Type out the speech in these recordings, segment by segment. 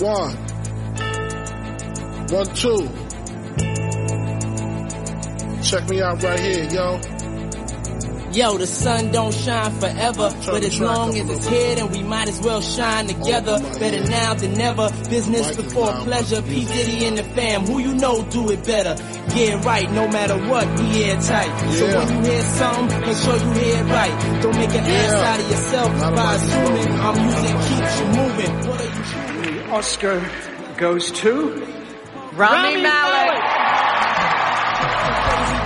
One. One, two. Check me out right here, yo. Yo, the sun don't shine forever, but as long as it's here, then we might as well shine together. Better now than never. Business before pleasure. P Diddy and the fam, who you know do it better. Yeah, right. No matter what, we airtight. So when you hear something, make sure you hear it right. Don't make an ass out of yourself Not by assuming our music keeps you moving. What are you? Oscar goes to Rami Malek.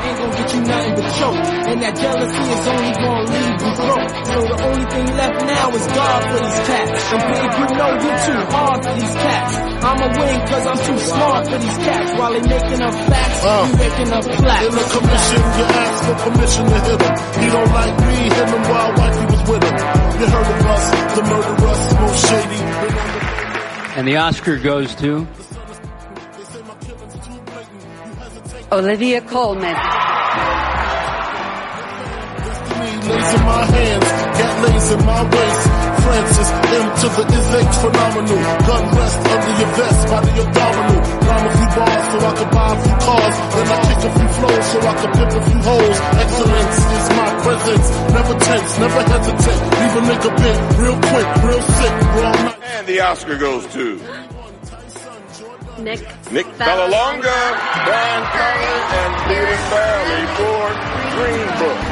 ain't gonna get you nothing but choke. And that jealousy is only gonna leave you broke. So the only thing left now is God for these cats. And big, you know you too hard for these cats. I'ma win cause I'm too smart for these cats. While they making up facts, Uh. we making up In the commission, you ask for permission to hit him. He don't like me, hit him while wifey was with him. You heard of us, the murderers, most shady. Been on the And the Oscar goes to Olivia Colman. me, in my hands, got lays in my waist. Francis M to the is H phenomenal. Gun rest under your vest, by the abdominal. Rhyme a few bars so I can buy a few cars. Then I kick a few flows so I can pimp a few hoes. Excellence is my presence. Never tense, never hesitate. Leave a nigga bent real quick, real sick, raw night. And the Oscar goes to Nick. Nick Vallelonga, Brian Currie, and Stephen Barley for Green Book.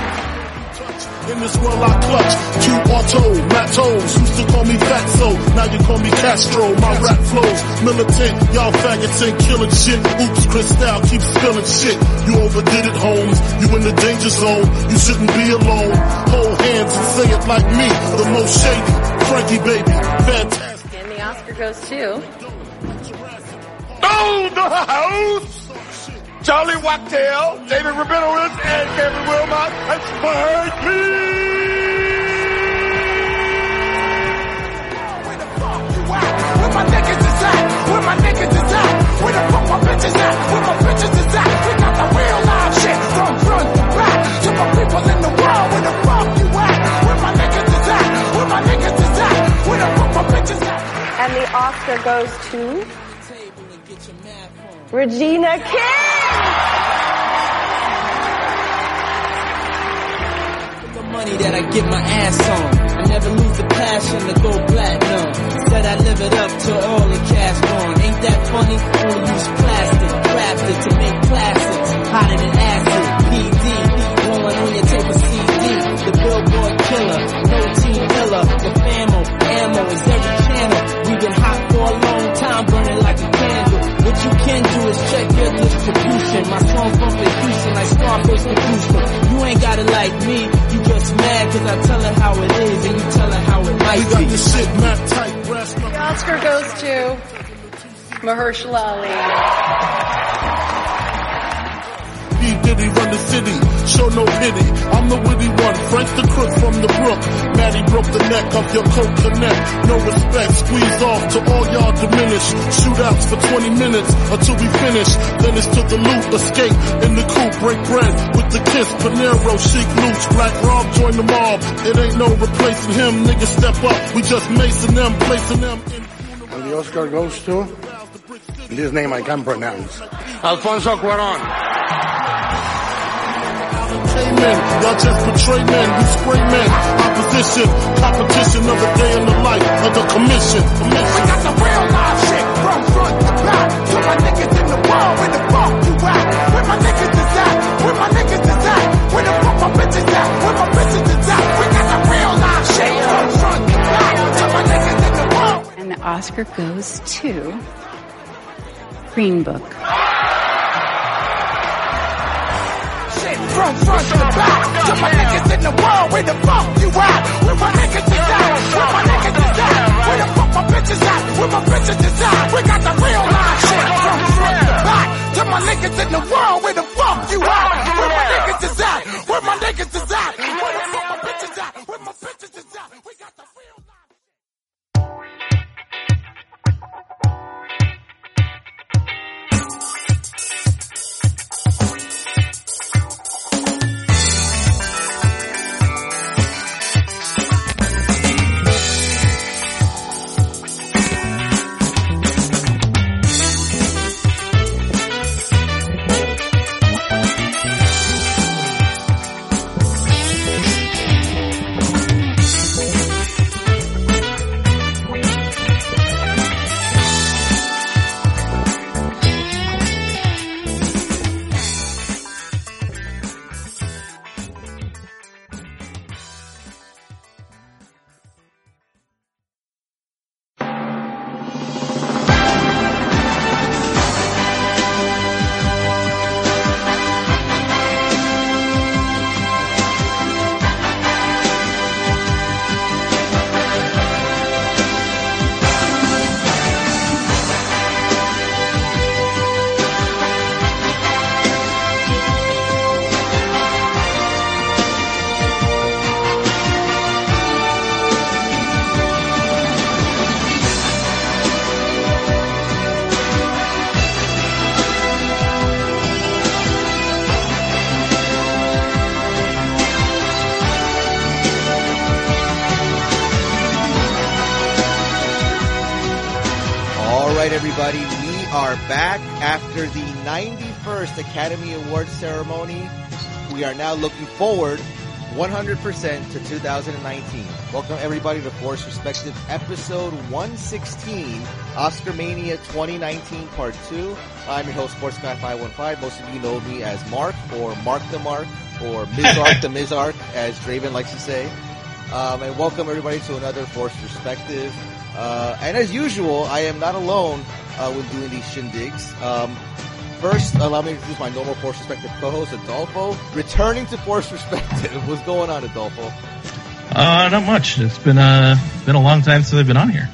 In this world I clutch, Q Auto, Matos, used to call me Fatso, now you call me Castro, my rap flows, militant, y'all faggots ain't killing shit, oops, Cristal keep spilling shit, you overdid it Holmes, you in the danger zone, you shouldn't be alone, hold hands and say it like me, the most shady, Frankie baby, fantastic. And the Oscar goes to Oh, the house! Charlie Wachtel, David Rabinowitz, and Kevin Willmott, and Spike Where my niggas is at? Where my niggas is at? Where the fuck my bitches at? Where my bitches is at? We got the real live shit from front to back. To my people in the world, where the fuck you at? Where my niggas is at? Where my niggas is at? Where the fuck my bitches at? And the Oscar goes to Regina King. money that I get my ass on. I never lose the passion to go platinum. Said I live it up to all the cash. Ain't that funny? Only use plastic, crafted to make classics. Hotter than acid, PD, rolling on your tape of CD. The billboard killer, no team killer. The famo, ammo is every channel. We've been hot for a long time, burning like a. What you can do is check your distribution. My song from the Houston, like Scarface producer. You ain't got it like me, you just mad cause I tell her how it is and you tell her how it might We got be. this shit mad tight, brass the Oscar goes to Mahershala Ali. P. Diddy run the city, show no pity. I'm the witty one, Frank the crook from the brook. Maddie broke the neck of your coat connect. No respect, squeeze off to all y'all diminish. Shootouts for 20 minutes until we finish. Then it's to the loot, escape in the coupe, break bread with the kiss. Panero, chic loose, Black Rob join the mob. It ain't no replacing him, niggas step up. We just macing them, placing them in. And the Oscar goes to this name I can't pronounce. Alfonso Cuaron. K-men, y'all just betray men, we spray men. Opposition, competition of a day in the life of the commission. We got the real live shit from front to back. To my niggas in the world, where the fuck you at? Where my niggas is at? Where my niggas is at? Where the fuck my bitches at? Where my bitches is at? We got the real live shit from front to back. To my niggas in the world. And the Oscar goes to Green Book. from front to back. To my niggas in the world, where the fuck you at? Where my niggas is at? Where my niggas is at? Where the fuck my bitches at? Where my bitches is at? We got the real life shit from front to back. To my niggas in the world, where the fuck you at? Where my niggas is at? Where my niggas is at? Academy Awards ceremony. We are now looking forward 100% to 2019. Welcome everybody to Forced Perspective episode 116, Oscar Mania 2019 part 2. I'm your host, Sportsman 515. Most of you know me as Mark or Mark the Mark or Mizark the Mizark, as Draven likes to say. Um, and welcome everybody to another Forced Perspective. Uh, and as usual, I am not alone uh, when doing these shindigs. Um, first, allow me to introduce my normal Forced Perspective co-host, Adolfo, returning to Forced Perspective. What's going on, Adolfo? Uh, not much. It's been a been a long time since I've been on here.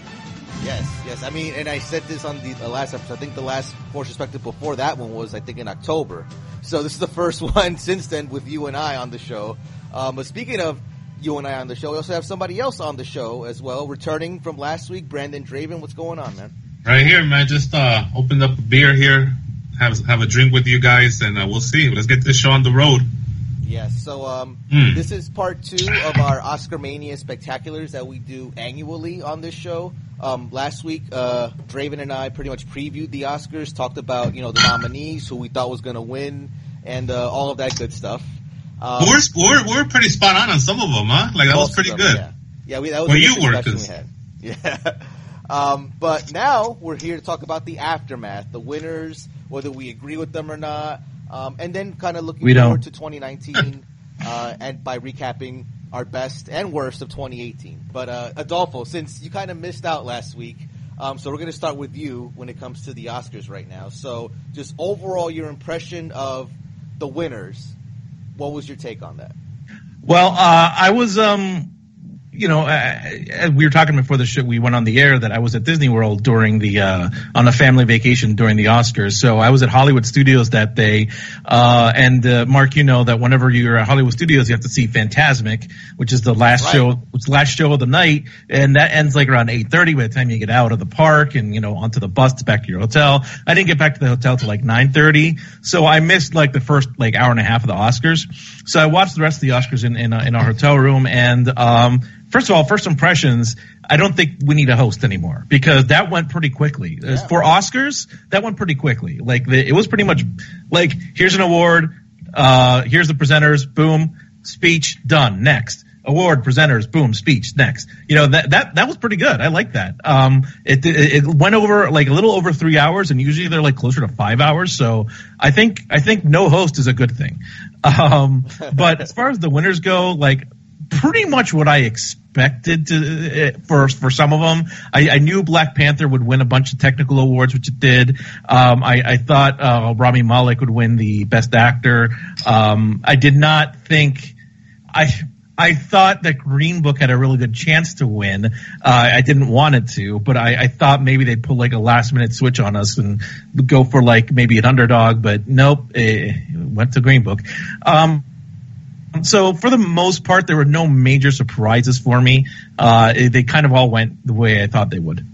Yes, yes. I mean, and I said this on the, the last episode. I think the last Forced Perspective before that one was, I think, in October. So this is the first one since then with you and I on the show. Um, but speaking of you and I on the show, we also have somebody else on the show as well, returning from last week. Brandon Draven, what's going on, man? Right here, man. Just uh, opened up a beer here, have have a drink with you guys, and uh, we'll see. Let's get this show on the road. Yes. So um, mm. this is part two of our Oscar Mania spectaculars that we do annually on this show. Um, last week, uh, Draven and I pretty much previewed the Oscars, talked about you know the nominees, who we thought was going to win, and uh, all of that good stuff. Um, we're, we're we're pretty spot on on some of them, huh? Like that was pretty them, good. Yeah, yeah we, that was well, you were, we had. Yeah. Um, but now we're here to talk about the aftermath, the winners, whether we agree with them or not, um, and then kind of looking we forward don't. to 2019 uh, and by recapping our best and worst of 2018. But uh, Adolfo, since you kind of missed out last week, um, so we're going to start with you when it comes to the Oscars right now. So just overall, your impression of the winners. What was your take on that? Well, uh, I was um, you know, uh, we were talking before the show, we went on the air that I was at Disney World during the, uh, on a family vacation during the Oscars. So I was at Hollywood Studios that day. Uh, and, uh, Mark, you know that whenever you're at Hollywood Studios, you have to see Fantasmic, which is the last right. show, which last show of the night. And that ends like around 8.30 by the time you get out of the park and, you know, onto the bus to back to your hotel. I didn't get back to the hotel till like 9.30. So I missed like the first like hour and a half of the Oscars. So I watched the rest of the Oscars in, in, uh, in our hotel room and, um, first of all, first impressions, I don't think we need a host anymore because that went pretty quickly. Yeah. For Oscars, that went pretty quickly. Like the, it was pretty much like here's an award, uh, here's the presenters, boom, speech done. Next award presenters, boom, speech next. You know that that that was pretty good. I like that. Um, it, it, it went over like a little over three hours, and usually they're like closer to five hours. So I think I think no host is a good thing. Um, but as far as the winners go, like pretty much what I expected to uh, for for some of them. I, I, knew Black Panther would win a bunch of technical awards, which it did. Um, I, I, thought uh, Rami Malek would win the Best Actor. Um, I did not think I. I thought that Green Book had a really good chance to win. Uh, I didn't want it to, but I, I, thought maybe they'd pull like a last minute switch on us and go for like maybe an underdog, but nope, it went to Green Book. Um, so for the most part, there were no major surprises for me. Uh, they kind of all went the way I thought they would.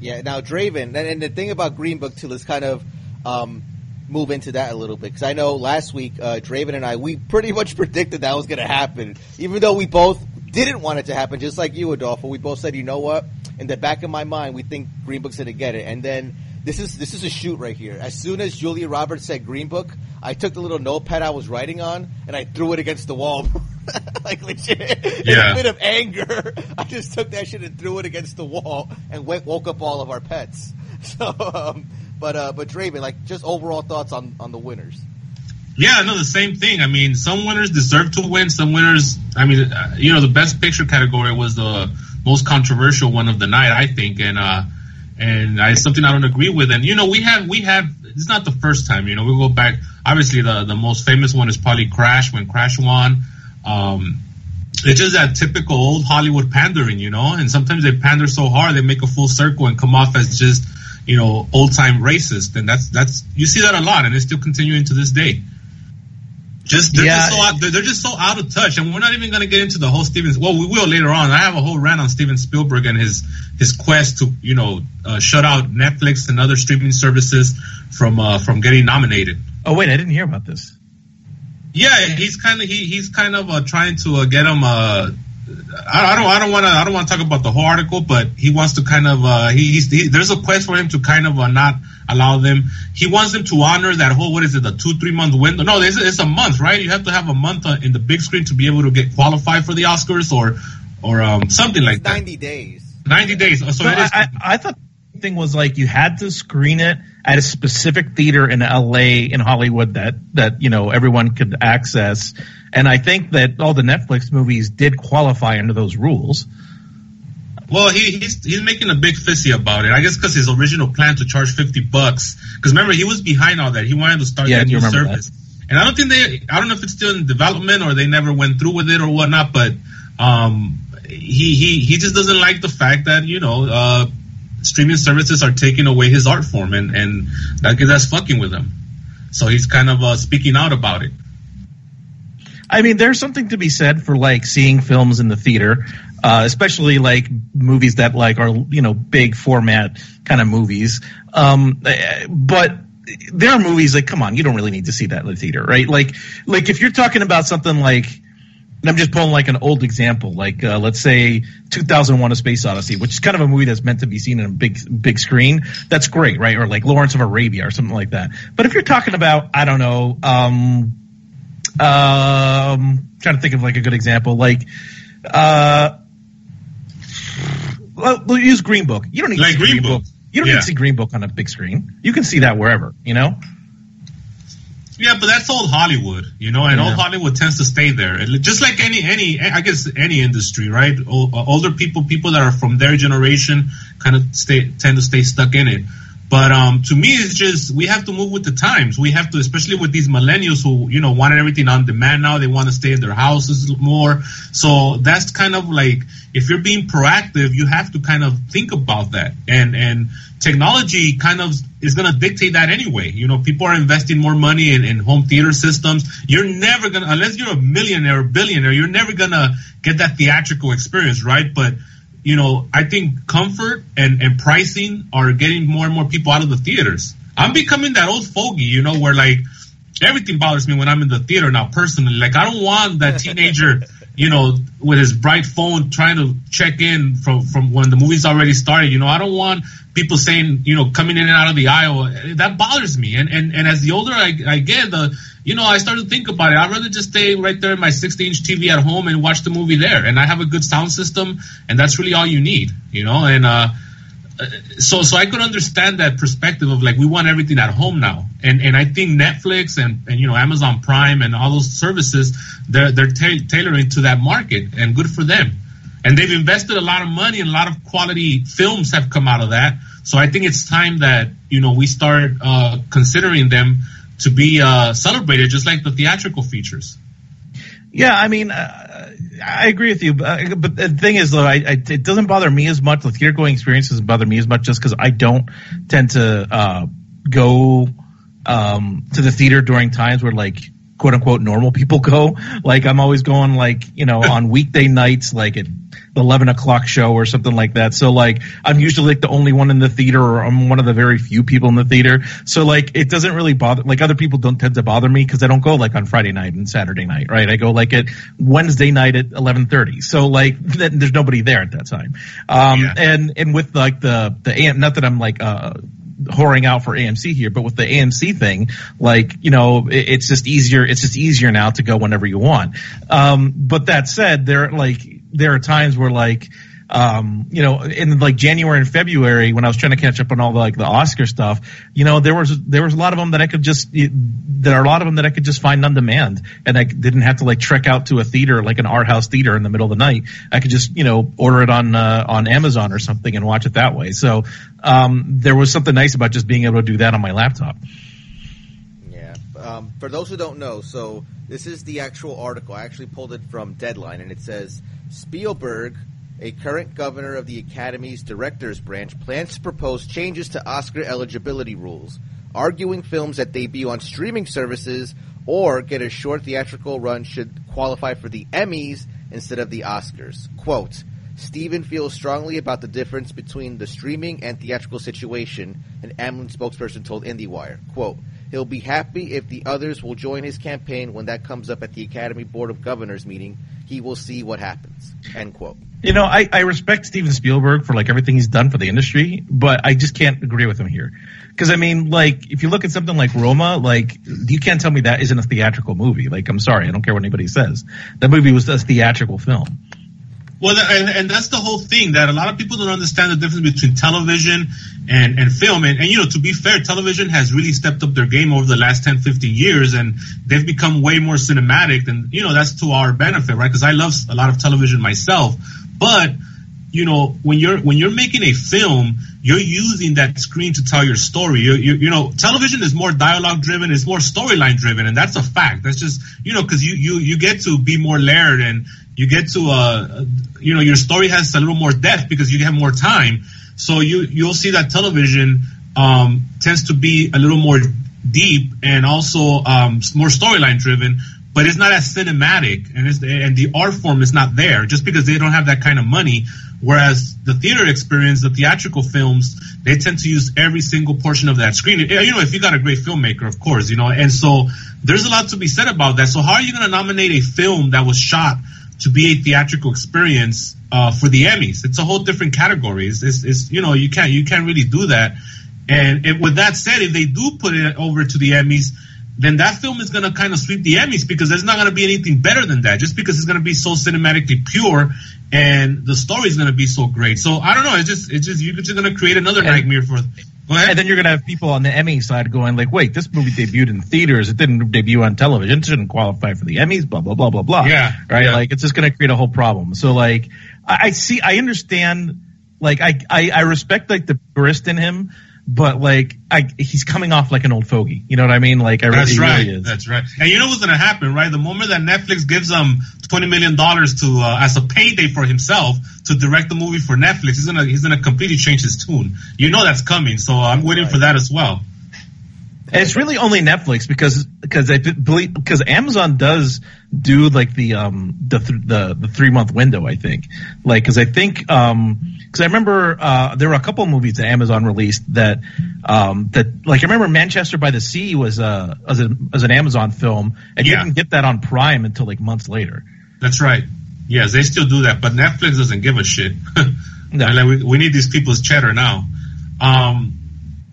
Yeah. Now, Draven, and, the thing about Green Book too, let's kind of um, move into that a little bit because I know last week uh, Draven and I we pretty much predicted that was going to happen, even though we both didn't want it to happen. Just like you, Adolfo, we both said, you know what? In the back of my mind, we think Green Book's going to get it, and then this is this is a shoot right here. As soon as Julia Roberts said Green Book, I took the little notepad I was writing on and I threw it against the wall. like legit, yeah. in a bit of anger, I just took that shit and threw it against the wall and went, woke up all of our pets. So, um, but uh, but Draven, like just overall thoughts on on the winners. Yeah, no, the same thing. I mean, some winners deserve to win. Some winners, I mean, uh, you know, the best picture category was the most controversial one of the night, I think, and uh, and it's something I don't agree with. And you know, we have we have it's not the first time. You know, we go back. Obviously, the the most famous one is probably Crash when Crash won. Um, it's just that typical old Hollywood pandering, you know. And sometimes they pander so hard they make a full circle and come off as just you know old time racist. And that's that's you see that a lot, and it's still continuing to this day. Just they're, yeah. just so out, they're, just so out of touch, and we're not even going to get into the whole Steven. Well, we will later on. I have a whole rant on Steven Spielberg and his his quest to you know uh, shut out Netflix and other streaming services from uh, from getting nominated. Oh wait, I didn't hear about this. Yeah, he's kind of he, he's kind of uh, trying to uh, get them uh, I, I don't I don't want to I don't want to talk about the whole article, but he wants to kind of uh, he, he's he, there's a quest for him to kind of uh, not allow them. He wants them to honor that whole what is it the two three month window? No, it's, it's a month, right? You have to have a month uh, in the big screen to be able to get qualified for the Oscars or or um, something like that. Ninety days. Ninety days. So, So it is. I, I, I thought the thing was like you had to screen it at a specific theater in LA in Hollywood that that you know everyone could access. And I think that all the Netflix movies did qualify under those rules. Well, he, he's he's making a big fissy about it. I guess because his original plan to charge fifty bucks. Because remember, he was behind all that. He wanted to start Yeah, that new service. And I don't think they. I don't know if it's still in development or they never went through with it or whatnot. But um, he he he just doesn't like the fact that you know uh, streaming services are taking away his art form and and that that's fucking with him. So he's kind of uh, speaking out about it. I mean, there's something to be said for like seeing films in the theater, uh, especially like movies that like are you know big format kind of movies. Um, eh, but there are movies like, come on, you don't really need to see that in the theater, right? Like, like if you're talking about something like, and I'm just pulling like an old example, like uh, let's say 2001: A Space Odyssey, which is kind of a movie that's meant to be seen in a big big screen. That's great, right? Or like Lawrence of Arabia or something like that. But if you're talking about, I don't know. Um, um, trying to think of like a good example, like, uh, well, we'll use Green Book. You don't need Like to see Green Green Book. Book. You don't Yeah. need to see Green Book on a big screen. You can see that wherever, you know? Yeah, but that's old Hollywood, you know, and Yeah. old Hollywood tends to stay there. Just like any, any, I guess any industry, right? Older people, people that are from their generation, kind of stay tend to stay stuck in it. But um, to me, it's just we have to move with the times. We have to, especially with these millennials who, you know, wanted everything on demand now. They want to stay in their houses more. So that's kind of like if you're being proactive, you have to kind of think about that. And and technology kind of is going to dictate that anyway. You know, people are investing more money in, in home theater systems. You're never to, unless you're a millionaire or billionaire, you're never to get that theatrical experience, right? But you know, I think comfort and, and pricing are getting more and more people out of the theaters. I'm becoming that old fogey, you know, where like everything bothers me when I'm in the theater now personally. Like I don't want that teenager, you know, with his bright phone trying to check in from, from when the movie's already started. You know, I don't want people saying, you know, coming in and out of the aisle. That bothers me. And, and, and as the older I, I get, the, you know, I started to think about it. I'd rather just stay right there in my 60 inch TV at home and watch the movie there. And I have a good sound system and that's really all you need, you know, and, uh, so so I could understand that perspective of like we want everything at home now, and and I think Netflix and, and you know Amazon Prime and all those services they're they're ta- tailoring to that market, and good for them. And they've invested a lot of money, and a lot of quality films have come out of that. So I think it's time that you know we start uh, considering them to be uh, celebrated, just like the theatrical features. Yeah, I mean, uh, I agree with you, but, but the thing is, though, I, I, it doesn't bother me as much. The theater going experience doesn't bother me as much, just because I don't tend to uh, go um, to the theater during times where, like, quote unquote, normal people go. Like, I'm always going, like, you know, on weekday nights, like at the 11 o'clock show or something like that. So, like, I'm usually like the only one in the theater, or I'm one of the very few people in the theater. So, like, it doesn't really bother. Like, other people don't tend to bother me because I don't go like on Friday night and Saturday night, right? I go like at Wednesday night at 11:30. So, like, then there's nobody there at that time. Um, and and with like the the AM, not that I'm like uh whoring out for AMC here, but with the AMC thing, like, you know, it, it's just easier, it's just easier now to go whenever you want. Um, but that said, there, like, there are times where like, um, you know, in like January and February when I was trying to catch up on all the, like the Oscar stuff, you know, there was, there was a lot of them that I could just, there are a lot of them that I could just find on demand and I didn't have to like trek out to a theater, like an art house theater in the middle of the night. I could just, you know, order it on, uh, on Amazon or something and watch it that way. So, um, there was something nice about just being able to do that on my laptop. Yeah. Um, for those who don't know, so this is the actual article. I actually pulled it from Deadline, and it says Spielberg, a current governor of the Academy's directors branch, plans to propose changes to Oscar eligibility rules, arguing films that debut on streaming services or get a short theatrical run should qualify for the Emmys instead of the Oscars. Quote. Steven feels strongly about the difference between the streaming and theatrical situation, an Amblin spokesperson told IndieWire. Quote, He'll be happy if the others will join his campaign when that comes up at the Academy Board of Governors meeting he will see what happens. End quote. You know, I, I respect Steven Spielberg for like everything he's done for the industry, but I just can't agree with him here. Cause I mean, like, if you look at something like Roma, like, you can't tell me that isn't a theatrical movie. Like, I'm sorry, I don't care what anybody says. That movie was a theatrical film. Well, and, and that's the whole thing that a lot of people don't understand the difference between television and, and film. And, and, you know, to be fair, television has really stepped up their game over the last 10, 15 years and they've become way more cinematic and, you know, that's to our benefit, right? Cause I love a lot of television myself, but you know, when you're, when you're making a film, you're using that screen to tell your story. You, you, you know, television is more dialogue driven, it's more storyline driven, and that's a fact. That's just, you know, cause you, you, you get to be more layered and you get to, uh, you know, your story has a little more depth because you have more time. So you, you'll see that television, um, tends to be a little more deep and also, um, more storyline driven, but it's not as cinematic and it's, and the art form is not there just because they don't have that kind of money. Whereas the theater experience, the theatrical films, they tend to use every single portion of that screen. You know, if you got a great filmmaker, of course, you know, and so there's a lot to be said about that. So how are you going to nominate a film that was shot to be a theatrical experience uh, for the Emmys? It's a whole different category. It's, it's, it's, you know, you can't you can't really do that. And it, with that said, if they do put it over to the Emmys, then that film is going to kind of sweep the Emmys because there's not going to be anything better than that. Just because it's going to be so cinematically pure and the story is going to be so great. So I don't know. It's just it's just you're just going to create another and, nightmare for. And then you're going to have people on the Emmy side going like, "Wait, this movie debuted in theaters. It didn't debut on television. It shouldn't qualify for the Emmys." Blah blah blah blah blah. Yeah. Right. Yeah. Like it's just going to create a whole problem. So like, I, I see. I understand. Like I, I I respect like the purist in him but like I, he's coming off like an old fogey. You know what I mean? Like I that's really, right. Really that's right. And you know what's gonna happen, right? The moment that Netflix gives him twenty million dollars to uh, as a payday for himself to direct the movie for Netflix, he's gonna he's gonna completely change his tune. You know that's coming, so I'm waiting right. for that as well. And it's really only Netflix because because I believe because Amazon does do like the um the th- the the three month window I think like because I think um because I remember uh there were a couple of movies that Amazon released that um that like I remember Manchester by the Sea was uh as, a, as an Amazon film and Yeah. you didn't get that on Prime until like months later. That's right. Yes, they still do that, but Netflix doesn't give a shit. No. like we, we need these people's cheddar now. Um,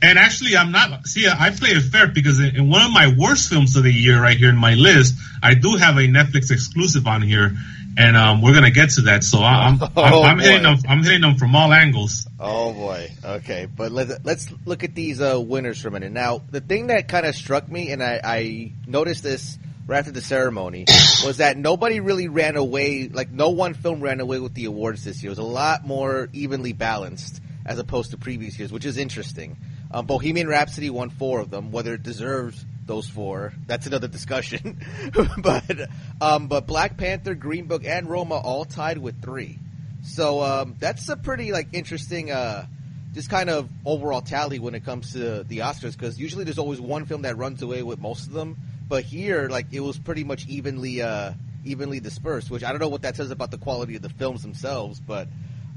and actually, I'm not. See, I play it fair because in one of my worst films of the year, right here in my list, I do have a Netflix exclusive on here, and um, we're gonna get to that. So I- I'm I'm, Oh, I'm hitting them. I'm hitting them from all angles. Oh boy. Okay, but let's let's look at these uh, winners for a minute. Now, the thing that kind of struck me, and I, I noticed this right after the ceremony, was that nobody really ran away. Like no one film ran away with the awards this year. It was a lot more evenly balanced as opposed to previous years, which is interesting. Um, Bohemian Rhapsody won four of them. Whether it deserves those four, that's another discussion. but um, but Black Panther, Green Book, and Roma all tied with three. So um, that's a pretty like interesting, uh, just kind of overall tally when it comes to the Oscars because usually there's always one film that runs away with most of them, but here like it was pretty much evenly uh, evenly dispersed. Which I don't know what that says about the quality of the films themselves, but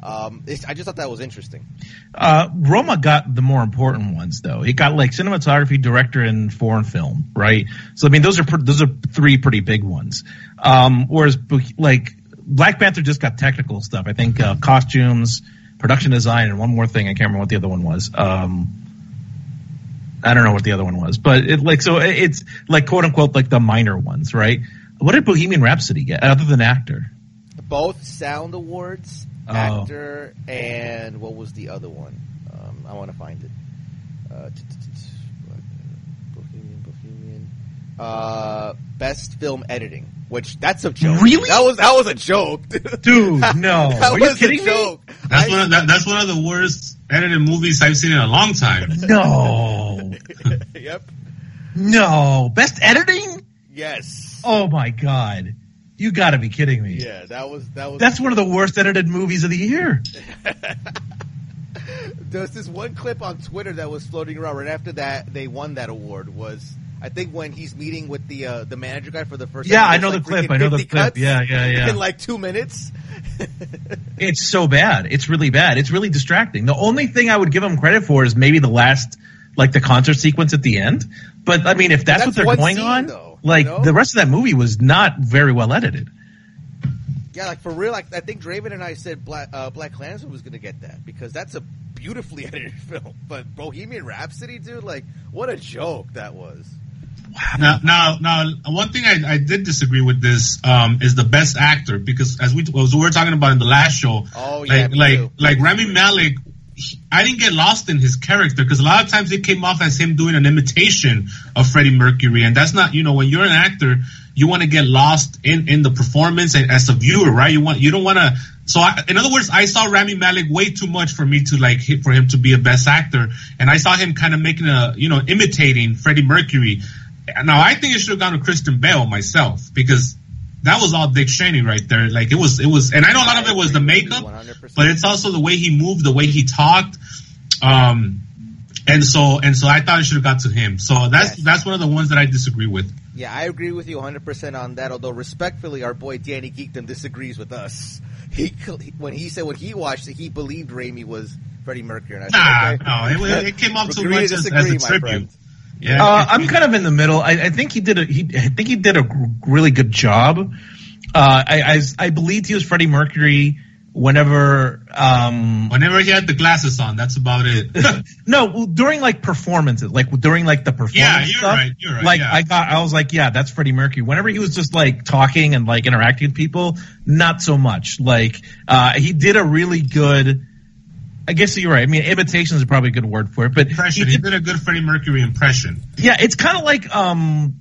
um, I just thought that was interesting. Uh, Roma got the more important ones though. It got like cinematography, director, and foreign film, right? So I mean, those are those are three pretty big ones. Um, whereas like Black Panther just got technical stuff. I think uh, costumes, production design, and one more thing. I can't remember what the other one was. Um, I don't know what the other one was, but it like so it's like quote unquote like the minor ones, right? What did Bohemian Rhapsody get other than actor? Both sound awards, Oh. actor, and what was the other one? Um, I want to find it. Uh, Bohemian, Bohemian. Uh, best film editing, which that's a joke. Really? That was that was a joke, Dude, no. that Are you was kidding a me? joke. That's one. Of, that, that's one of the worst edited movies I've seen in a long time. No, yep. no. Best editing? Yes. Oh my god. You gotta be kidding me. Yeah, that was that was. That's one of the worst edited movies of the year. There's this one clip on Twitter that was floating around right after that they won that award. Was I think when he's meeting with the uh, the manager guy for the first. Yeah, time, I know like the clip. I know the clip. Yeah, yeah, yeah. In like two minutes. It's so bad. It's really bad. It's really distracting. The only thing I would give him credit for is maybe the last, like the concert sequence at the end. But I mean, if that's, That's what they're going scene, on, though, like you know? the rest of that movie was not very well edited. Yeah, like for real. Like I think Draven and I said Black uh, BlacKkKlansman was gonna get that because that's a beautifully edited film. But Bohemian Rhapsody, dude, like what a joke that was. Now, now, now, one thing I, I did disagree with this um, is the best actor because as we as we were talking about in the last show, oh yeah, like like, like Rami Malek, he, I didn't get lost in his character because a lot of times it came off as him doing an imitation of Freddie Mercury, and that's not you know when you're an actor, you want to get lost in in the performance and as a viewer, right? You want you don't want to. So I, in other words, I saw Rami Malek way too much for me to like for him to be a best actor, and I saw him kind of making a you know imitating Freddie Mercury. Now I think it should have gone to Christian Bale myself because that was all Dick Cheney right there. Like it was, it was, and I know a lot of it was the makeup, but it's also the way he moved, the way he talked. Um, and so, and so I thought it should have got to him. So that's, yes. that's one of the ones that I disagree with. Yeah, I agree with you 100% on that. Although respectfully, our boy Danny Geekdom disagrees with us. He, when he said when he watched he believed Rami was Freddie Mercury. And I said, nah, okay. no, it, it came off too much as, as a tribute. Yeah, uh, I'm kind of in the middle. I, I, think he did a he. I think he did a really good job. Uh, I, I, I believed he was Freddie Mercury whenever um whenever he had the glasses on. That's about it. no, during like performances, like during like the performance. Yeah, you're stuff, right. You're right. Like yeah. I got, I was like, yeah, that's Freddie Mercury. Whenever he was just like talking and like interacting with people, not so much. Like uh he did a really good I guess you're right. I mean, imitation is probably a good word for it, but impression. He did, he did a good Freddie Mercury impression. Yeah, it's kind of like um,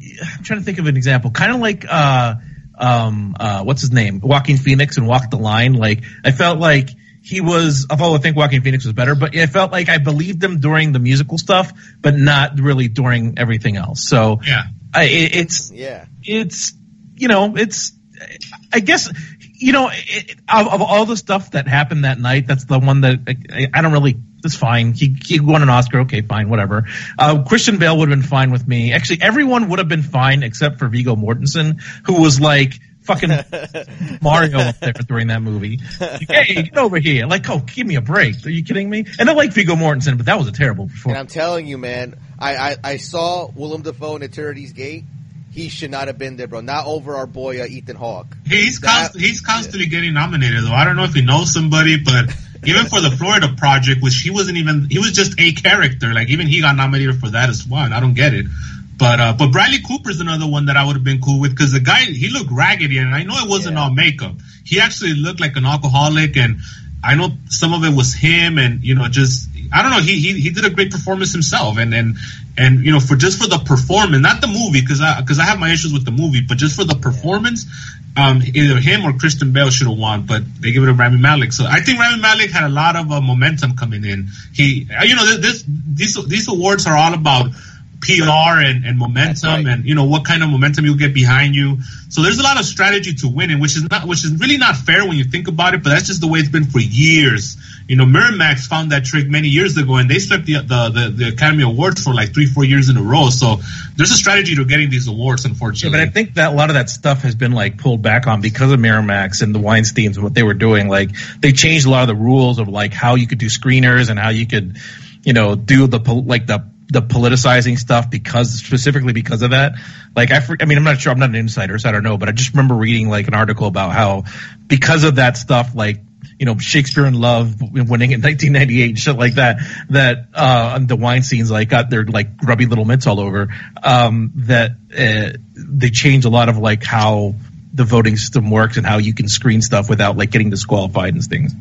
I'm trying to think of an example. Kind of like uh, um, uh, what's his name, Joaquin Phoenix and Walk the Line. Like I felt like he was. Although I think Joaquin Phoenix was better, but I felt like I believed him during the musical stuff, but not really during everything else. So yeah, I, it, it's yeah, it's you know, it's I guess you know, it, of, of, all the stuff that happened that night, that's the one that I, I don't really. It's fine. He, he won an Oscar. Okay, fine, whatever. Uh, Christian Bale would have been fine with me. Actually, everyone would have been fine except for Viggo Mortensen, who was like fucking Mario up there during that movie. Like, hey, get over here! Like, oh, give me a break. Are you kidding me? And I like Viggo Mortensen, but that was a terrible performance. And I'm telling you, man, I, I, I saw Willem Dafoe in Eternity's Gate he should not have been there, bro. Not over our boy uh, Ethan Hawke. He's that, const- he's constantly yeah. getting nominated though. I don't know if he knows somebody, but even for the Florida Project, which he wasn't even he was just a character. Like even he got nominated for that as one. I don't get it. But uh, but Bradley Cooper's another one that I would have been cool with because the guy he looked raggedy and I know it wasn't yeah. all makeup. He actually looked like an alcoholic and I know some of it was him and you know just I don't know he he, he did a great performance himself and and and you know for just for the performance not the movie because I because I have my issues with the movie but just for the performance um, either him or Christian Bale should have won but they give it to Rami Malek. So I think Rami Malek had a lot of uh, momentum coming in. He you know this these these awards are all about PR and, and momentum right. and you know what kind of momentum you'll get behind you. So there's a lot of strategy to winning, which is not which is really not fair when you think about it, but that's just the way it's been for years. You know, Miramax found that trick many years ago and they swept the, the the, the, Academy Awards for like three, four years in a row. So there's a strategy to getting these awards, unfortunately. Yeah, but I think that a lot of that stuff has been like pulled back on because of Miramax and the Weinsteins and what they were doing. Like they changed a lot of the rules of like how you could do screeners and how you could, you know, do the like the the politicizing stuff because specifically because of that. Like I, I mean, I'm not sure. I'm not an insider, so I don't know. But I just remember reading like an article about how because of that stuff, like you know, Shakespeare in Love winning in 1998, shit like that. That uh, the Weinstein's like got their like grubby little mitts all over. Um, that uh, they change a lot of like how the voting system works and how you can screen stuff without like getting disqualified and things.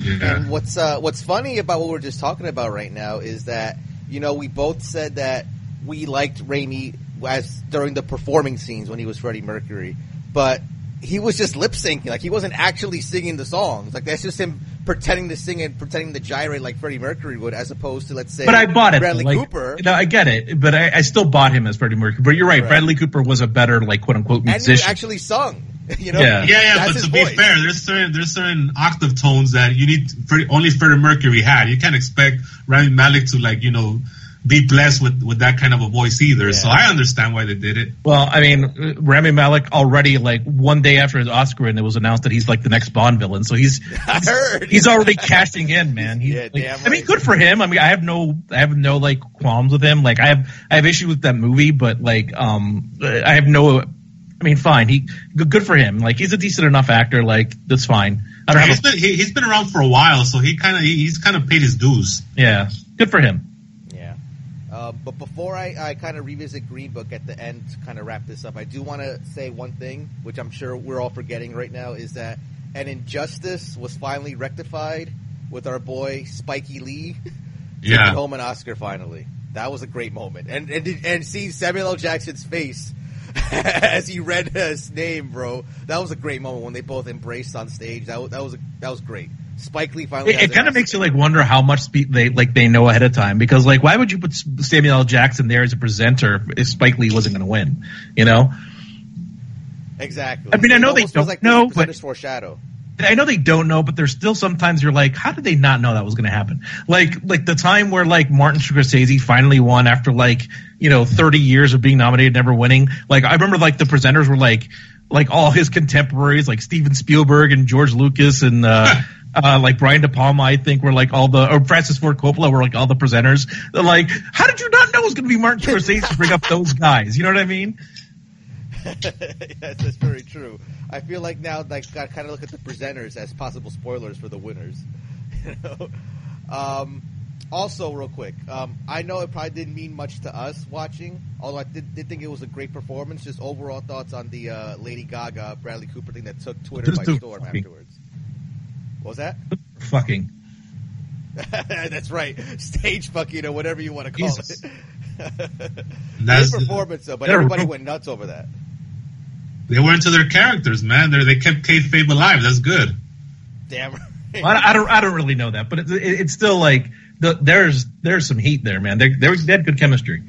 Yeah. And what's uh, what's funny about what we're just talking about right now is that you know, we both said that we liked Rami as during the performing scenes when he was Freddie Mercury, but he was just lip syncing. Like he wasn't actually singing the songs. Like that's just him pretending to sing and pretending to gyrate like Freddie Mercury would, as opposed to let's say. But I bought it. Bradley like, Cooper. No, I get it, but I, I, still bought him as Freddie Mercury. But you're right, right. Bradley Cooper was a better like quote unquote musician. And he actually sung. You know, yeah, yeah, yeah. But to voice. be fair, there's certain there's certain octave tones that you need Freddie, only Freddie Mercury had. You can't expect Rami Malek to like you know be blessed with, with that kind of a voice either. Yeah. So I understand why they did it. Well, I mean, Rami Malek already like one day after his Oscar and it was announced that he's like the next Bond villain. So he's he's, he's already cashing in, man. He's, yeah, like, damn I mean, good for him. I mean, I have no I have no like qualms with him. Like I have I have issues with that movie, but like um I have no I mean, fine. He good good for him. Like he's a decent enough actor. Like that's fine. I don't He's have. been, he, he's been around for a while, so he kind of he, he's kind of paid his dues. Yeah, good for him. Yeah. Uh, but before I, I kind of revisit Green Book at the end to kind of wrap this up, I do want to say one thing, which I'm sure we're all forgetting right now, is that an injustice was finally rectified with our boy Spikey Lee Yeah. home an Oscar finally. That was a great moment, and and and see Samuel L. Jackson's face as he read his name, bro. That was a great moment when they both embraced on stage. That was, that was a, that was great. Spike Lee finally. It, it kind of makes you like wonder how much spe- they like they know ahead of time because like why would you put Samuel L. Jackson there as a presenter if Spike Lee wasn't going to win? You know, exactly. I mean, I know they don't like know, but- foreshadow. I know they don't know, but there's still sometimes you're like, how did they not know that was going to happen? Like, like the time where like Martin Scorsese finally won after like, you know, 30 years of being nominated, never winning. Like, I remember like the presenters were like, like all his contemporaries, like Steven Spielberg and George Lucas and, uh, uh, like Brian De Palma, I think were like all the, or Francis Ford Coppola were like all the presenters. They're like, how did you not know it was going to be Martin Scorsese to bring up those guys? You know what I mean? yes, that's very true. I feel like now, like, I kind of look at the presenters as possible spoilers for the winners. You know. Um, also, real quick, um, I know it probably didn't mean much to us watching, although I did, did think it was a great performance. Just overall thoughts on the uh, Lady Gaga Bradley Cooper thing that took Twitter Just by storm fucking- afterwards. What was that? Fucking. That's right, stage fucking or whatever you want to call Jesus. it. That's- Great performance though, but everybody went nuts over that. They were into their characters, man. They they kept kayfabe alive. That's good. Damn. Well, I, I don't. I don't really know that, but it, it, it's still like the, there's there's some heat there, man. They they they had good chemistry.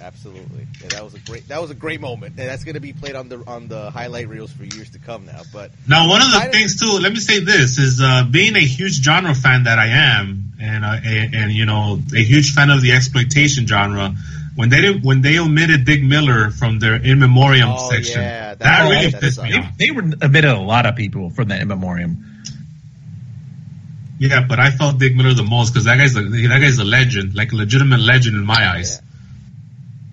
Absolutely. Yeah, that was a great that was a great moment. And that's going to be played on the on the highlight reels for years to come now. But Now, one of the I- things too. Let me say this: is uh, being a huge genre fan that I am, and uh, and, and you know a huge fan of the exploitation genre. When they did, when they omitted Dick Miller from their in memoriam Oh, section, yeah, that- that, oh, really that pissed me off. They were admitted a lot of people from that in memoriam. Yeah, but I felt Dick Miller the most because that guy's a, that guy's a legend, like a legitimate legend in my eyes.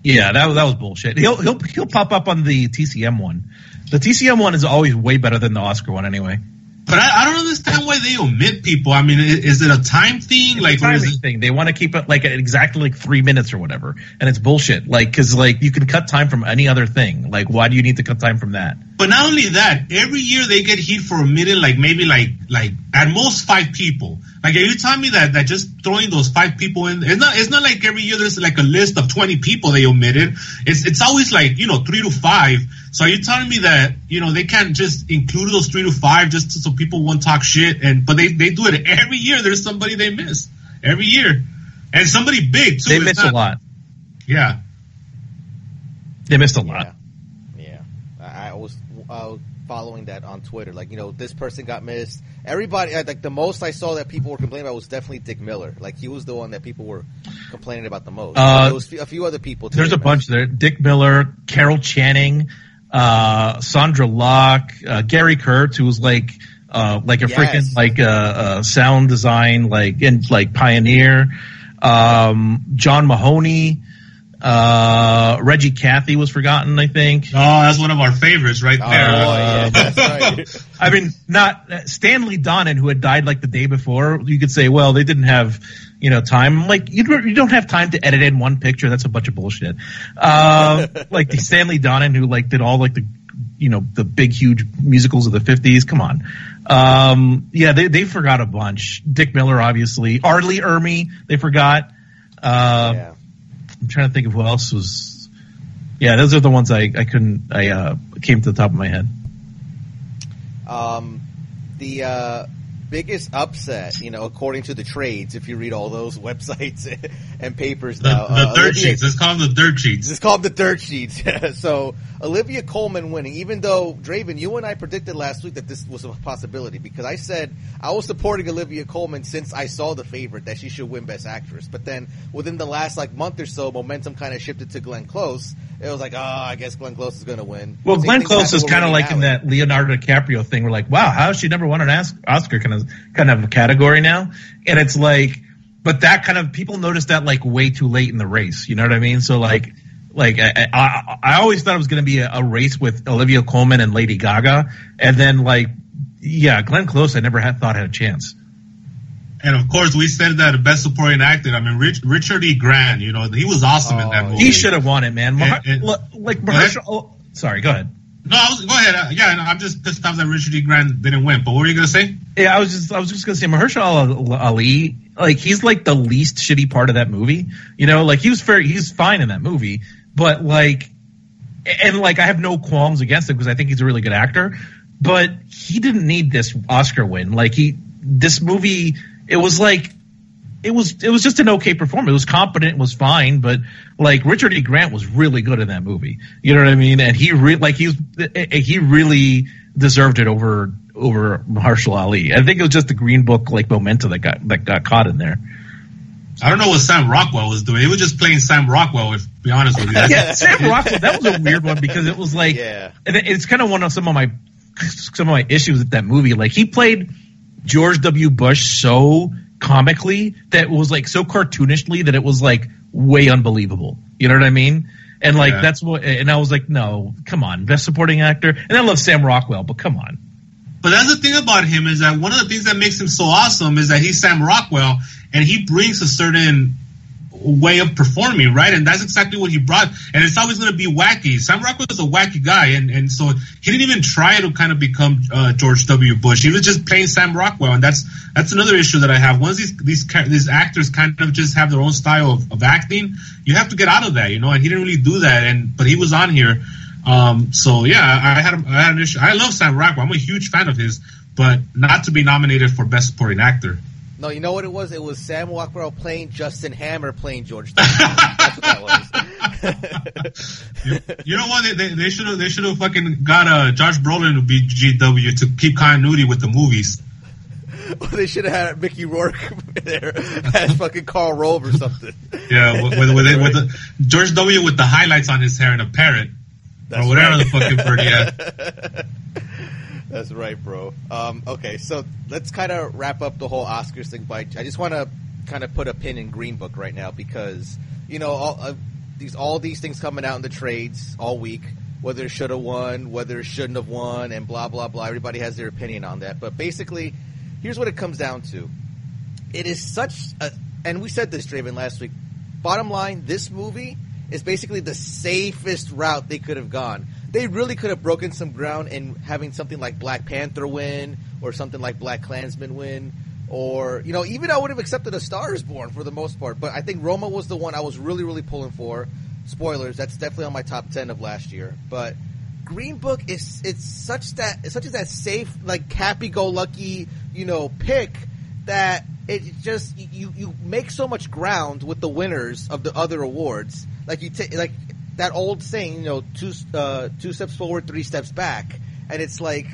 Yeah, that was that was bullshit. He'll he'll he'll pop up on the TCM one. The TCM one is always way better than the Oscar one, anyway. But I, I don't understand why they omit people. I mean, is it a time thing? Like, or is timing it, thing. They want to keep it like exactly like three minutes or whatever, and it's bullshit. Like, because like you can cut time from any other thing. Like, why do you need to cut time from that? But not only that, every year they get heat for a omitting like maybe like like at most five people. Like are you telling me that that just throwing those five people in it's not it's not like every year there's like a list of twenty people they omitted. It's it's always like, you know, three to five. So are you telling me that, you know, they can't just include those three to five just so people won't talk shit and but they, they do it every year there's somebody they miss. Every year. And somebody big too. They missed not- a lot. Yeah. They missed a lot. Yeah, I, I was uh, following that on Twitter. Like, you know, this person got missed. Everybody, uh, like the most I saw that people were complaining about was definitely Dick Miller. Like, he was the one that people were complaining about the most. Uh, there was a few other people. There's a bunch there. Dick Miller, Carol Channing, uh, Sondra Locke, uh, Gary Kurtz, who was like, uh, like a Yes. freaking like uh, uh, sound design like and like pioneer. Um, John Mahoney, uh, Reggie Cathey was forgotten, I think. Oh, that's one of our favorites right Oh, there. yeah, that's right. I mean, not uh, Stanley Donen, who had died like the day before. You could say, well, they didn't have, you know, time. Like you, you don't have time to edit in one picture. That's a bunch of bullshit. Uh, like the Stanley Donen, who like did all like the, you know, the big huge musicals of the fifties. Come on. Um, yeah, they they forgot a bunch. Dick Miller, obviously. R. Lee Ermey, they forgot. Uh, yeah. I'm trying to think of who else was. Yeah, those are the ones I I couldn't. I uh, came to the top of my head. Um, the uh, biggest upset, you know, according to the trades, if you read all those websites and papers The, now, the uh, dirt Olivia- sheets. Let's call them the dirt sheets. It's called the dirt sheets. so Olivia Colman winning, even though Draven, you and I predicted last week that this was a possibility because I said I was supporting Olivia Colman since I saw the favorite that she should win Best Actress. But then within the last like month or so, momentum kind of shifted to Glenn Close. It was like, oh, I guess Glenn Close is going to win. Well, Same Glenn Close is kind of like in that Leonardo DiCaprio thing. We're like, wow, how has she never won an Oscar kind of kind of category now? And it's like, but that kind of people notice that like way too late in the race. You know what I mean? So like, Like I, I, I always thought it was going to be a, a race with Olivia Colman and Lady Gaga, and then like, yeah, Glenn Close, I never had thought had a chance. And of course, we said that best supporting actor. I mean, Rich, Richard E. Grant. You know, he was awesome in that oh, movie. He should have won it, man. And- and- like Mahershala, oh, sorry, go ahead. No, I was, go ahead. Uh, yeah, no, I'm just pissed off that Richard E. Grant didn't win. But what were you gonna say? Yeah, I was just I was just gonna say Mahershala Ali, like he's like the least shitty part of that movie. You know, like he was fair, he's fine in that movie, but like, and like I have no qualms against him because I think he's a really good actor. But he didn't need this Oscar win. Like he, this movie, it was like. It was it was just an okay performance. It was competent, it was fine, but like Richard E. Grant was really good in that movie. You know what I mean? And he re- like he eh, eh, he really deserved it over over Mahershala Ali. I think it was just the Green Book like momentum that got that got caught in there. I don't know what Sam Rockwell was doing. He was just playing Sam Rockwell. If be honest with you, yeah, Sam Rockwell. That was a weird one because it was like, Yeah. and it's kind of one of some of my some of my issues with that movie. Like he played George W. Bush so comically that was like so cartoonishly that it was like way unbelievable. You know what I mean? And like Yeah. that's what, and I was like, no, come on, best supporting actor. And I love Sam Rockwell, but come on. But that's the thing about him is that one of the things that makes him so awesome is that he's Sam Rockwell and he brings a certain way of performing, right? And that's exactly what he brought. And it's always going to be wacky. Sam Rockwell is a wacky guy, and and so he didn't even try to kind of become uh, George W. Bush. He was just playing Sam Rockwell, and that's that's another issue that I have. Once these these these actors kind of just have their own style of, of acting, you have to get out of that, you know. And he didn't really do that, and but he was on here. Um, so yeah, I had I had an issue. I love Sam Rockwell. I'm a huge fan of his, but not to be nominated for best supporting actor. No, you know what it was? It was Sam Rockwell playing Justin Hammer playing George. That's what that was. You know what? They they, they should have they should have fucking got uh, Josh Brolin to be GW to keep continuity with the movies. Well, they should have had Mickey Rourke there as fucking Karl Rove or something. Yeah, with, with, with, with the, George W. with the highlights on his hair and a parrot That's or whatever right. the fucking bird he had. That's right, bro. Um, okay, so let's kind of wrap up the whole Oscars thing. By I just want to kind of put a pin in Green Book right now because you know all uh, these all these things coming out in the trades all week. Whether it should have won, whether it shouldn't have won, and blah blah blah. Everybody has their opinion on that. But basically, here's what it comes down to. It is such a, and we said this, Draven, last week. Bottom line, this movie is basically the safest route they could have gone. They really could have broken some ground in having something like Black Panther win, or something like BlacKkKlansman win, or you know, even I would have accepted a Star is Born for the most part. But I think Roma was the one I was really, really pulling for. Spoilers, that's definitely on my top ten of last year. But Green Book is it's such that it's such as that safe, like happy-go-lucky, you know, pick that it just you you make so much ground with the winners of the other awards. Like you take like that old saying, you know, two uh, two steps forward, three steps back, and it's like,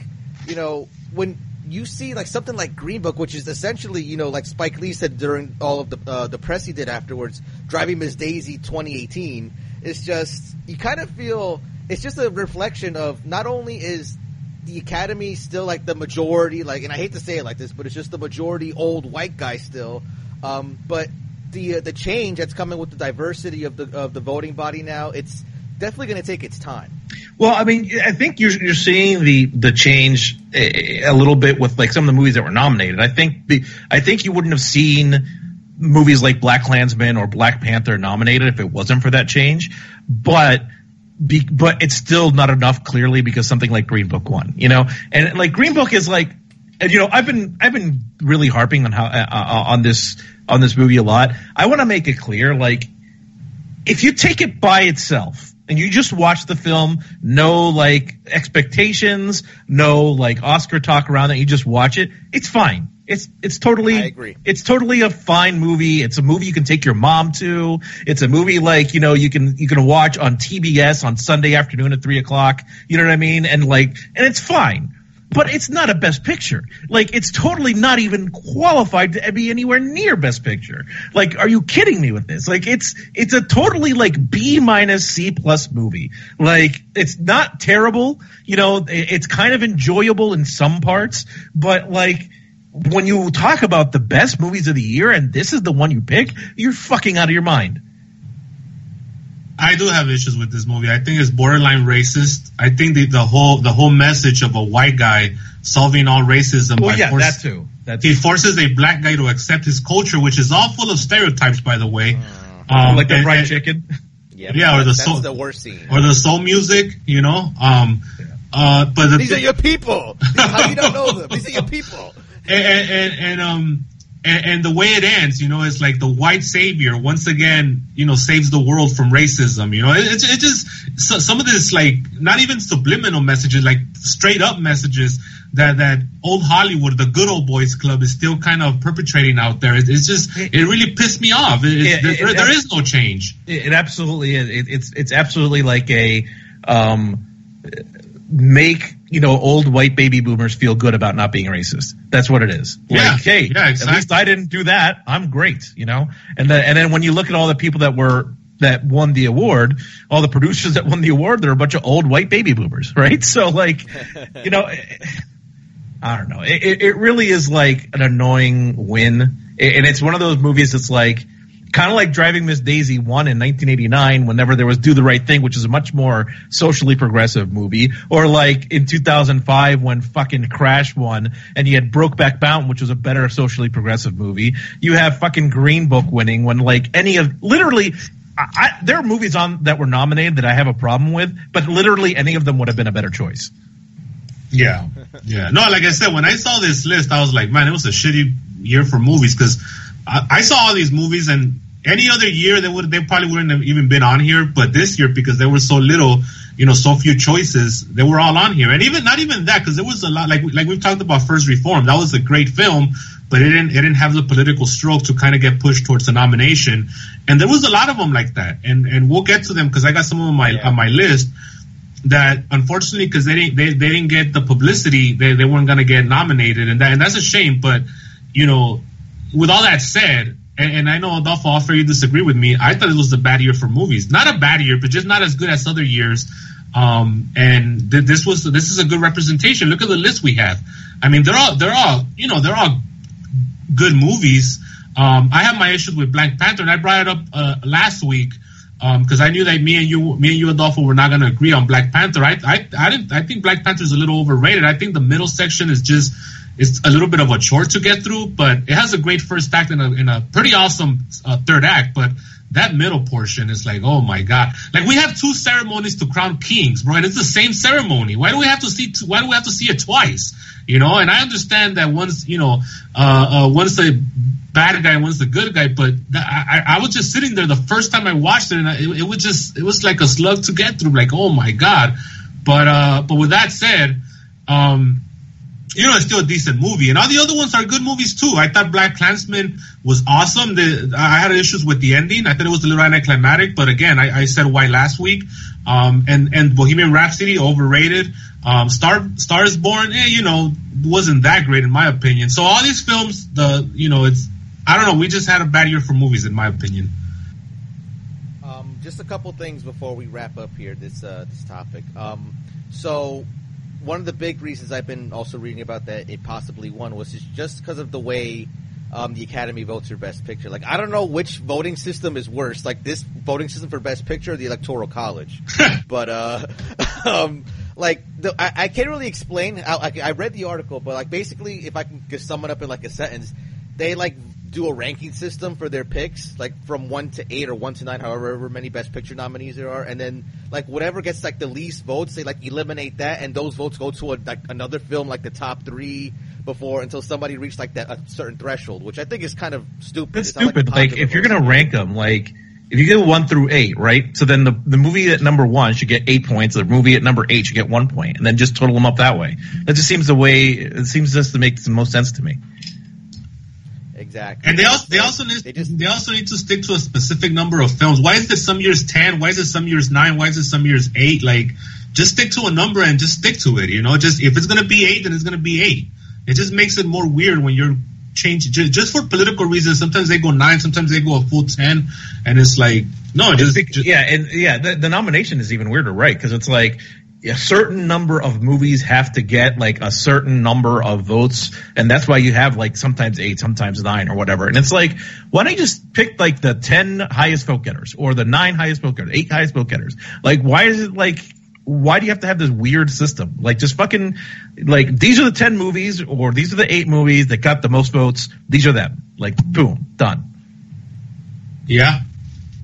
you know, when you see like something like Green Book, which is essentially, you know, like Spike Lee said during all of the uh, the press he did afterwards, driving Miss Daisy 2018. It's just you kind of feel it's just a reflection of not only is the Academy still like the majority, like, and I hate to say it like this, but it's just the majority old white guy still. Um, but the uh, the change that's coming with the diversity of the of the voting body now, it's definitely going to take its time. Well, I mean, I think you're you're seeing the the change a, a little bit with like some of the movies that were nominated. I think the I think you wouldn't have seen movies like BlacKkKlansman or Black Panther nominated if it wasn't for that change. But be, but it's still not enough clearly because something like Green Book won, you know, and like Green Book is like, and you know, I've been I've been really harping on how uh, uh, on this on this movie a lot. I want to make it clear, like, if you take it by itself and you just watch the film, no like expectations, no like Oscar talk around it, you just watch it, it's fine. It's it's totally I agree. It's totally a fine movie. It's a movie you can take your mom to. It's a movie like you know you can you can watch on TBS on Sunday afternoon at three o'clock. You know what I mean? And like and it's fine. But it's not a best picture. Like it's totally not even qualified to be anywhere near best picture. Like, are you kidding me with this? Like it's it's a totally like B minus C plus movie. Like it's not terrible. You know, it's kind of enjoyable in some parts, but like when you talk about the best movies of the year and this is the one you pick, you're fucking out of your mind. I do have issues with this movie. I think it's borderline racist. I think the, the whole the whole message of a white guy solving all racism. Well, by yeah, force- that too. That He forces a black guy to accept his culture, which is all full of stereotypes, by the way. like the and- fried and- chicken. Yeah, or the soul, the worst scene. or the soul music, you know. Um, uh, but the, These are your people. How you don't know them? These are your people. and, and, and, and um and, and the way it ends, you know, it's like the white savior once again, you know, saves the world from racism. You know, it, it, it just so, some of this like not even subliminal messages, like straight up messages that that old Hollywood, the good old boys club, is still kind of perpetrating out there. It, it's just it really pissed me off. Yeah, there, there- is no change. It, it absolutely is. It, it's it's absolutely like a um, make you know old white baby boomers feel good about not being racist. That's what it is. Yeah, like, hey, yeah, at least I didn't do that. I'm great, you know. And then and then when you look at all the people that were that won the award, all the producers that won the award, they're a bunch of old white baby boomers, right? So like, you know. Eh, eh, I don't know. It, it really is like an annoying win, and it's one of those movies that's like kind of like Driving Miss Daisy won in 1989. Whenever there was Do the Right Thing, which is a much more socially progressive movie, or like in 2005 when fucking Crash won, and you had Brokeback Mountain, which was a better socially progressive movie. You have fucking Green Book winning when like any of literally. I, I, there are movies on that were nominated that I have a problem with, but literally any of them would have been a better choice. Yeah, yeah. No, like I said, when I saw this list, I was like, man, it was a shitty year for movies because I, I saw all these movies, and any other year they would they probably wouldn't have even been on here. But this year, because there were so little, you know, so few choices, they were all on here. And even not even that, because there was a lot. Like like we've talked about First Reform, that was a great film, but it didn't it didn't have the political stroke to kind of get pushed towards the nomination. And there was a lot of them like that, and and we'll get to them because I got some of them on my on my list that unfortunately because they didn't they, they didn't get the publicity they, they weren't going to get nominated and that and that's a shame but you know with all that said and, and I know Adolfo Offer you disagree with me I thought it was a bad year for movies not a bad year but just not as good as other years um, and th- this was this is a good representation look at the list we have I mean they're all they're all you know they're all good movies um, I have my issues with Black Panther and I brought it up uh, last week because I knew that me and you, me and you, Adolfo, were not going to agree on Black Panther. I, I, I didn't. I think Black Panther is a little overrated. I think the middle section is just it's a little bit of a chore to get through, but it has a great first act and a, and a pretty awesome uh, third act. But that middle portion is like, oh my god! Like we have two ceremonies to crown kings, bro, and it's the same ceremony. Why do we have to see? Two, why do we have to see it twice? You know, and I understand that once you know, uh, uh, once the bad guy, one's the good guy. But th- I, I was just sitting there the first time I watched it, and I, it, it was just it was like a slug to get through. Like, oh my god! But uh, but with that said, um, you know, it's still a decent movie, and all the other ones are good movies too. I thought BlacKkKlansman was awesome. The, I had issues with the ending. I thought it was a little anticlimactic, but again, I, I said why last week. Um, and and Bohemian Rhapsody overrated. Um, Star Star is Born, eh, you know, wasn't that great in my opinion. So all these films, the you know, it's I don't know. We just had a bad year for movies, in my opinion. Um, just a couple things before we wrap up here this uh, this topic. Um, so one of the big reasons I've been also reading about that it possibly won was just because of the way um, the Academy votes for Best Picture. Like I don't know which voting system is worse, like this voting system for Best Picture or the Electoral College. but uh, um, like the, I, I can't really explain. How, I, I read the article, but like basically, if I can just sum it up in like a sentence, they like do a ranking system for their picks, like from one to eight or one to nine, however many Best Picture nominees there are, and then like whatever gets like the least votes, they like eliminate that, and those votes go to a, like another film, like the top three before until somebody reached like that a certain threshold, which I think is kind of stupid. It's It's not, stupid. Like, if you're gonna rank them, like if you get one through eight, right? So then the the movie at number one should get eight points. The movie at number eight should get one point, and then just total them up that way. That just seems the way. It seems just to make the most sense to me. Exactly. And they also they also need they, also need to stick to a specific number of films. Why is it some years ten? Why is it some years nine? Why is it some years eight? Like, just stick to a number and just stick to it. You know, just if it's gonna be eight, then it's gonna be eight. It just makes it more weird when you're changing just, just for political reasons. Sometimes they go nine, sometimes they go a full ten, and it's like no, just, just yeah, and yeah, the, the nomination is even weirder, right? Because it's like a certain number of movies have to get like a certain number of votes, and that's why you have like sometimes eight, sometimes nine, or whatever. And it's like, why don't you just pick like the ten highest vote getters or the nine highest vote getters, eight highest vote getters? Like, why is it like? Why do you have to have this weird system? Like, just fucking, like, these are the 10 movies, or these are the 8 movies that got the most votes. These are them. Like, boom, done. Yeah.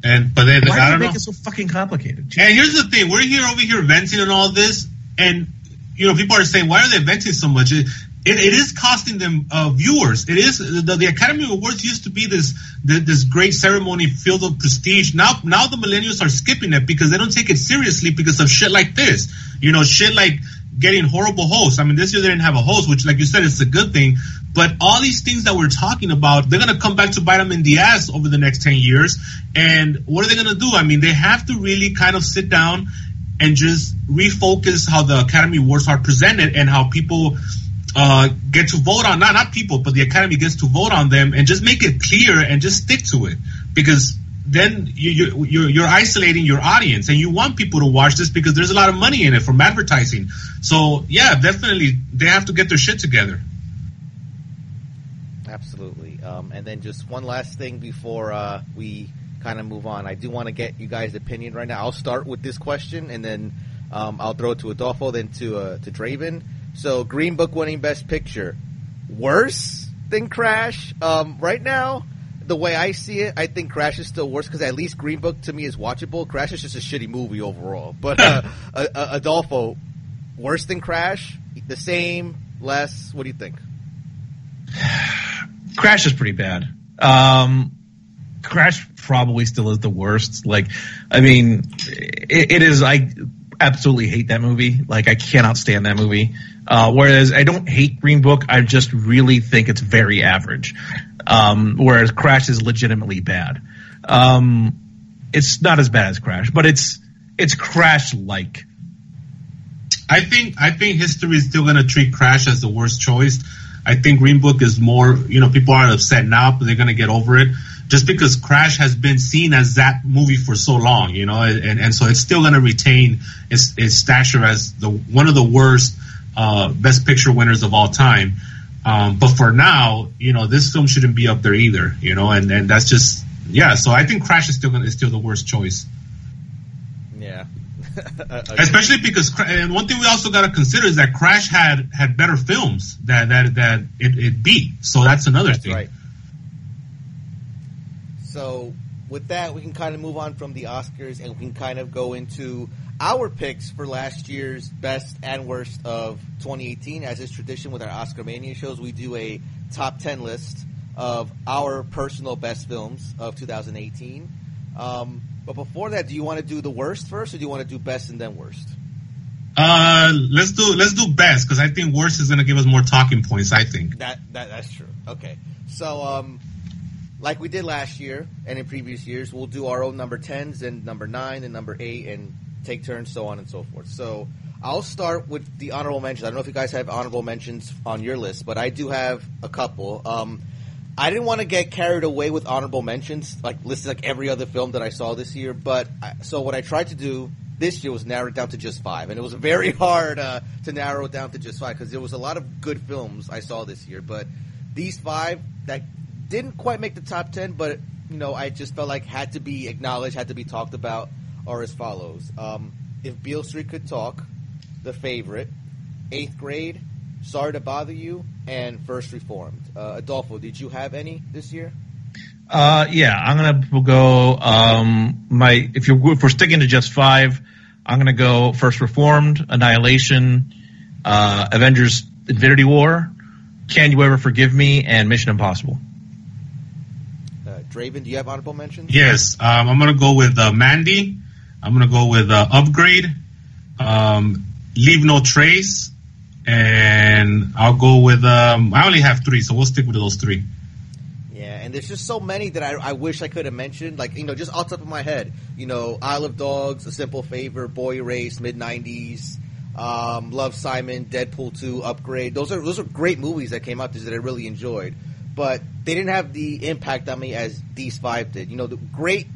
And but then Why do you make know. it so fucking complicated? And here's the thing: we're here over here venting and all this, and you know, people are saying, "Why are they venting so much?" It, it, it is costing them uh, viewers. It is the, the Academy Awards used to be this this, this great ceremony filled with prestige. Now, now the millennials are skipping it because they don't take it seriously because of shit like this. You know, shit like getting horrible hosts. I mean, this year they didn't have a host, which, like you said, it's a good thing. But all these things that we're talking about, they're going to come back to bite them in the ass over the next 10 years. And what are they going to do? I mean, they have to really kind of sit down and just refocus how the Academy Awards are presented and how people uh, get to vote on, not, not people, but the Academy gets to vote on them and just make it clear and just stick to it. Because then you, you, you're, isolating your audience and you want people to watch this because there's a lot of money in it from advertising. So yeah, definitely they have to get their shit together. Absolutely. Um, and then just one last thing before uh, we kind of move on. I do want to get you guys' opinion right now. I'll start with this question, and then um, I'll throw it to Adolfo, then to uh, to Draven. So, Green Book winning Best Picture, worse than Crash. Um, right now, the way I see it, I think Crash is still worse because at least Green Book to me is watchable. Crash is just a shitty movie overall. But uh, uh, uh, Adolfo, worse than Crash, the same, less. What do you think? Crash is pretty bad. Um, Crash probably still is the worst. Like, I mean, it, it is. I absolutely hate that movie. Like, I cannot stand that movie. Uh, whereas I don't hate Green Book. I just really think it's very average. Um, whereas Crash is legitimately bad. Um, it's not as bad as Crash, but it's it's Crash like. I think I think history is still going to treat Crash as the worst choice. I think Green Book is more, you know, people are upset now, but they're going to get over it. Just because Crash has been seen as that movie for so long, you know, and, and so it's still going to retain its, its stature as the one of the worst uh, Best Picture winners of all time. Um, but for now, you know, this film shouldn't be up there either, you know, and, and that's just yeah. So I think Crash is still gonna, is still the worst choice. Yeah. Especially because, and one thing we also got to consider is that Crash had had better films that that that it, it beat. So that's another That's thing. right. So with that, we can kind of move on from the Oscars and we can kind of go into our picks for last year's best and worst of 2018. As is tradition with our Oscar Mania shows, we do a top 10 list of our personal best films of 2018. Um, but before that, do you want to do the worst first, or do you want to do best and then worst? Uh, let's do let's do best because I think worst is going to give us more talking points. I think. That, that that's true. Okay, so um, like we did last year and in previous years, we'll do our own number tens and number nine and number eight and take turns, so on and so forth. So I'll start with the honorable mentions. I don't know if you guys have honorable mentions on your list, but I do have a couple. Um, I didn't want to get carried away with honorable mentions, like listed like every other film that I saw this year. But I, so what I tried to do this year was narrow it down to just five, and it was very hard uh, to narrow it down to just five because there was a lot of good films I saw this year. But these five that didn't quite make the top ten, but you know I just felt like had to be acknowledged, had to be talked about, are as follows: um, If Beale Street Could Talk, The Favorite, Eighth Grade, Sorry to Bother You, and First Reformed. Uh, Adolfo, did you have any this year? Uh, yeah, I'm gonna go. Um, my if you're if we're sticking to just five, I'm gonna go First Reformed, Annihilation, uh, Avengers: Infinity War, Can You Ever Forgive Me, and Mission Impossible. Draven, do you have honorable mentions? Yes, um, I'm gonna go with uh, Mandy. I'm gonna go with uh, Upgrade, um, Leave No Trace, and I'll go with. Um, I only have three, so we'll stick with those three. Yeah, and there's just so many that I, I wish I could have mentioned. Like, you know, just off the top of my head, you know, Isle of Dogs, A Simple Favor, Boy Erased, Mid 90s, um, Love Simon, Deadpool 2, Upgrade. Those are those are great movies that came out that I really enjoyed. But they didn't have the impact on me as these five did. You know, the great,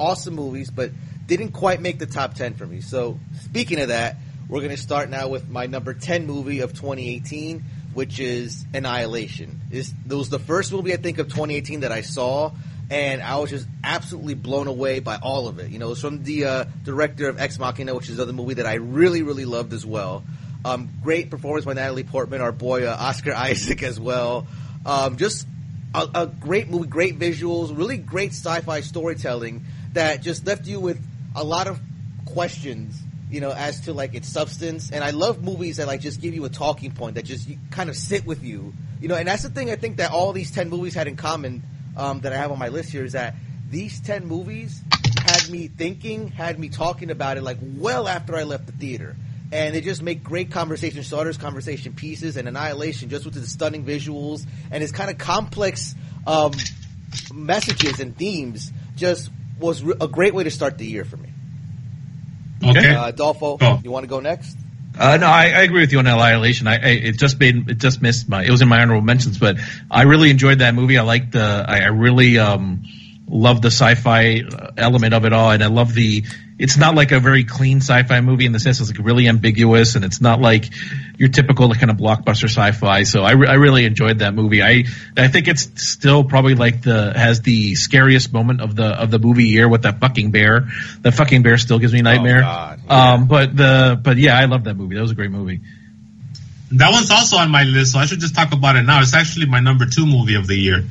awesome movies, but didn't quite make the top 10 for me. So, speaking of that, we're going to start now with my number 10 movie of 2018, which is Annihilation. This was the first movie I think of 2018 that I saw, and I was just absolutely blown away by all of it. You know, it's from the uh, director of Ex Machina, which is another movie that I really, really loved as well. Um, great performance by Natalie Portman, our boy uh, Oscar Isaac as well. Um, just a, a great movie, great visuals, really great sci-fi storytelling that just left you with a lot of questions you know, as to like its substance. And I love movies that like just give you a talking point that just kind of sit with you, you know. And that's the thing I think that all these ten movies had in common um, that I have on my list here is that these ten movies had me thinking, had me talking about it like well after I left the theater. And they just make great conversation starters, conversation pieces, and Annihilation just with the stunning visuals and its kind of complex um, messages and themes just was a great way to start the year for me. Okay. Uh, Adolfo, Oh. you want to go next? Uh, no, I, I agree with you on Annihilation. I, I it just made it just missed my. It was in my honorable mentions, but I really enjoyed that movie. I liked the. I, I really um love the sci-fi uh, element of it all, and I love the. It's not like a very clean sci-fi movie in the sense it's like really ambiguous, and it's not like your typical kind of blockbuster sci-fi. So I, re- I really enjoyed that movie. I I think it's still probably like the has the scariest moment of the of the movie year with that fucking bear. That fucking bear still gives me nightmare. Oh, God, Um, but the but yeah, I love that movie. That was a great movie. That one's also on my list, so I should just talk about it now. It's actually my number two movie of the year.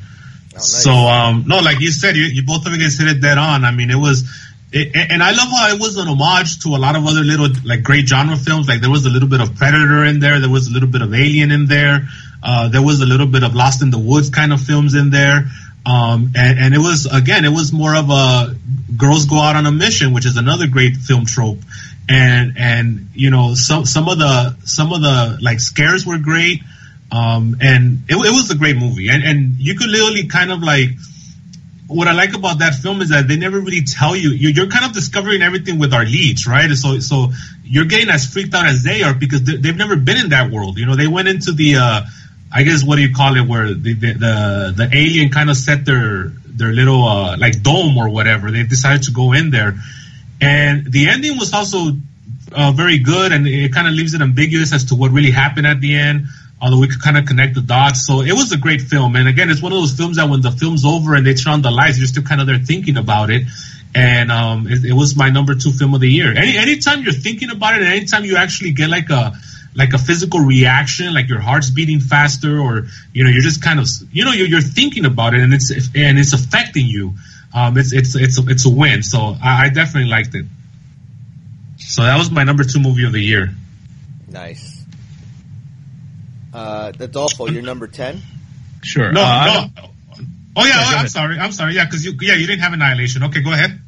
So, um, no, like you said, you, you both of you guys hit it dead on. I mean, it was, it, and I love how it was an homage to a lot of other little, like great genre films. Like there was a little bit of Predator in there. There was a little bit of Alien in there. Uh, there was a little bit of Lost in the Woods kind of films in there. Um, and, and it was, again, it was more of a girls go out on a mission, which is another great film trope. And, and, you know, some, some of the, some of the, like, scares were great. Um, and it, it was a great movie. And, and you could literally kind of like, what I like about that film is that they never really tell you. You're, you're kind of discovering everything with our leads, right? So, so you're getting as freaked out as they are because they, they've never been in that world. You know, they went into the, uh, I guess what do you call it, where the the the, the alien kind of set their their little uh, like dome or whatever. They decided to go in there, and the ending was also uh, very good, and it kind of leaves it ambiguous as to what really happened at the end. Although we could kind of connect the dots, so it was a great film. And again, it's one of those films that when the film's over and they turn on the lights, you're still kind of there thinking about it. And um, it, it was my number two film of the year. Any anytime you're thinking about it, and anytime you actually get like a like a physical reaction, like your heart's beating faster, or you know you're just kind of you know you're, you're thinking about it, and it's and it's affecting you. Um, it's it's it's a, it's a win. So I, I definitely liked it. So that was my number two movie of the year. Nice. Uh, Adolfo, you're number ten. Sure. No, Uh, no. Oh yeah, go oh, I'm sorry. I'm sorry. Yeah, because you yeah you didn't have Annihilation. Okay, go ahead.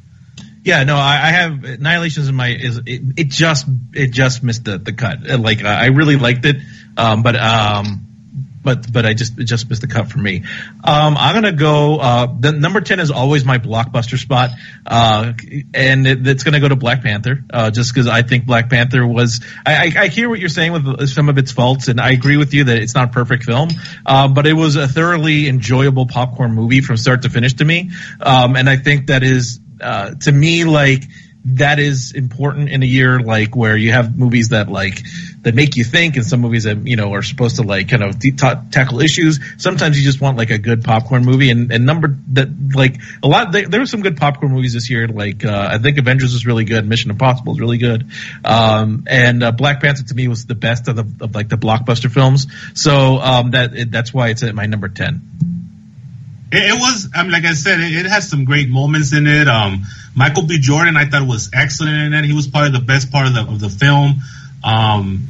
Yeah, no, I, I have Annihilation's in my is it, it just it just missed the the cut. Like I I really liked it, um, but um, but but I just just missed the cut for me. Um, I'm gonna go. Uh, the number ten is always my blockbuster spot, uh, and it, it's gonna go to Black Panther. Uh, just because I think Black Panther was. I, I, I hear what you're saying with some of its faults, and I agree with you that it's not a perfect film, um, but it was a thoroughly enjoyable popcorn movie from start to finish to me, um, and I think that is uh, to me like that is important in a year like where you have movies that like that make you think and some movies that you know are supposed to like kind of de- ta- tackle issues. Sometimes you just want like a good popcorn movie and, and number that like a lot there, there were some good popcorn movies this year like uh, i think avengers was really good mission impossible is really good um, and uh, black panther to me was the best of the of like the blockbuster films. So um, that that's why it's at my number 10 It, it was, I mean, like I said, it, it has some great moments in it. Um, Michael B. Jordan, I thought was excellent in it. He was probably the best part of the of the film. Um,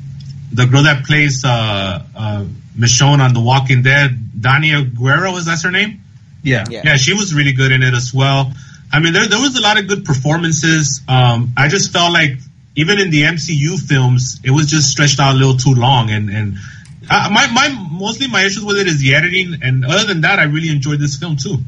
the girl that plays uh, uh, Michonne on The Walking Dead, Danai Gurira, is that her name? yeah Yeah, she was really good in it as well. I mean, there there was a lot of good performances. Um, I just felt like even in the MCU films, it was just stretched out a little too long. And and uh, my my mostly my issues with it is the editing. And other than that, I really enjoyed this film too.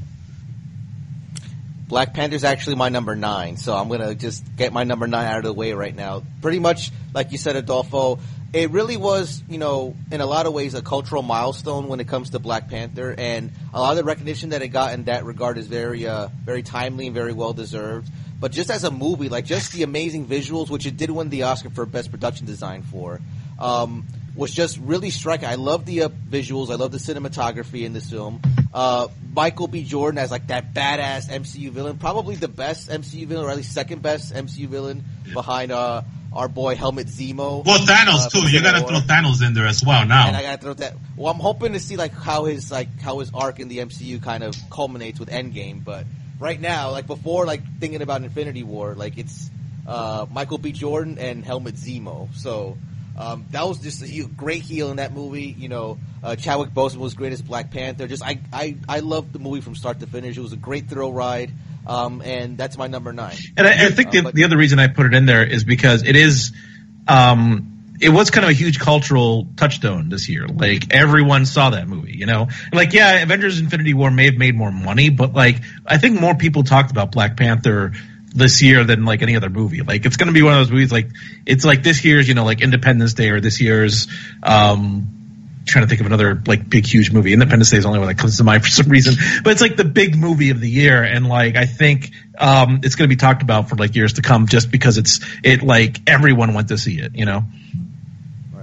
Black Panther's actually my number nine, so I'm gonna just get my number nine out of the way right now. Pretty much, like you said, Adolfo, it really was, you know, in a lot of ways, a cultural milestone when it comes to Black Panther, and a lot of the recognition that it got in that regard is very, uh, very timely and very well deserved. but just as a movie, like just the amazing visuals, which it did win the Oscar for best production design for, um, was just really striking. I love the uh, visuals. I love the cinematography in this film. Uh, Michael B. Jordan as like that badass MCU villain, probably the best MCU villain, or at least second best MCU villain behind uh, our boy Helmut Zemo. Well, Thanos uh, too. You gotta throw Thanos in there as well now. And I gotta throw that. Well, I'm hoping to see like how his like how his arc in the MCU kind of culminates with Endgame. But right now, like before, like thinking about Infinity War, like it's uh, Michael B. Jordan and Helmut Zemo. So um, that was just a he- great heel in that movie. You know, uh, Chadwick Boseman was great as Black Panther. Just I I I loved the movie from start to finish. It was a great thrill ride. Um, and that's my number nine. And I, I think Uh, the, but- the other reason I put it in there is because it is, um, it was kind of a huge cultural touchstone this year. Like everyone saw that movie, you know. Like yeah, Avengers: Infinity War may have made more money, but like I think more people talked about Black Panther this year than like any other movie. Like it's going to be one of those movies. Like it's like this year's, you know, like Independence Day or this year's. um Trying to think of another like big huge movie. Independence Day is the only one that comes to mind for some reason, but it's like the big movie of the year, and like I think um it's going to be talked about for like years to come, just because it's it like everyone went to see it, you know.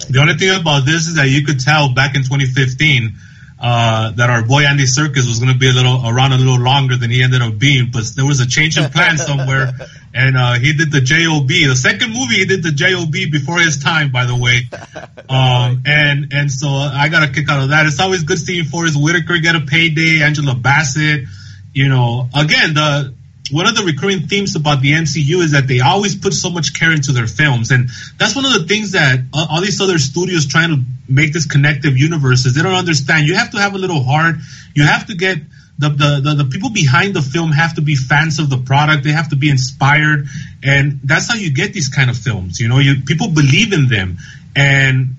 The only thing about this is that you could tell back in 2015 uh, that our boy Andy Serkis was going to be a little around a little longer than he ended up being, but there was a change of plan somewhere, and uh, he did the Job. The second movie he did the Job before his time, by the way. Um, and and so I got a kick out of that. It's always good seeing Forest Whitaker get a payday, Angela Bassett. You know, again the one of the recurring themes about the MCU is that they always put so much care into their films, and that's one of the things that uh, all these other studios trying to make this connective universe is they don't understand. You have to have a little heart. You have to get the, the, the, the people behind the film have to be fans of the product. They have to be inspired, and that's how you get these kind of films. You know, you people believe in them, and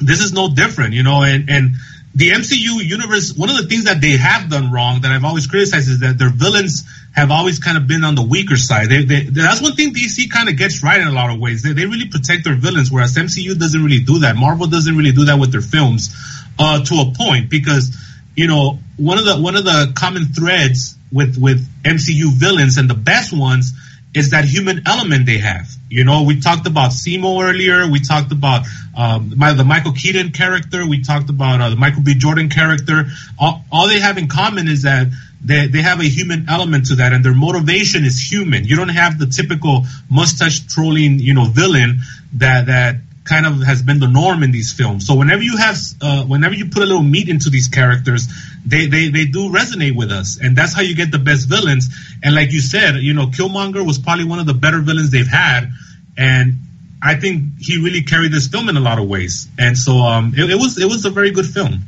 this is no different. You know, and and the MCU universe, one of the things that they have done wrong that I've always criticized is that their villains have always kind of been on the weaker side. They, they, that's one thing DC kind of gets right in a lot of ways. They, they really protect their villains, whereas MCU doesn't really do that. Marvel doesn't really do that with their films, uh, to a point because, you know, one of the, one of the common threads with, with MCU villains and the best ones is that human element they have. You know, we talked about Zemo earlier. We talked about um, the Michael Keaton character. We talked about uh, the Michael B. Jordan character. All, all they have in common is that they, they have a human element to that, and their motivation is human. You don't have the typical mustache trolling, you know, villain that that kind of has been the norm in these films. So whenever you have, uh, whenever you put a little meat into these characters, they, they, they do resonate with us. And that's how you get the best villains. And like you said, you know, Killmonger was probably one of the better villains they've had. And I think he really carried this film in a lot of ways. And so, um, it, it was, it was a very good film.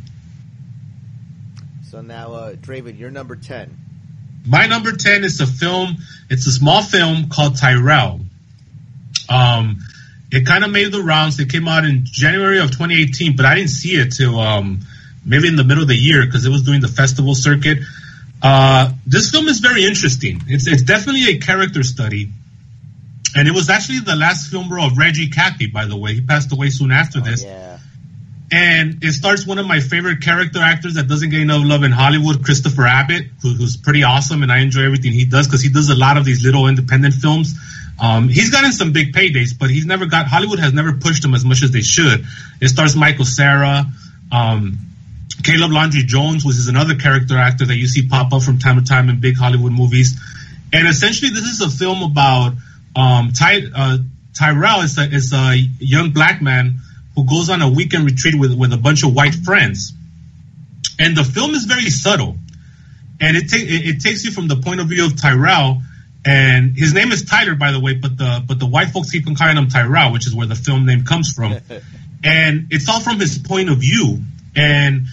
So now, uh, Draven, you're number ten. My number 10 is a film, it's a small film called Tyrel. Um, it kind of made the rounds. It came out in January of 2018, but I didn't see it till um, maybe in the middle of the year because it was doing the festival circuit. Uh, this film is very interesting. It's it's definitely a character study, and it was actually the last film role of Reggie Cathey. By the way, he passed away soon after this. Yeah. And it starts one of my favorite character actors that doesn't get enough love in Hollywood, Christopher Abbott, who, who's pretty awesome, and I enjoy everything he does because he does a lot of these little independent films. Um, he's gotten some big paydays, but he's never got Hollywood has never pushed him as much as they should. It stars Michael Cera, um, Caleb Landry Jones, which is another character actor that you see pop up from time to time in big Hollywood movies. And essentially, this is a film about um, Ty, uh, Tyrel is a, is a young black man who goes on a weekend retreat with, with a bunch of white friends. And the film is very subtle. And it, ta- it, it takes you from the point of view of Tyrel. And his name is Tyler, by the way, but the but the white folks keep on calling him Tyrel, which is where the film name comes from. and it's all from his point of view. And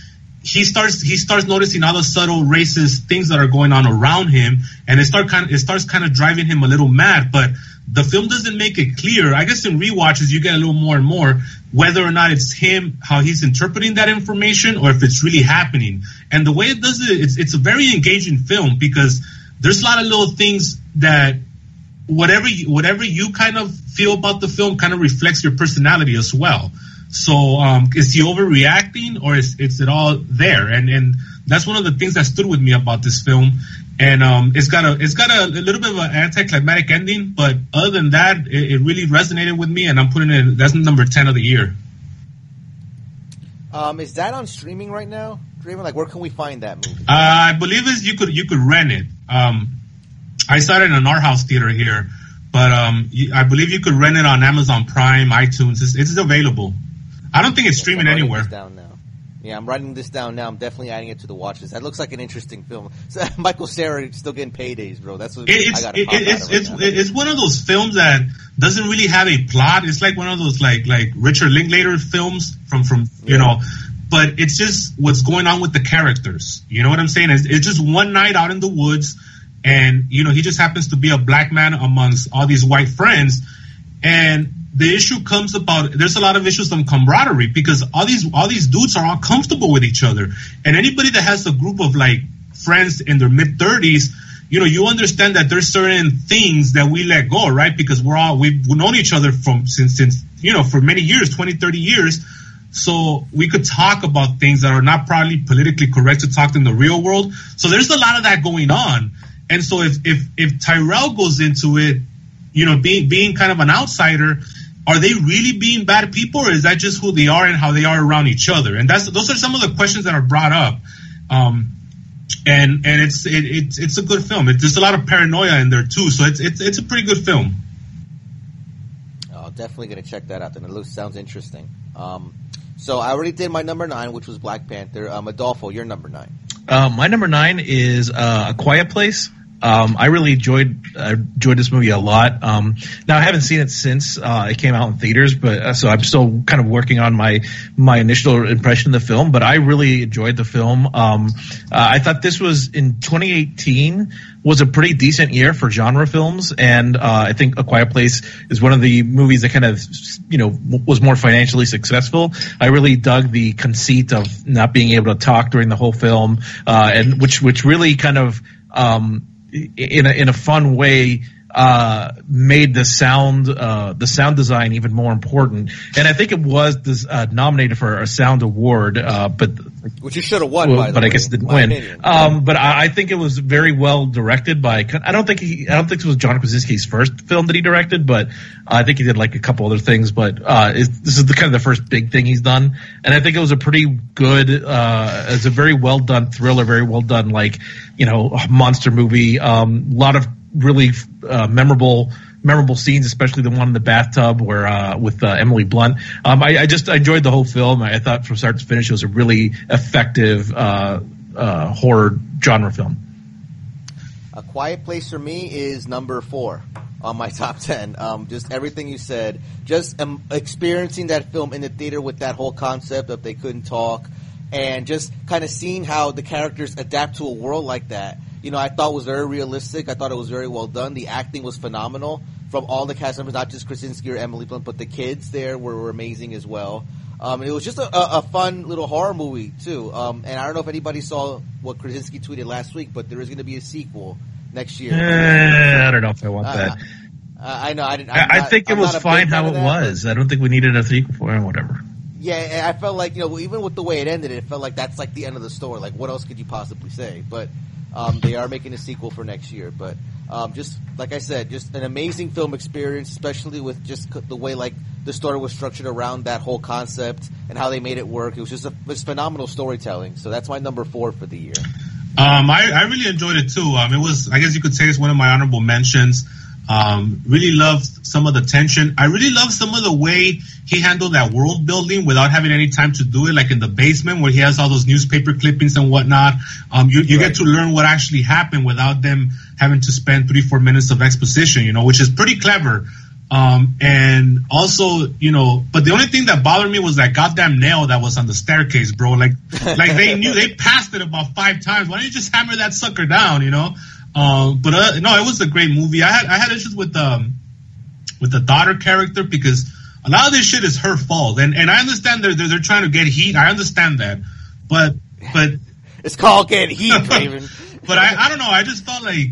he starts he starts noticing all the subtle racist things that are going on around him, and it start kind of, it starts kind of driving him a little mad. But the film doesn't make it clear. I guess in rewatches you get a little more and more whether or not it's him how he's interpreting that information or if it's really happening. And the way it does it, it's it's a very engaging film because there's a lot of little things that whatever you, whatever you kind of feel about the film kind of reflects your personality as well. So um, is he overreacting or is, is it all there? And and that's one of the things that stood with me about this film. And um, it's got a it's got a, a, little bit of an anticlimactic ending, but other than that, it, it, really resonated with me, and I'm putting it. That's number ten of the year. Um, is that on streaming right now? Like where can we find that movie? Uh, I believe is you could you could rent it. Um, I saw it in an art house theater here, but um, I believe you could rent it on Amazon Prime, iTunes. It's, it's available. I don't think it's streaming anywhere. Down now. Yeah, I'm writing this down now. I'm definitely adding it to the watch list. That looks like an interesting film. So, Michael Cera still getting paydays, bro. That's what it's, I got. It, it's it's, right it's one of those films that doesn't really have a plot. It's like one of those like like Richard Linklater films from from you yeah. know. But it's just what's going on with the characters. You know what I'm saying? It's, it's just one night out in the woods, and you know he just happens to be a black man amongst all these white friends, and the issue comes about there's a lot of issues on camaraderie because all these all these dudes are all comfortable with each other and anybody that has a group of like friends in their mid 30s you know you understand that there's certain things that we let go right because we're all we've known each other from since since you know for many years 20 30 years so we could talk about things that are not probably politically correct to talk in the real world. So there's a lot of that going on. And so if if if tyrel goes into it you know being being kind of an outsider are they really being bad people or is that just who they are and how they are around each other? And that's those are some of the questions that are brought up. Um, and and it's it, it's it's a good film. It, there's a lot of paranoia in there too. So it's it's, it's a pretty good film. Oh definitely gonna check that out. It sounds interesting. Um, so i already did my number nine which was black panther. Um, adolfo your number nine. Uh, my number nine is uh, a quiet place um, I really enjoyed uh, enjoyed this movie a lot. Um, now I haven't seen it since uh, it came out in theaters, but uh, so I'm still kind of working on my my initial impression of the film. But I really enjoyed the film. Um, uh, I thought this was in 2018 was a pretty decent year for genre films, and uh, I think A Quiet Place is one of the movies that kind of you know was more financially successful. I really dug the conceit of not being able to talk during the whole film, uh, and which which really kind of um, in a, in a fun way uh, made the sound uh, the sound design even more important. And I think it was this, uh, nominated for a sound award, uh, but which you should have won. Well, but I guess it didn't win. Um, but I, I, think it was very well directed by. I don't think he. I don't think it was John Krasinski's first film that he directed, but I think he did like a couple other things. But uh, this is the kind of the first big thing he's done, and I think it was a pretty good. Uh, it's a very well done thriller, very well done like you know monster movie. A um, lot of really uh, memorable memorable scenes, especially the one in the bathtub where uh, with uh, Emily Blunt. Um, I, I, just enjoyed the whole film. I thought from start to finish it was a really effective uh, uh, horror genre film. A Quiet Place for me is number four on my top ten. Um, just everything you said, just um, experiencing that film in the theater with that whole concept of they couldn't talk, and just kind of seeing how the characters adapt to a world like that you know, I thought was very realistic. I thought it was very well done. The acting was phenomenal from all the cast members, not just Krasinski or Emily Blunt, but the kids there were, were amazing as well. Um, it was just a, a, fun little horror movie too. Um, and I don't know if anybody saw what Krasinski tweeted last week, but there is going to be a sequel next year. Eh, I don't know if I want uh, that. I know. I didn't. i i think it I'm was fine how it was. I don't think we needed a sequel for it. Whatever. Yeah, I felt like you know, even with the way it ended, it felt like that's like the end of the story. Like, what else could you possibly say? But um, they are making a sequel for next year, but um, just like I said, just an amazing film experience, especially with just the way like the story was structured around that whole concept and how they made it work. It was just a, was phenomenal storytelling. So that's my number four for the year. Um, I, I really enjoyed it too. Um, it was, I guess you could say, it's one of my honorable mentions. Um, really loved some of the tension. I really loved some of the way he handled that world building without having any time to do it, like in the basement where he has all those newspaper clippings and whatnot. Um, you, you right. get to learn what actually happened without them having to spend three, four minutes of exposition, you know, which is pretty clever. Um, and also, you know, but the only thing that bothered me was that goddamn nail that was on the staircase, bro. Like, like they knew they passed it about five times. Why don't you just hammer that sucker down, you know? Um, but uh, no, it was a great movie. I had I had issues with um with the daughter character because a lot of this shit is her fault, and and I understand they're they're, they're trying to get heat. I understand that, but but it's called get heat, Raven. but I I don't know. I just felt like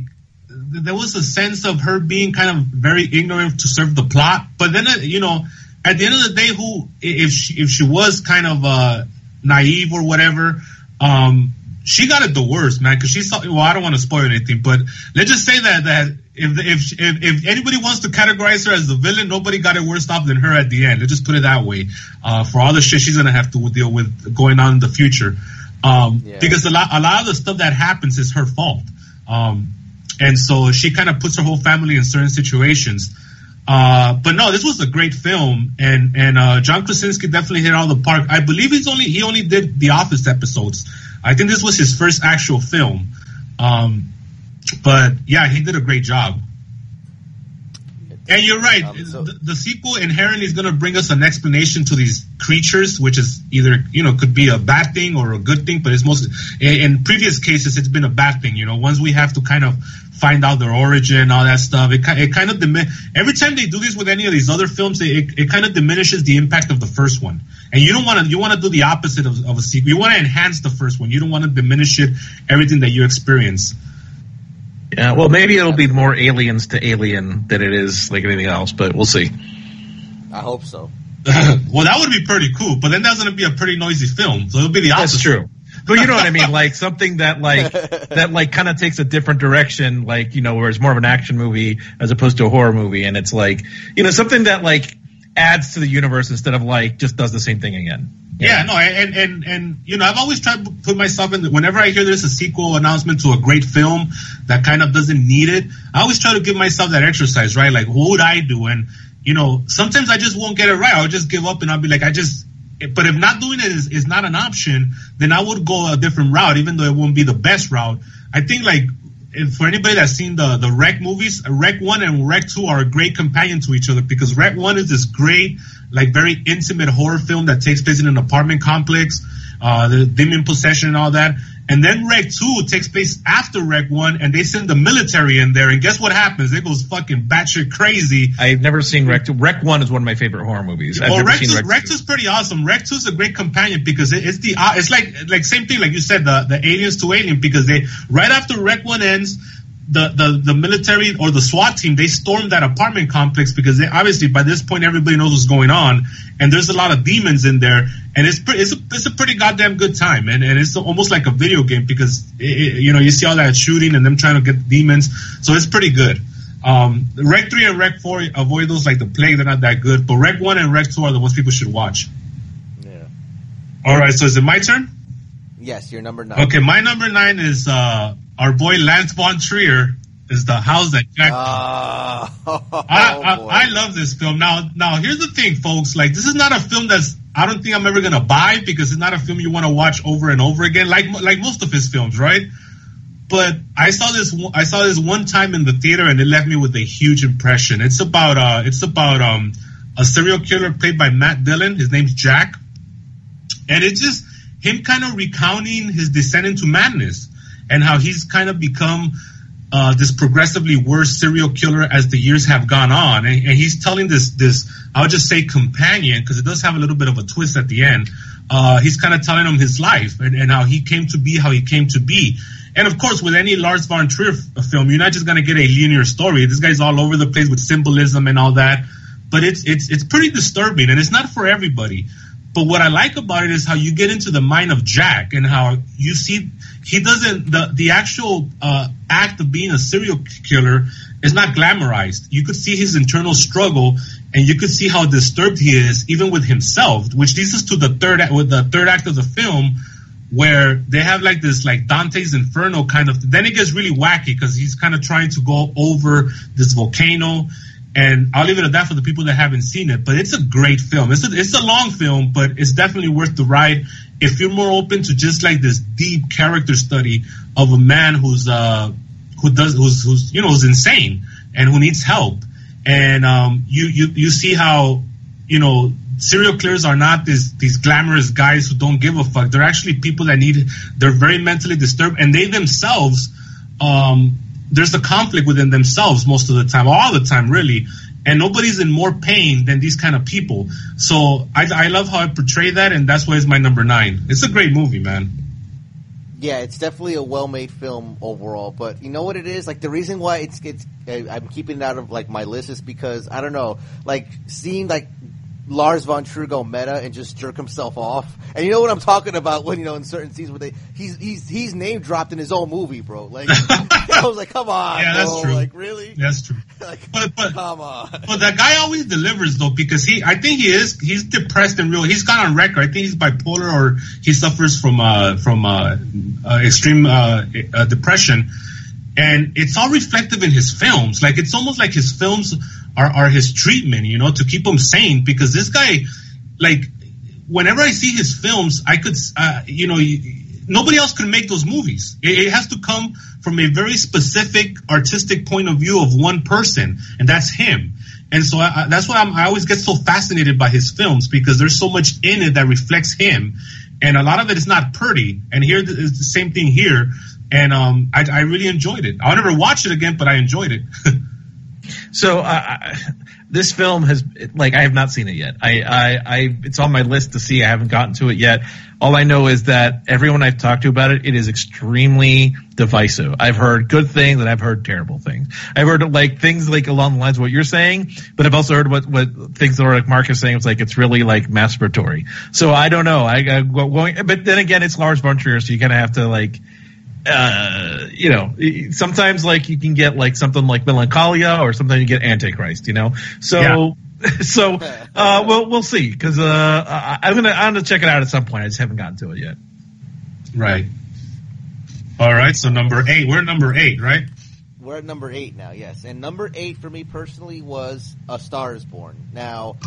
there was a sense of her being kind of very ignorant to serve the plot. But then uh, you know, at the end of the day, who if she if she was kind of uh naive or whatever, um she got it the worst, man. Because she saw. Well, I don't want to spoil anything, but let's just say that that if if if, if anybody wants to categorize her as the villain, nobody got it worse off than her at the end. Let's just put it that way. Uh, for all the shit she's gonna have to deal with going on in the future, um, yeah. because a lot a lot of the stuff that happens is her fault. Um, and so she kind of puts her whole family in certain situations. Uh, but no, this was a great film, and and uh, John Krasinski definitely hit all the park. I believe he's only he only did The Office episodes. I think this was his first actual film. Um, but yeah, he did a great job. And you're right. Um, the, the, sequel inherently is going to bring us an explanation to these creatures, which is either you know could be a bad thing or a good thing. But it's most in, in previous cases it's been a bad thing. You know, once we have to kind of find out their origin, all that stuff. It, it kind of dimin- every time they do this with any of these other films, it, it kind of diminishes the impact of the first one. And you don't want to you want to do the opposite of, of a sequel. You want to enhance the first one. You don't want to diminish it everything that you experience. Yeah, well, maybe it'll be more aliens to alien than it is like anything else, but we'll see. I hope so. well, that would be pretty cool, but then that's going to be a pretty noisy film, so it'll be the opposite. That's true. But you know what I mean? Like something that like that like kind of takes a different direction, like you know, where it's more of an action movie as opposed to a horror movie, and it's like you know something that like adds to the universe instead of like just does the same thing again. Yeah, no, and and and you know, I've always tried to put myself in. The, whenever I hear there's a sequel announcement to a great film that kind of doesn't need it, I always try to give myself that exercise, right? Like, what would I do? And you know, sometimes I just won't get it right. I'll just give up and I'll be like, I just. But if not doing it is, is not an option, then I would go a different route, even though it won't be the best route. I think like for anybody that's seen the the Rec movies, Rec One and Rec Two are a great companion to each other because Rec One is this great like very intimate horror film that takes place in an apartment complex, uh, the demon possession and all that. And then Rec 2 takes place after Rec 1 and they send the military in there and guess what happens? It goes fucking batshit crazy. I've never seen Rec 2. Rec 1 is one of my favorite horror movies. I've well, Rec 2, Rec, Rec 2 is pretty awesome. Rec 2 is a great companion because it, it's the, uh, it's like, like same thing, like you said, the, the aliens to alien because they, right after Rec 1 ends, the, the, the military or the SWAT team, they stormed that apartment complex because they obviously by this point everybody knows what's going on and there's a lot of demons in there and it's pretty, it's a, it's a pretty goddamn good time and, and it's almost like a video game because it, you know you see all that shooting and them trying to get demons so it's pretty good. Um, Rec 3 and Rec 4 avoid those like the plague, they're not that good, but Rec 1 and Rec 2 are the ones people should watch. Yeah. All right, so is it my turn? Yes, you're number nine. Okay, my number nine is uh, our boy Lars von Trier is the house that Jack. Uh, oh, I, I, I, love this film. Now, now here's the thing, folks. Like, this is not a film that's. I don't think I'm ever gonna buy because it's not a film you want to watch over and over again, like like most of his films, right? But I saw this. I saw this one time in the theater, and it left me with a huge impression. It's about uh, it's about um, a serial killer played by Matt Dillon. His name's Jack, and it's just him kind of recounting his descent into madness and how he's kind of become uh, this progressively worse serial killer as the years have gone on. And, and he's telling this this I'll just say companion because it does have a little bit of a twist at the end. Uh, he's kind of telling him his life and, and how he came to be, how he came to be. And of course, with any Lars von Trier film, you're not just going to get a linear story. This guy's all over the place with symbolism and all that. But it's it's it's pretty disturbing, and it's not for everybody. But what I like about it is how you get into the mind of Jack and how you see he doesn't the the actual uh, act of being a serial killer is not glamorized. You could see his internal struggle, and you could see how disturbed he is, even with himself. Which leads us to the third with the third act of the film, where they have like this like Dante's Inferno kind of. Then it gets really wacky because he's kind of trying to go over this volcano and I'll leave it at that for the people that haven't seen it. But it's a great film. It's a, it's a long film, but it's definitely worth the ride if you're more open to just like this deep character study of a man who's uh who does who's who's you know who's insane and who needs help. And um, you you you see how you know serial killers are not these these glamorous guys who don't give a fuck. They're actually people that need. They're very mentally disturbed, and they themselves um, there's a conflict within themselves most of the time, all the time, really. And nobody's in more pain than these kind of people. So I, I love how I portray that, and that's why it's my number nine. It's a great movie, man. Yeah, it's definitely a well-made film overall. But you know what it is? Like the reason why it's it's I'm keeping it out of like my list is because I don't know, like seeing like Lars von Trier go meta and just jerk himself off. And you know what I'm talking about when you know in certain scenes where they he's he's he's name dropped in his own movie, bro. Like I was like, come on, Yeah, that's bro. true. Like really? That's true. like, but, but, come on. But that guy always delivers though, because he, I think he is, he's depressed and real. He's gone on record. I think he's bipolar or he suffers from, uh, from, uh, uh extreme, uh, uh, depression. And it's all reflective in his films. Like, it's almost like his films are, are his treatment, you know, to keep him sane because this guy, like, whenever I see his films, I could, uh, you know, nobody else can make those movies. It, it has to come from a very specific artistic point of view of one person, and that's him. And so I, I, that's why I'm, I always get so fascinated by his films because there's so much in it that reflects him, and a lot of it is not pretty. And here is the same thing here, and um, I, I really enjoyed it. I'll never watch it again, but I enjoyed it. So uh, this film has like I have not seen it yet. I, I, I it's on my list to see. I haven't gotten to it yet. All I know is that everyone I've talked to about it, it is extremely divisive. I've heard good things and I've heard terrible things. I've heard like things like along the lines of what you're saying, but I've also heard what what things that are like Mark is saying. It's like it's really like masturbatory. So I don't know. I, I going, but then again, it's Lars von Trier, so you kind of have to like uh, you know, sometimes like you can get like something like melancholia or sometimes you get antichrist, you know? So, yeah. so, uh, well, we'll see. Cause, uh, I'm going to, I'm going to check it out at some point. I just haven't gotten to it yet. Right. All right. So number eight, we're number eight, right? We're at number eight now, yes. And number eight for me personally was A Star is Born. Now,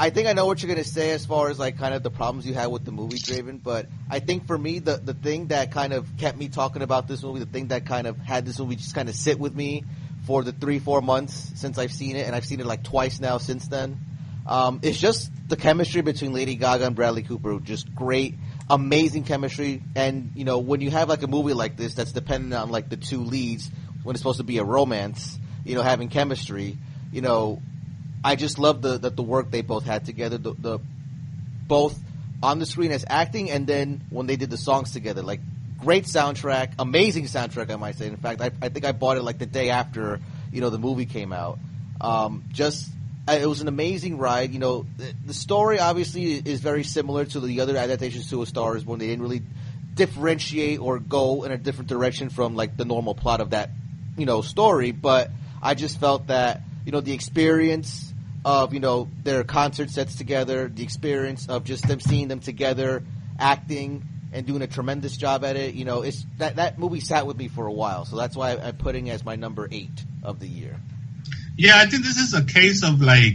I think I know what you're to say as far as like kind of the problems you had with the movie, Draven. But I think for me, the the thing that kind of kept me talking about this movie, the thing that kind of had this movie just kind of sit with me for the three four months since I've seen it, and I've seen it like twice now since then. Um, it's just the chemistry between Lady Gaga and Bradley Cooper, just great, amazing chemistry. And you know, when you have like a movie like this that's dependent on like the two leads when it's supposed to be a romance, you know, having chemistry, you know, I just love the, the, the work they both had together. The, the both on the screen as acting, and then when they did the songs together, like great soundtrack, amazing soundtrack, I might say. In fact, I, I think I bought it like the day after you know the movie came out. Um, just it was an amazing ride. You know, the, the, story obviously is very similar to the other adaptations to A Star Is Born. They didn't really differentiate or go in a different direction from like the normal plot of that you know story, but I just felt that you know the experience of you know their concert sets together, the experience of just them seeing them together, acting and doing a tremendous job at it. You know, it's that that movie sat with me for a while, so that's why I'm putting as my number eight of the year. Yeah, I think this is a case of like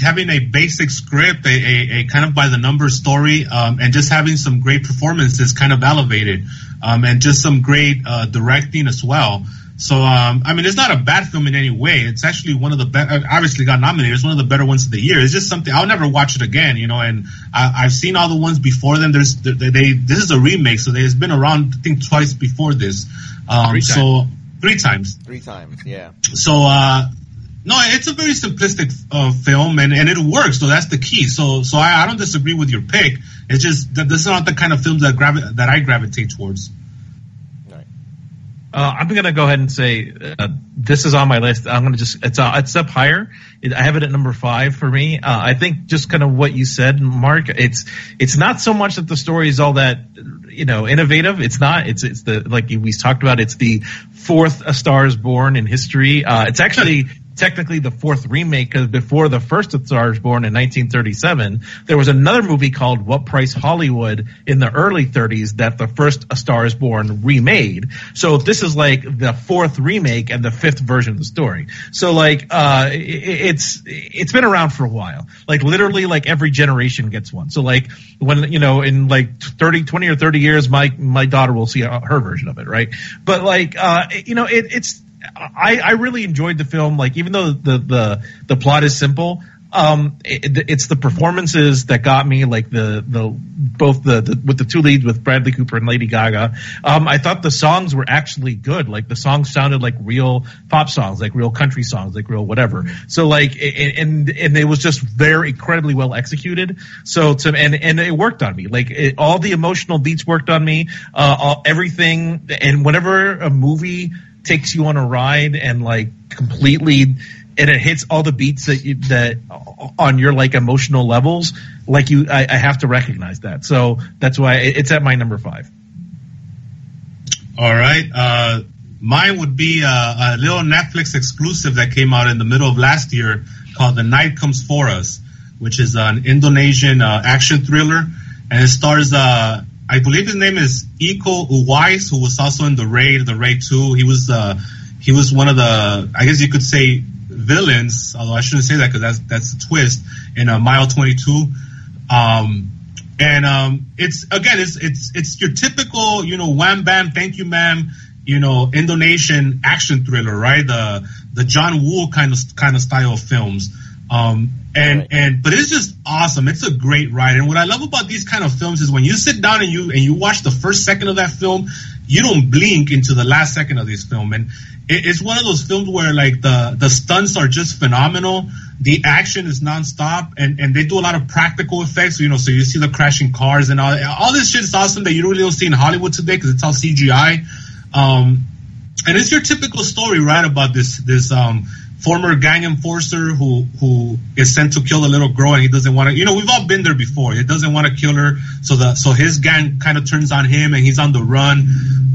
having a basic script, a, a, a kind of by the numbers story, um, and just having some great performances kind of elevated, um, and just some great uh, directing as well. So, um, I mean, it's not a bad film in any way. It's actually one of the better, obviously got nominated. It's one of the better ones of the year. It's just something, I'll never watch it again, you know, and I, have seen all the ones before them. There's, they, they, this is a remake, so it's been around, I think, twice before this. Um, three so, three times. Three times, yeah. So, uh, no, it's a very simplistic uh, film, and, and it works. So that's the key. So, so I, I don't disagree with your pick. It's just that this is not the kind of films that gravi- that I gravitate towards. Uh, I'm gonna go ahead and say uh, this is on my list. I'm gonna just it's uh, it's up higher. It, I have it at number five for me. Uh, I think just kind of what you said, Mark. It's it's not so much that the story is all that you know innovative. It's not. It's it's the like we talked about. It's the fourth A Star Is Born in history. Uh, it's actually technically the fourth remake because before the first A Star Is Born in 1937, there was another movie called What Price Hollywood in the early 30s that the first A Star Is Born remade. So this is like the fourth remake and the fifth version of the story. So like, uh, it, it's, it's been around for a while. Like literally like every generation gets one. So like when, you know, in like 30, 20 or 30 years, my, my daughter will see her version of it, right? But like, uh, you know, it, it's, I, I really enjoyed the film. Like even though the the the plot is simple, um, it, it's the performances that got me. Like the the both the, the, with the two leads with Bradley Cooper and Lady Gaga. Um, I thought the songs were actually good. Like the songs sounded like real pop songs, like real country songs, like real whatever. So like and and it was just very incredibly well executed. So to and and it worked on me. Like it, all the emotional beats worked on me. Uh, all, everything and whenever a movie takes you on a ride and like completely and it hits all the beats that you, that on your like emotional levels. Like you, I, I have to recognize that. So that's why it's at my number five. All right. Uh, mine would be a, a, little Netflix exclusive that came out in the middle of last year called The Night Comes For Us, which is an Indonesian uh, action thriller. And it stars, uh, I believe his name is Iko Uwais, who was also in The Raid, The Raid 2. He was, uh, he was one of the, I guess you could say, villains, although I shouldn't say that because that's, that's a twist, in uh, Mile 22. Um, and um, it's again, it's it's it's your typical, you know, wham bam, thank you, ma'am, you know, Indonesian action thriller, right? The the John Woo kind of kind of style of films. Um, and right. and but it's just awesome. It's a great ride. And what I love about these kind of films is when you sit down and you and you watch the first second of that film, you don't blink into the last second of this film. And it, it's one of those films where like the the stunts are just phenomenal the action is nonstop, and and they do a lot of practical effects. You know, so you see the crashing cars and all all this shit is awesome that you really don't see in Hollywood today because it's all CGI. Um, and it's your typical story, right, about this this um, former gang enforcer who who is sent to kill a little girl and he doesn't want to. You know, we've all been there before. He doesn't want to kill her, so the so his gang kind of turns on him and he's on the run.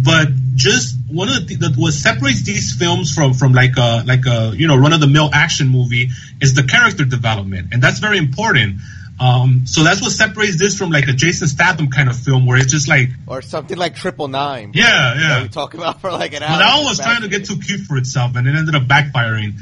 But just one of the that what separates these films from from like a like a you know run of the mill action movie is the character development, and that's very important. Um, so that's what separates this from like a Jason Statham kind of film where it's just like or something like Triple Nine. Yeah, yeah. we talk about for like an hour. But that one was trying to get too cute for itself, and it ended up backfiring.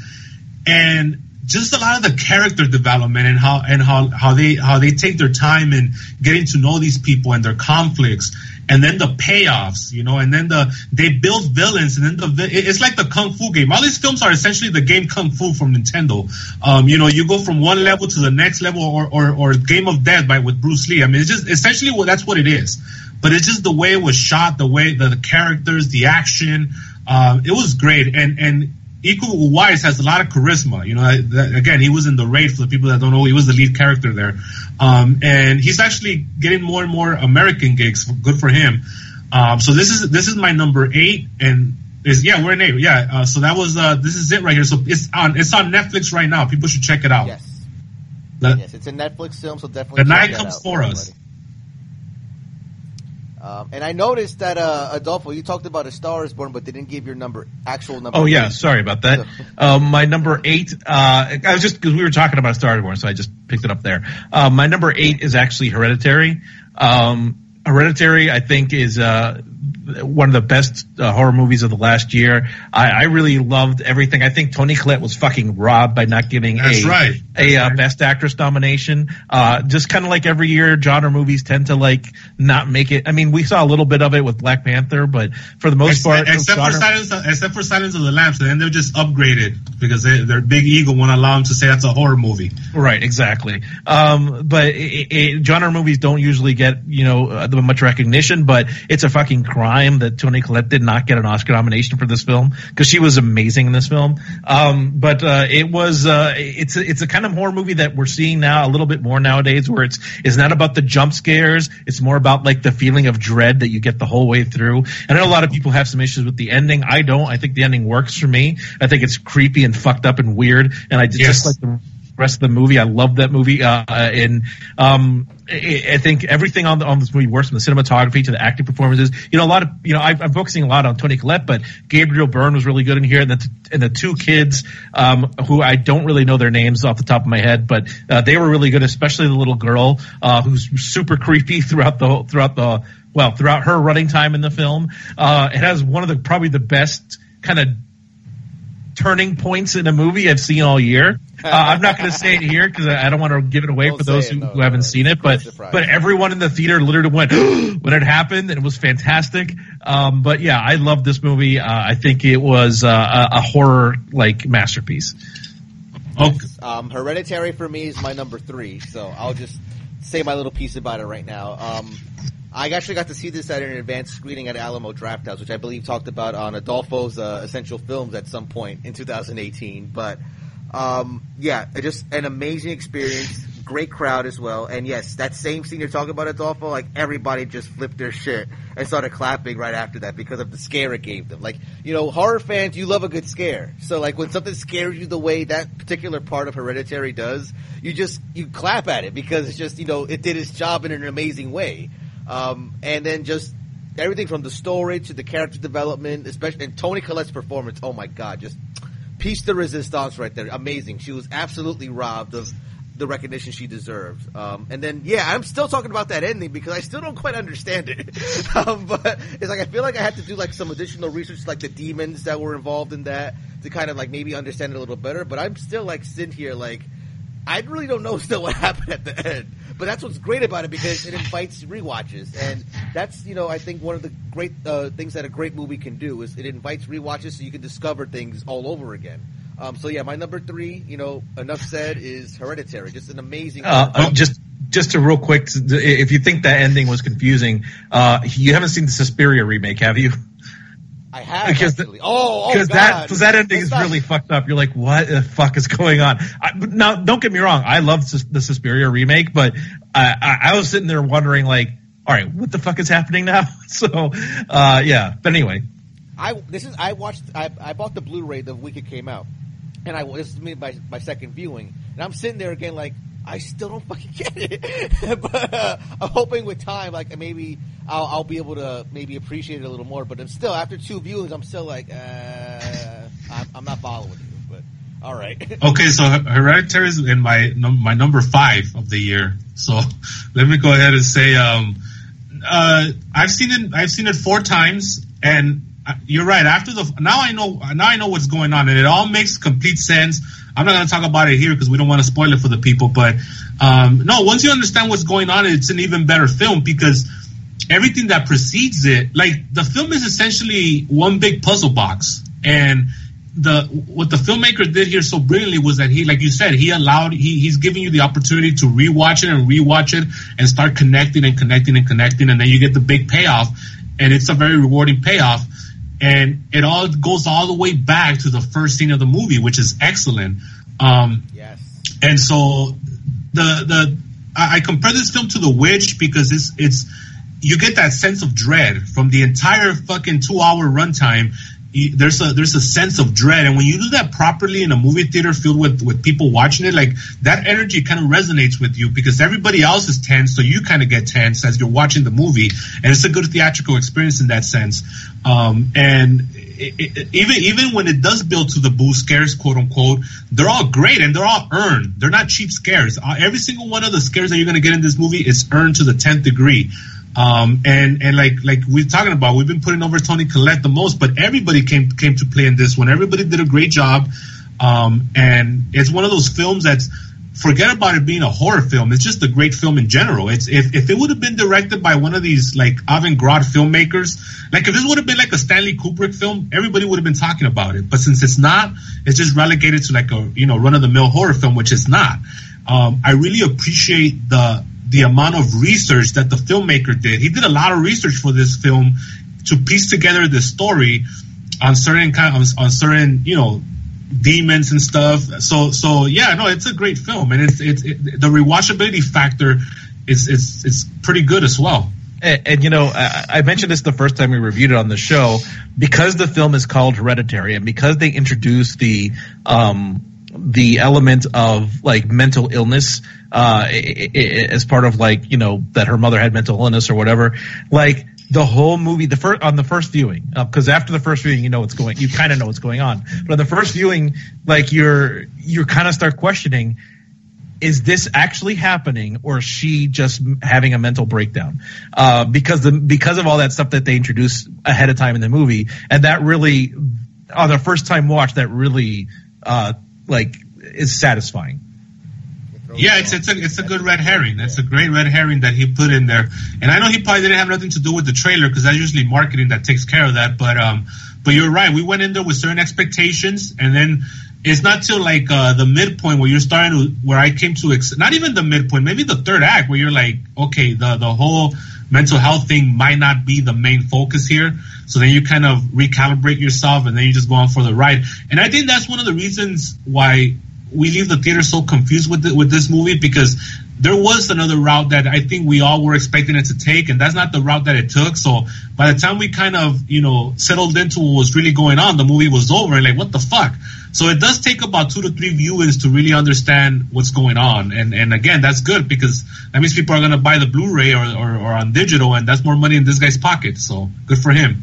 And just a lot of the character development and how and how how they how they take their time in getting to know these people and their conflicts and then the payoffs, you know, and then the they build villains, and then the it's like the kung fu game. All these films are essentially the game Kung Fu from Nintendo. Um, you know, you go from one level to the next level, or or, or Game of Death by with Bruce Lee. I mean, it's just essentially what that's what it is. But it's just the way it was shot, the way the, the characters, the action. Um, it was great, and and Iko Uwais has a lot of charisma. You know, again, he was in the raid for the people that don't know. He was the lead character there, um, and he's actually getting more and more American gigs. Good for him. Um, so this is this is my number eight, and is yeah we're in eight. Yeah, uh, so that was uh, this is it right here. So it's on it's on Netflix right now. People should check it out. Yes, the, yes, it's a Netflix film, so definitely. The night comes for us. Um, and I noticed that uh, Adolfo, you talked about a Star is Born, but they didn't give your number, actual number. Oh yeah, sorry about that. um, my number eight, uh, I was just because we were talking about Star is Born, so I just picked it up there. Uh, my number eight is actually Hereditary. Um, Hereditary, I think, is uh, one of the best uh, horror movies of the last year. I, I, really loved everything. I think Toni Collette was fucking robbed by not getting That's a right. a uh, best actress nomination. Uh, just kind of like every year, genre movies tend to like not make it. I mean, we saw a little bit of it with Black Panther, but for the most except, part, except genre, for Silence, except for Silence of the Lambs, and then they're just upgraded because they, their big ego won't allow them to say that's a horror movie. Right, exactly. Um, but it, it, genre movies don't usually get you know uh, much recognition, but it's a fucking crime that Toni Collette did not get an Oscar nomination for this film because she was amazing in this film. Um, but uh, it was uh, it's a, it's a kind of horror movie that we're seeing now a little bit more nowadays, where it's it's not about the jump scares. It's more about like the feeling of dread that you get the whole way through. And I know a lot of people have some issues with the ending. I don't. I think the ending works for me. I think it's creepy and fucked up and weird, and I just, yes. like the rest of the movie. I love that movie. Uh, and um, I think everything on the, on this movie works from the cinematography to the acting performances. You know, a lot of you know I, am focusing a lot on Toni Collette, but Gabriel Byrne was really good in here, and the and the two kids um, who I don't really know their names off the top of my head, but uh, they were really good, especially the little girl uh, who's super creepy throughout the throughout the well throughout her running time in the film. Uh, it has one of the probably the best kind of turning points in a movie I've seen all year. Uh, I'm not going to say it here because I don't want to give it away don't for those who, no, who no, haven't no, seen it. But but everyone in the theater literally went when it happened, and it was fantastic. Um, but yeah, I love this movie. Uh, I think it was uh, a, a horror like masterpiece. Okay. Um, Hereditary for me is my number three, so I'll just say my little piece about it right now. Um, I actually got to see this at an advanced screening at Alamo Drafthouse, which I believe talked about on Adolfo's uh, Essential Films at some point in 2018. But um, yeah, just an amazing experience. great crowd as well. And yes, that same scene you're talking about, Adolfo, like everybody just flipped their shit and started clapping right after that because of the scare it gave them. Like, you know, horror fans, you love a good scare. So like when something scares you the way that particular part of Hereditary does, you just, you clap at it because it's just, you know, it did its job in an amazing way. Um, and then just everything from the story to the character development, especially, and Toni Collette's performance, oh my god, just piece de resistance right there. Amazing. She was absolutely robbed of the recognition she deserved. Um, and then, yeah, I'm still talking about that ending because I still don't quite understand it. um, but it's like I feel like I had to do like some additional research, like the demons that were involved in that, to kind of like maybe understand it a little better. But I'm still like sitting here like I really don't know still what happened at the end. But that's what's great about it because it invites rewatches, and that's you know I think one of the great uh, things that a great movie can do is it invites rewatches so you can discover things all over again. Um, so yeah, my number three, you know, enough said, is Hereditary. Just an amazing. Uh, uh, just just to real quick, if you think that ending was confusing, uh, you haven't seen the Suspiria remake, have you? I have because. The, oh, because oh that because that ending is not... really fucked up. You're like, what the fuck is going on? I, now, don't get me wrong. I love the Suspiria remake, but I, I, I, was sitting there wondering, like, all right, what the fuck is happening now? so, uh, yeah. But anyway, I this is I watched. I, I bought the Blu-ray the week it came out, and I this is me my my second viewing, and I'm sitting there again like I still don't fucking get it. but uh, I'm hoping with time, like maybe I'll, I'll, be able to maybe appreciate it a little more. But I'm still after two viewings, I'm still like, uh, I'm, I'm, not following you. But all right. okay, so Hereditary is in my my number five of the year. So let me go ahead and say, um, uh, I've seen it. I've seen it four times, and uh, you're right. After the now, I know now I know what's going on, and it all makes complete sense I'm not going to talk about it here because we don't want to spoil it for the people. But um, no, once you understand what's going on, it's an even better film because everything that precedes it, like the film is essentially one big puzzle box. And the what the filmmaker did here so brilliantly was that he, like you said, he allowed he, he's giving you the opportunity to rewatch it and rewatch it and start connecting and connecting and connecting, and then you get the big payoff, and it's a very rewarding payoff and it all goes all the way back to the first scene of the movie, which is excellent. Um, yes. And so the the I, I compare this film to The Witch because it's it's you get that sense of dread from the entire fucking two hour runtime there's a there's a sense of dread. And when you do that properly in a movie theater filled with with people watching it like that energy kind of resonates with you because everybody else is tense so you kind of get tense as you're watching the movie. And it's a good theatrical experience in that sense. Um, and it, it, even even when it does build to the boo scares quote unquote they're all great and they're all earned. They're not cheap scares. Uh, every single one of the scares that you're going to get in this movie is earned to the 10th degree um, and and like like we're talking about, we've been putting over Toni Collette the most, but everybody came came to play in this one. Everybody did a great job, um, and it's one of those films that's forget about it being a horror film. It's just a great film in general. It's if, if it would have been directed by one of these like avant-garde filmmakers, like if this would have been like a Stanley Kubrick film, everybody would have been talking about it. But since it's not, it's just relegated to like a you know run-of-the-mill horror film, which it's not. Um, I really appreciate the the amount of research that the filmmaker did. He did a lot of research for this film to piece together the story on certain kind of, on certain you know demons and stuff. So so yeah, no, it's a great film, and it's it's it, the rewatchability factor is is is pretty good as well. And, and, you know, I, I, mentioned this the first time we reviewed it on the show because the film is called Hereditary, and because they introduced the um, the element of like mental illness uh, as part of like you know that her mother had mental illness or whatever. Like the whole movie, the first on the first viewing, because uh, after the first viewing, you know what's going, you kind of know what's going on. But on the first viewing, like you're you kind of start questioning. Is this actually happening, or is she just having a mental breakdown? Uh, because the because of all that stuff that they introduce ahead of time in the movie, and that really, on the first time watch, that really uh, like is satisfying. Yeah, it's it's a it's a good red herring. It's a great red herring that he put in there. And I know he probably didn't have nothing to do with the trailer because that's usually marketing that takes care of that. But um, but you're right. We went in there with certain expectations, and then it's not till like uh, the midpoint where you're starting to where I came to ex- not even the midpoint, maybe the third act where you're like, okay, the the whole mental health thing might not be the main focus here. So then you kind of recalibrate yourself and then you just go on for the ride. And I think that's one of the reasons why we leave the theater so confused with the, with this movie because there was another route that I think we all were expecting it to take, and that's not the route that it took. So by the time we kind of you know settled into what was really going on, the movie was over, and like what the fuck. So it does take about two to three viewings to really understand what's going on, and and again that's good because that means people are gonna buy the Blu-ray or, or, or on digital, and that's more money in this guy's pocket. So good for him.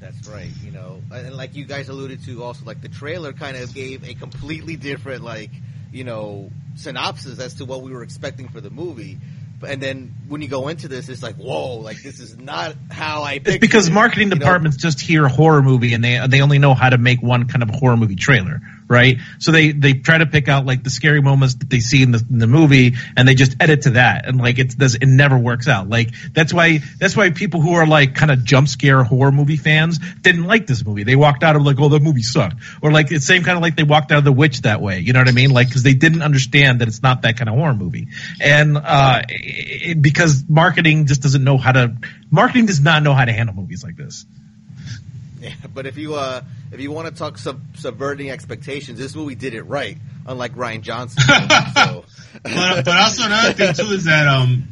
That's right. You know, and like you guys alluded to, also like the trailer kind of gave a completely different like you know synopsis as to what we were expecting for the movie. And then when you go into this, it's like, whoa, like this is not how I. It's because it, marketing departments know? just hear horror movie and they they only know how to make one kind of horror movie trailer, right? So they they try to pick out like the scary moments that they see in the, in the movie and they just edit to that, and like it does it never works out. Like that's why that's why people who are like kind of jump scare horror movie fans didn't like this movie. They walked out of like, oh, the movie sucked, or like it's same kind of like they walked out of The Witch that way. You know what I mean? Like because they didn't understand that it's not that kind of horror movie, and uh, it, because marketing just doesn't know how to marketing does not know how to handle movies like this. Yeah, but if you uh, if you want to talk sub- subverting expectations, this movie did it right, unlike Rian Johnson. so. but, but also another thing too is that um,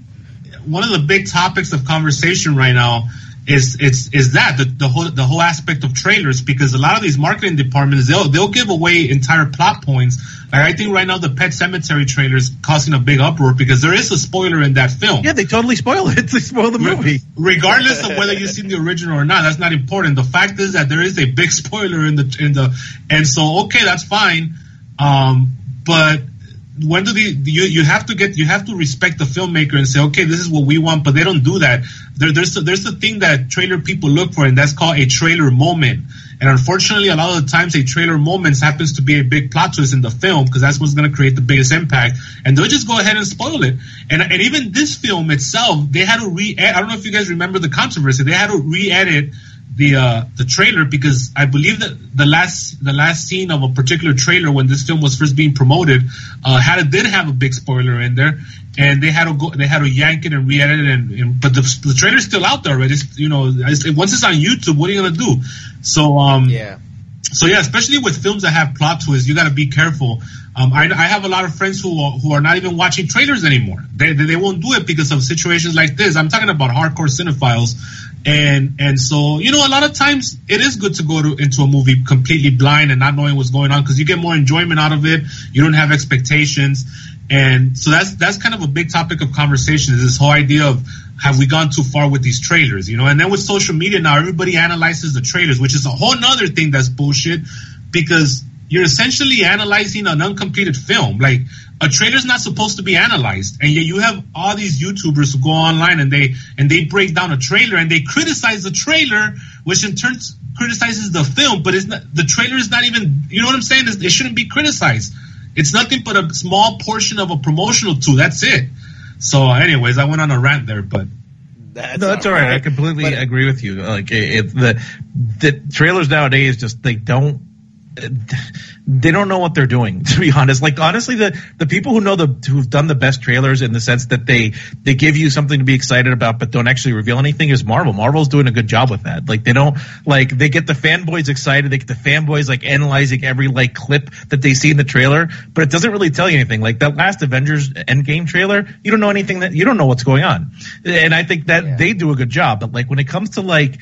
one of the big topics of conversation right now is it's is that the, the whole the whole aspect of trailers because a lot of these marketing departments they'll they'll give away entire plot points. Like I think right now the Pet Sematary trailer is causing a big uproar because there is a spoiler in that film. Yeah, they totally spoil it. They spoil the movie. Regardless of whether you've seen the original or not, that's not important. The fact is that there is a big spoiler in the in the and so okay, that's fine. Um, but when do the you you have to get you have to respect the filmmaker and say okay this is what we want but they don't do that. There, there's a, there's a thing that trailer people look for and that's called a trailer moment. And unfortunately a lot of the times a trailer moment happens to be a big plot twist in the film because that's what's going to create the biggest impact. And they'll just go ahead and spoil it. And and even this film itself they had to re I don't know if you guys remember the controversy. They had to re-edit the uh, the trailer because I believe that the last the last scene of a particular trailer when this film was first being promoted uh, had it did have a big spoiler in there, and they had to go they had to yank it and re-edit it, and, and but the, the trailer's still out there already. You know, it's, once it's on YouTube, what are you gonna do? So um, yeah. So yeah, especially with films that have plot twists, you got to be careful. Um, I, I, have a lot of friends who are, who are not even watching trailers anymore. They, they, they won't do it because of situations like this. I'm talking about hardcore cinephiles and and so you know a lot of times it is good to go to, into a movie completely blind and not knowing what's going on because you get more enjoyment out of it you don't have expectations and so that's that's kind of a big topic of conversation is this whole idea of have we gone too far with these trailers you know? And then with social media now everybody analyzes the trailers which is a whole nother thing that's bullshit because you're essentially analyzing an uncompleted film. Like a trailer's not supposed to be analyzed and yet you have all these youtubers who go online and they and they break down a trailer and they criticize the trailer which in turn criticizes the film but it's not the trailer is not even you know what i'm saying? It shouldn't be criticized. It's nothing but a small portion of a promotional tool. That's it so anyways i went on a rant there but that's no, that's all right. right. I completely but, agree with you. Like it, the the trailers nowadays just they don't they don't know what they're doing to be honest. Like honestly the the people who know the who've done the best trailers in the sense that they they give you something to be excited about but don't actually reveal anything is marvel. Marvel's doing a good job with that. Like they don't like they get the fanboys excited. They get the fanboys like analyzing every like clip that they see in the trailer but it doesn't really tell you anything. Like that last avengers endgame trailer you don't know anything that you don't know what's going on. And i think that yeah. they do a good job but like when it comes to like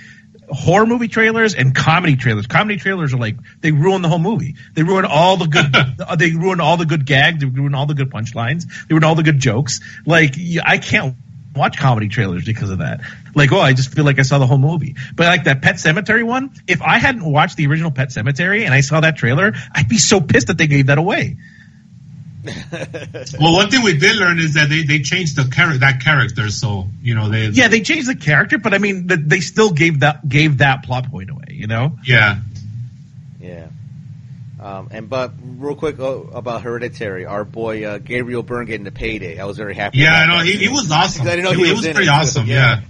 horror movie trailers and comedy trailers. Comedy trailers are like they ruin the whole movie. They ruin all the good. Uh, they ruin all the good gags. They ruin all the good punchlines. They ruin all the good jokes. Like I can't watch comedy trailers because of that. Like, oh, I just feel like I saw the whole movie. But like that Pet Sematary one, if I hadn't watched the original Pet Sematary and I saw that trailer, I'd be so pissed that they gave that away. Well, one thing we did learn is that they, they changed the char- that character, so you know they yeah they changed the character, but I mean the, they still gave that gave that plot point away, you know? Yeah, yeah. Um, and but real quick uh, about Hereditary, our boy uh, Gabriel Byrne getting the payday. I was very happy. Yeah, I know he, he, was awesome. I didn't know he, he was, was pretty awesome. yeah.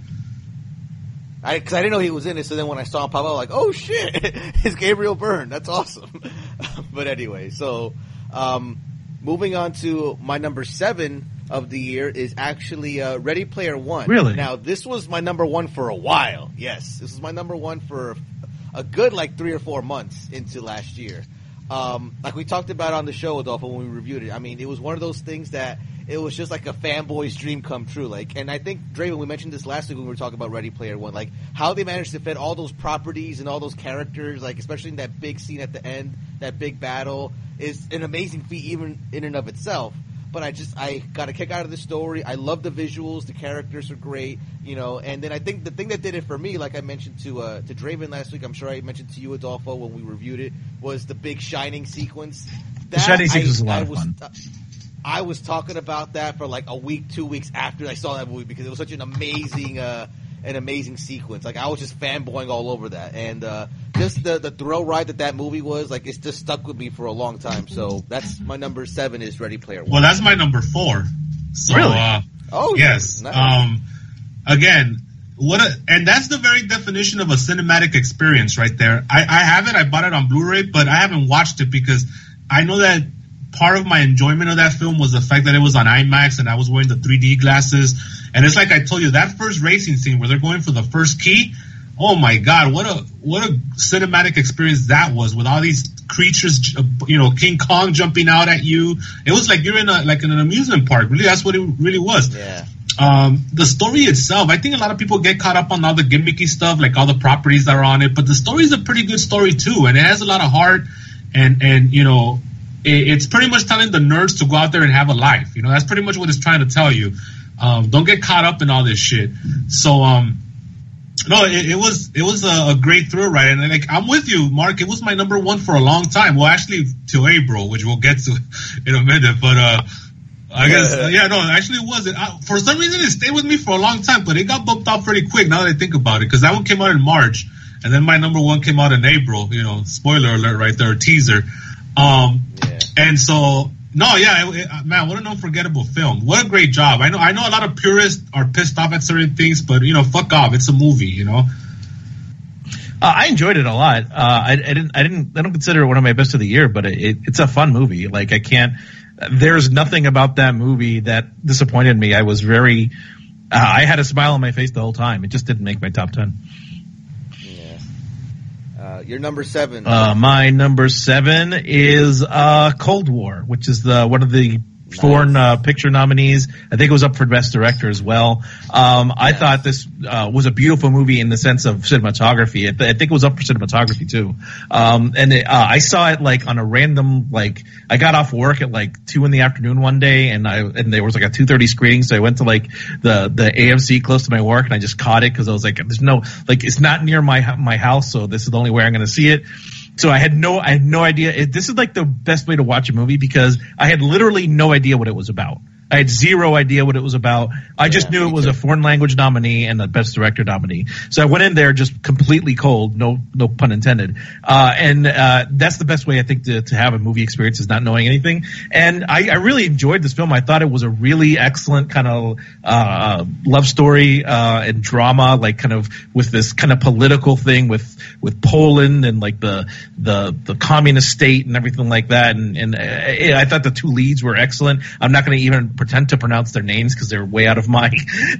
I because I didn't know he was in it. So then when I saw him pop out, like, oh shit, it's Gabriel Byrne. That's awesome. but anyway, so um, Moving on to my number seven of the year is actually uh, Ready Player One. Really? Now, this was my number one for a while. Yes, this was my number one for a good like three or four months into last year. Um, like we talked about on the show, Adolfo, when we reviewed it. I mean, it was one of those things that it was just like a fanboy's dream come true. Like, and I think Draven, we mentioned this last week when we were talking about Ready Player One, like how they managed to fit all those properties and all those characters, like especially in that big scene at the end, that big battle, is an amazing feat even in and of itself. But I just I got a kick out of the story. I love the visuals. The characters are great, you know. And then I think the thing that did it for me, like I mentioned to uh, to Draven last week, I'm sure I mentioned to you, Adolfo, when we reviewed it, was the big shining sequence. The shining sequence was a lot I of was, fun. uh, I was talking about that for like a week, two weeks after I saw that movie because it was such an amazing, uh, an amazing sequence. Like I was just fanboying all over that, and uh, just the the thrill ride that that movie was, like it's just stuck with me for a long time. So that's my number seven is Ready Player One. Well, that's my number four. So, Really? uh, Oh, yes. nice. Um, again, what a, and that's the very definition of a cinematic experience right there. I, I have it. I bought it on Blu-ray, but I haven't watched it because I know that part of my enjoyment of that film was the fact that it was on IMAX and I was wearing the 3D glasses. And it's like I told you, that first racing scene where they're going for the first key. Oh my God, what a what a cinematic experience that was with all these creatures, you know, King Kong jumping out at you. It was like you're in a like in an amusement park. Really, that's what it really was. Yeah. Um, the story itself, I think a lot of people get caught up on all the gimmicky stuff, like all the properties that are on it. But the story is a pretty good story too, and it has a lot of heart. And and you know, it's pretty much telling the nerds to go out there and have a life. You know, that's pretty much what it's trying to tell you. Um, don't get caught up in all this shit. So um, no, it, it was it was a, a great thrill ride, and like I'm with you, Mark. It was my number one for a long time. Well, actually, till April, which we'll get to in a minute. But uh, I guess yeah, no, actually, it was. It I, for some reason it stayed with me for a long time, but it got bumped out pretty quick. Now that I think about it, because that one came out in March, and then my number one came out in April. You know, spoiler alert right there, teaser. Um, and so no, yeah, it, it- man, what an unforgettable film. What a great job. I know, I know, a lot of purists are pissed off at certain things, but you know, fuck off. It's a movie, you know. Uh, I enjoyed it a lot. Uh, I, I didn't, I didn't, I don't consider it one of my best of the year, but it, it, it's a fun movie. Like I can't, there's nothing about that movie that disappointed me. I was very, uh, I had a smile on my face the whole time. It just didn't make my top 10. Uh, your number seven. Uh, my number seven is, uh, Cold War, which is the, one of the foreign, uh, picture nominees. I think it was up for best director as well. Um, I thought this, uh, was a beautiful movie in the sense of cinematography. I, th- I think it was up for cinematography too. Um, and it, uh, I saw it like on a random, like, I got off work at like two in the afternoon one day and I, and there was like a 2.30 screening. So I went to like the, the AMC close to my work and I just caught it because I was like, there's no, like, it's not near my, my house. So this is the only way I'm going to see it. So I had no, I had no idea. This is like the best way to watch a movie because I had literally no idea what it was about. I had zero idea what it was about. I just knew it was a foreign language nominee and a best director nominee. So I went in there just completely cold, no, no pun intended. Uh, and, uh, that's the best way I think to, to have a movie experience is not knowing anything. And I, I really enjoyed this film. I thought it was a really excellent kind of, uh, love story, uh, and drama, like kind of with this kind of political thing with, with Poland and like the, the, the communist state and everything like that. And, and uh, I thought the two leads were excellent. I'm not going to even pretend to pronounce their names because they're way out of my,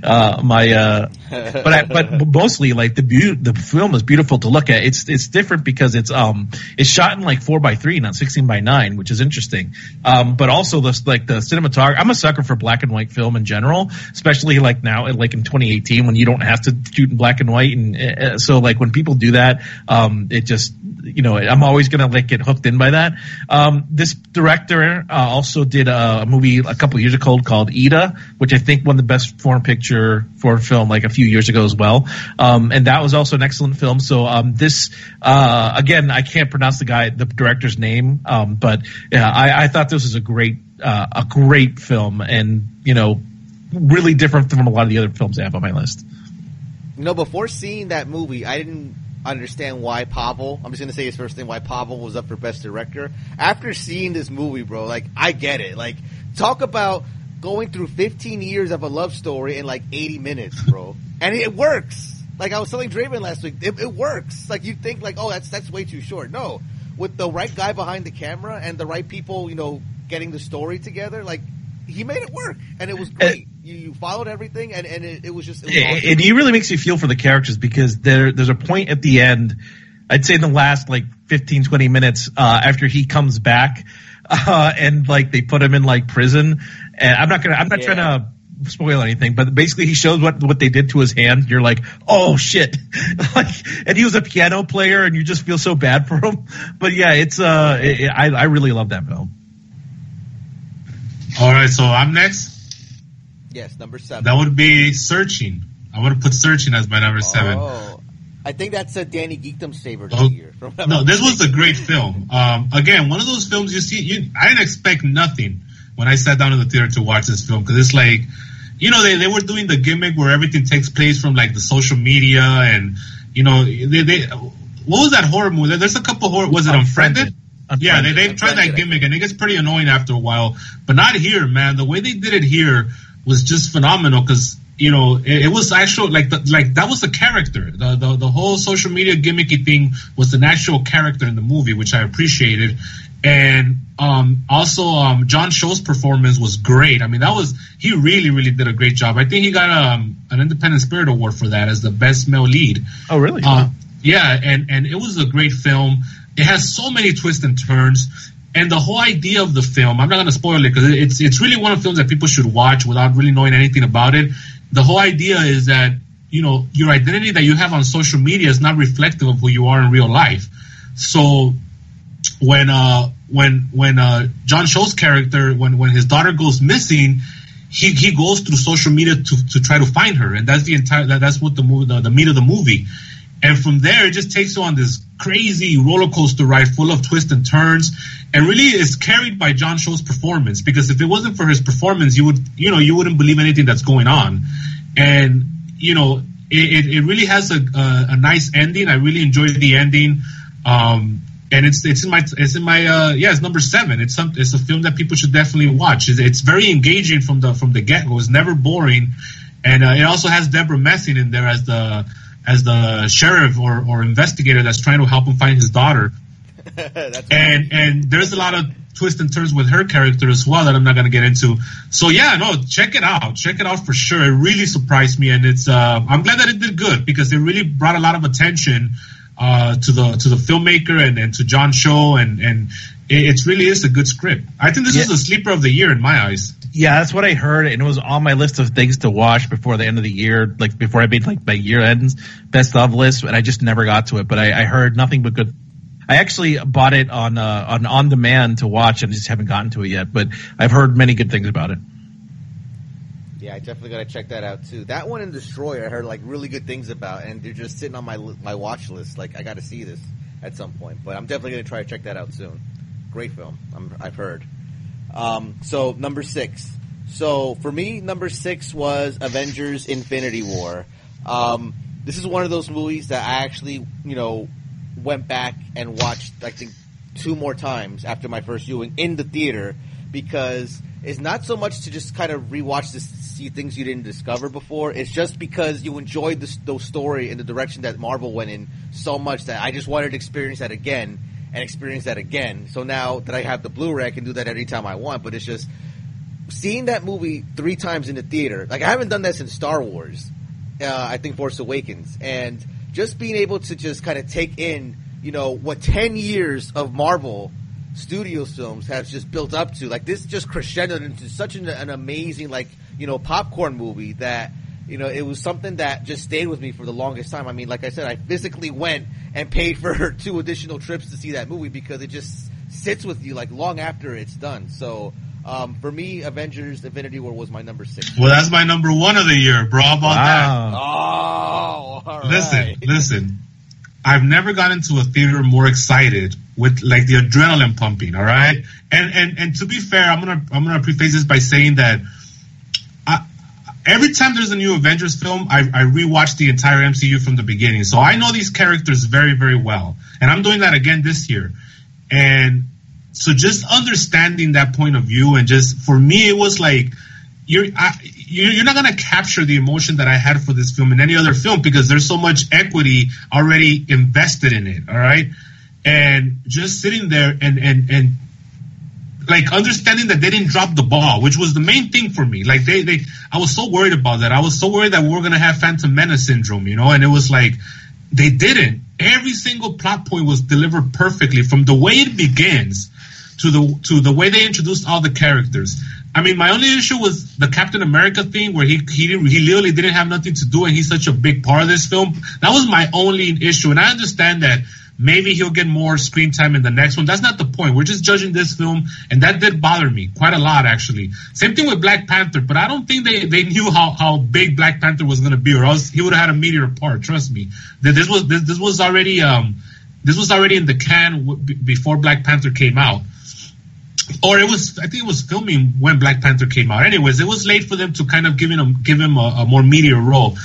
uh, my, uh, but I, but mostly like the beau- the film is beautiful to look at. It's, it's different because it's, um, it's shot in like four by three, not 16 by nine, which is interesting. Um, but also the, like the cinematography, I'm a sucker for black and white film in general, especially like now, like in 2018 when you don't have to shoot in black and white. And uh, so like when people do that, um, it just, you know, I'm always gonna like get hooked in by that. Um, this director uh, also did a movie a couple years ago called Ida, which I think won the best foreign picture for film like a few years ago as well. Um, and that was also an excellent film. So um, this uh, again, I can't pronounce the guy, the director's name, um, but yeah, I, I thought this was a great, uh, a great film, and you know, really different from a lot of the other films I have on my list. You know, before seeing that movie, I didn't understand why Pavel. I'm just gonna say his first name. Why Pavel was up for best director. After seeing this movie, bro, like I get it. Like talk about going through 15 years of a love story in like 80 minutes, bro, and it works. Like I was telling Draven last week, it, it works. Like you think like, oh, that's that's way too short. No, with the right guy behind the camera and the right people, you know, getting the story together, like he made it work, and it was great. you, you followed everything, and and it, it was just it was awesome. and he really makes you feel for the characters because there there's a point at the end I'd say in the last like 15, 20 minutes uh, after he comes back, uh, and like they put him in like prison. And I'm not gonna, I'm not Yeah. trying to spoil anything, but basically he shows what what they did to his hand. You're like, oh shit, like, and he was a piano player, and you just feel so bad for him. But yeah, it's uh, it, it- I I really love that film. All right, so I'm next. Yes, number seven. That would be Searching. I would have put Searching as my number seven. Oh, I think that's a Danny Geekdom's favorite Oh, of year. No, this was a great film. Um, again, one of those films you see. You, I didn't expect nothing when I sat down in the theater to watch this film because it's like, you know, they, they were doing the gimmick where everything takes place from like the social media and you know they, they what was that horror movie? There's a couple horror. Was it Unfriended? Yeah, they they tried that gimmick and it gets pretty annoying after a while. But not here, man. The way they did it here was just phenomenal because you know it, it was actual like the, like that was the character. The, the the whole social media gimmicky thing was an actual character in the movie, which I appreciated. And um, also, um, John Cho's performance was great. I mean, that was he really, really did a great job. I think he got um, an Independent Spirit Award for that as the best male lead. Oh, really? Uh, yeah, and and it was a great film. It has so many twists and turns, and the whole idea of the film. I'm not going to spoil it because it's it's really one of the films that people should watch without really knowing anything about it. The whole idea is that you know your identity that you have on social media is not reflective of who you are in real life. So when uh when when uh John Cho's character when when his daughter goes missing, he he goes through social media to to try to find her, and that's the entire that, that's what the movie the, the meat of the movie. And from there, it just takes you on this crazy roller coaster ride full of twists and turns, and really is carried by John Cho's performance. Because if it wasn't for his performance, you would you know you wouldn't believe anything that's going on, and you know it, it, it really has a, a a nice ending. I really enjoyed the ending. Um, and it's it's in my it's in my uh yeah it's number seven it's some it's a film that people should definitely watch it's, it's very engaging from the from the get go it's never boring and uh, it also has Debra Messing in there as the as the sheriff or, or investigator that's trying to help him find his daughter and and there's a lot of twists and turns with her character as well that I'm not going to get into. So yeah, no, check it out. Check it out for sure. It really surprised me, and it's. Uh, I'm glad that it did good because it really brought a lot of attention uh, to the to the filmmaker and, and to John Cho, and and it, it's really is a good script. I think this is a sleeper of the year in my eyes. Yeah, that's what I heard, and it was on my list of things to watch before the end of the year, like before I made like my year ends best of list, and I just never got to it. But I, I heard nothing but good. I actually bought it on uh, on on demand to watch, and just haven't gotten to it yet. But I've heard many good things about it. Yeah, I definitely got to check that out too. That one and Destroyer, I heard like really good things about, and they're just sitting on my my watch list. Like I got to see this at some point, but I'm definitely gonna try to check that out soon. Great film, I'm, I've heard. Um, so number six. So for me, number six was Avengers: Infinity War. Um, this is one of those movies that I actually, you know, went back and watched. I think two more times after my first viewing in the theater because it's not so much to just kind of rewatch this, see things you didn't discover before. It's just because you enjoyed the, the story and the direction that Marvel went in so much that I just wanted to experience that again and experience that again. So now that I have the Blu-ray, I can do that anytime I want. But it's just seeing that movie three times in the theater. Like I haven't done that since Star Wars. Uh, I think Force Awakens, and just being able to just kind of take in, you know, what ten years of Marvel Studios films has just built up to. Like this just crescendoed into such an, an amazing, like you know, popcorn movie that you know it was something that just stayed with me for the longest time. I mean, like I said, I physically went and paid for two additional trips to see that movie because it just sits with you like long after it's done. So. Um, for me, Avengers: Infinity War was my number six. Well, that's my number one of the year, bro. How about that? Oh, all listen, right. listen. I've never gone into a theater more excited with like the adrenaline pumping. All right, and and and to be fair, I'm gonna I'm gonna preface this by saying that I, every time there's a new Avengers film, I, I rewatch the entire MCU from the beginning, so I know these characters very very well, and I'm doing that again this year, and so just understanding that point of view and just for me it was like you're I, you're not gonna capture the emotion that I had for this film in any other film because there's so much equity already invested in it. All right, and just sitting there and and and like understanding that they didn't drop the ball, which was the main thing for me. Like they they I was so worried about that. I was so worried that we were gonna have Phantom Menace syndrome, you know, and it was like they didn't. Every single plot point was delivered perfectly from the way it begins to the to the way they introduced all the characters. I mean, my only issue was the Captain America thing, where he he he literally didn't have nothing to do, and he's such a big part of this film. That was my only issue, and I understand that maybe he'll get more screen time in the next one. That's not the point. We're just judging this film, and that did bother me quite a lot, actually. Same thing with Black Panther, but I don't think they, they knew how, how big Black Panther was going to be, or else he would have had a meteor part. Trust me. This was this, this was already um this was already in the can w- before Black Panther came out or it was I think it was filming when Black Panther came out. Anyways, it was late for them to kind of give him give him a, a more meteor role.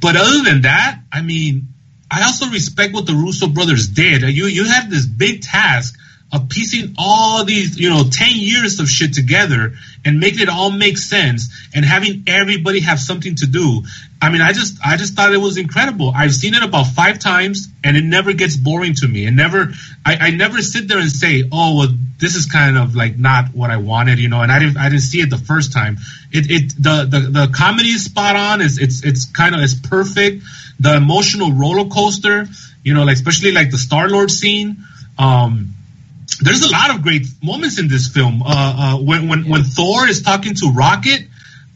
But other than that, I mean, I also respect what the Russo brothers did. You you have this big task of piecing all these, you know, 10 years of shit together and making it all make sense and having everybody have something to do. I mean, I just, I just thought it was incredible. I've seen it about five times and it never gets boring to me. And never, I, I never sit there and say, oh, well, this is kind of like not what I wanted, you know, and I didn't, I didn't see it the first time. It, it, the, the, the comedy is spot on. It's, it's, it's kind of, it's perfect. The emotional roller coaster, you know, like, especially like the Star Lord scene. Um, there's a lot of great moments in this film. Uh, uh, when when when Thor is talking to Rocket,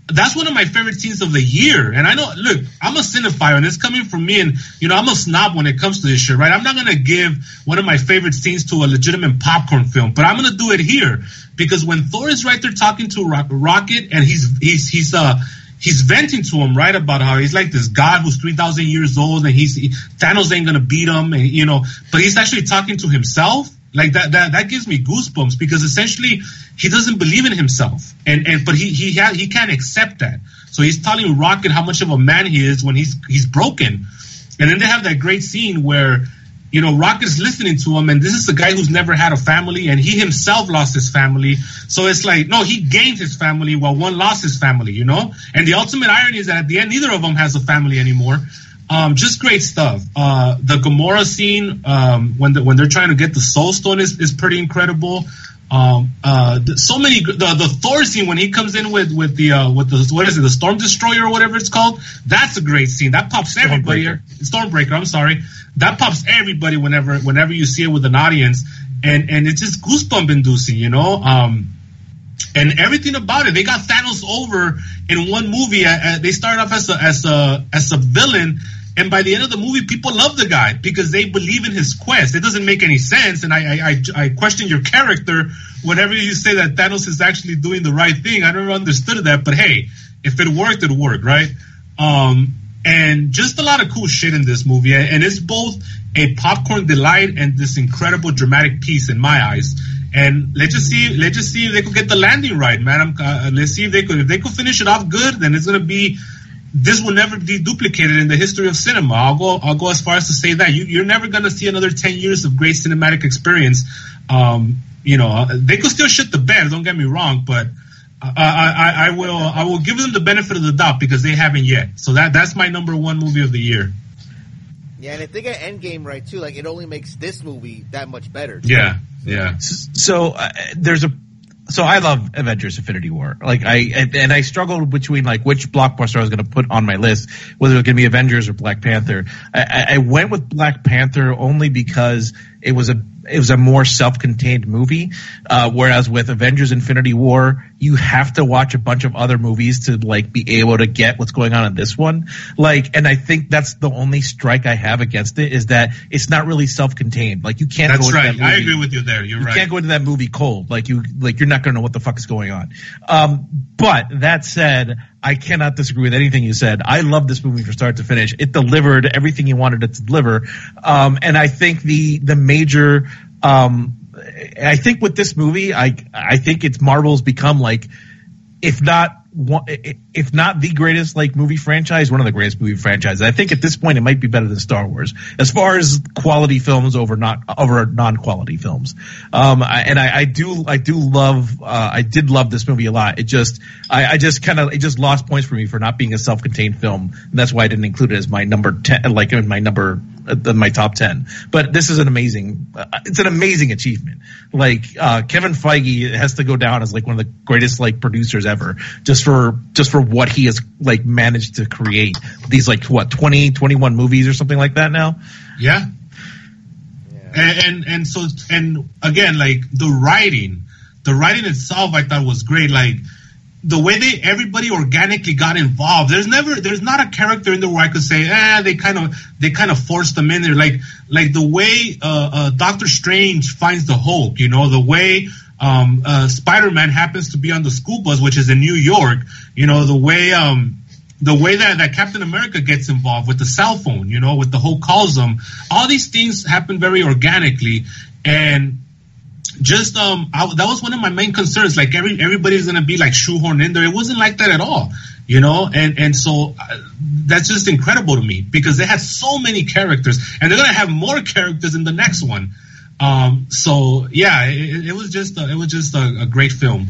that's one of my favorite scenes of the year. And I know, look, I'm a cinephile, and it's coming from me. And you know, I'm a snob when it comes to this shit, right? I'm not gonna give one of my favorite scenes to a legitimate popcorn film, but I'm gonna do it here because when Thor is right there talking to Rocket, and he's he's he's uh he's venting to him right about how he's like this god who's 3000 years old and he's he, Thanos ain't gonna beat him and you know but he's actually talking to himself like that, that, that gives me goosebumps because essentially he doesn't believe in himself, and and but he he ha- he can't accept that. So he's telling Rocket how much of a man he is when he's he's broken, and then they have that great scene where you know Rocket's listening to him, and this is a guy who's never had a family, and he himself lost his family. So it's like no, he gained his family while one lost his family, you know. And the ultimate irony is that at the end, neither of them has a family anymore. Um, just great stuff. Uh, the Gamora scene um, when the, when they're trying to get the Soul Stone is, is pretty incredible. Um, uh, so many the, the Thor scene when he comes in with with the uh, with the what is it the Storm Destroyer or whatever it's called. That's a great scene. That pops everybody. Stormbreaker. Stormbreaker. I'm sorry. That pops everybody whenever whenever you see it with an audience, and and it's just goosebump inducing. You know. Um, and everything about it. They got Thanos over in one movie. Uh, uh, they started off as a as a as a villain, and by the end of the movie, people love the guy because they believe in his quest. It doesn't make any sense, and I I, I, question your character whenever you say that Thanos is actually doing the right thing. I never understood that, but hey, if it worked, it worked, right? Um, and just a lot of cool shit in this movie, and it's both a popcorn delight and this incredible dramatic piece in my eyes. And let's just see, let's just see if they could get the landing right, man. Uh, let's see if they could, if they could finish it off good, then it's gonna be. This will never be duplicated in the history of cinema. I'll go, I'll go as far as to say that you, are never gonna see another ten years of great cinematic experience. Um, you know, they could still shit the bed. Don't get me wrong, but I, I, I will, I will give them the benefit of the doubt because they haven't yet. So that, that's my number one movie of the year. Yeah, and if they get Endgame right too, like it only makes this movie that much better. Too. Yeah, yeah. So uh, there's a so I love Avengers: Infinity War. Like I and, and I struggled between like which blockbuster I was going to put on my list, whether it was going to be Avengers or Black Panther. I, I went with Black Panther only because it was a it was a more self-contained movie. Uh, whereas with Avengers: Infinity War, you have to watch a bunch of other movies to like be able to get what's going on in this one. Like, and I think that's the only strike I have against it is that it's not really self-contained. Like, you can't. That's go right. That movie, I agree with you there. You're you right. can't go into that movie cold. Like you, like you're not going to know what the fuck is going on. Um, but that said, I cannot disagree with anything you said. I love this movie from start to finish. It delivered everything you wanted it to deliver. Um, and I think the, the major, um, I think with this movie, I, I think it's Marvel's become like, if not one, if not the greatest like movie franchise, one of the greatest movie franchises. I think at this point it might be better than Star Wars as far as quality films over not over non-quality films. Um, I, and I, I, do I do love uh, I did love this movie a lot. It just I, I just kind of it just lost points for me for not being a self-contained film, and that's why I didn't include it as my number ten, like in my number uh, my top 10 but this is an amazing uh, it's an amazing achievement like uh, kevin feige has to go down as like one of the greatest like producers ever just just for just for what he has like managed to create. These like what 20, 21 movies or something like that now. Yeah. And, and and so and again, like the writing, the writing itself, I thought was great. Like the way they everybody organically got involved. There's never there's not a character in there where I could say, ah, they kind of they kind of forced them in there. Like like the way uh, uh, Doctor Strange finds the Hulk, you know, the way um, uh, Spider Man happens to be on the school bus, which is in New York. You know, the way um, the way that, that Captain America gets involved with the cell phone, you know, with the whole COSM, all these things happen very organically. And just um, I, that was one of my main concerns. Like every everybody's gonna be like shoehorned in there. It wasn't like that at all, you know. And and so uh, that's just incredible to me because they had so many characters, and they're gonna have more characters in the next one. Um, so yeah, it, it was just a, it was just a, a great film.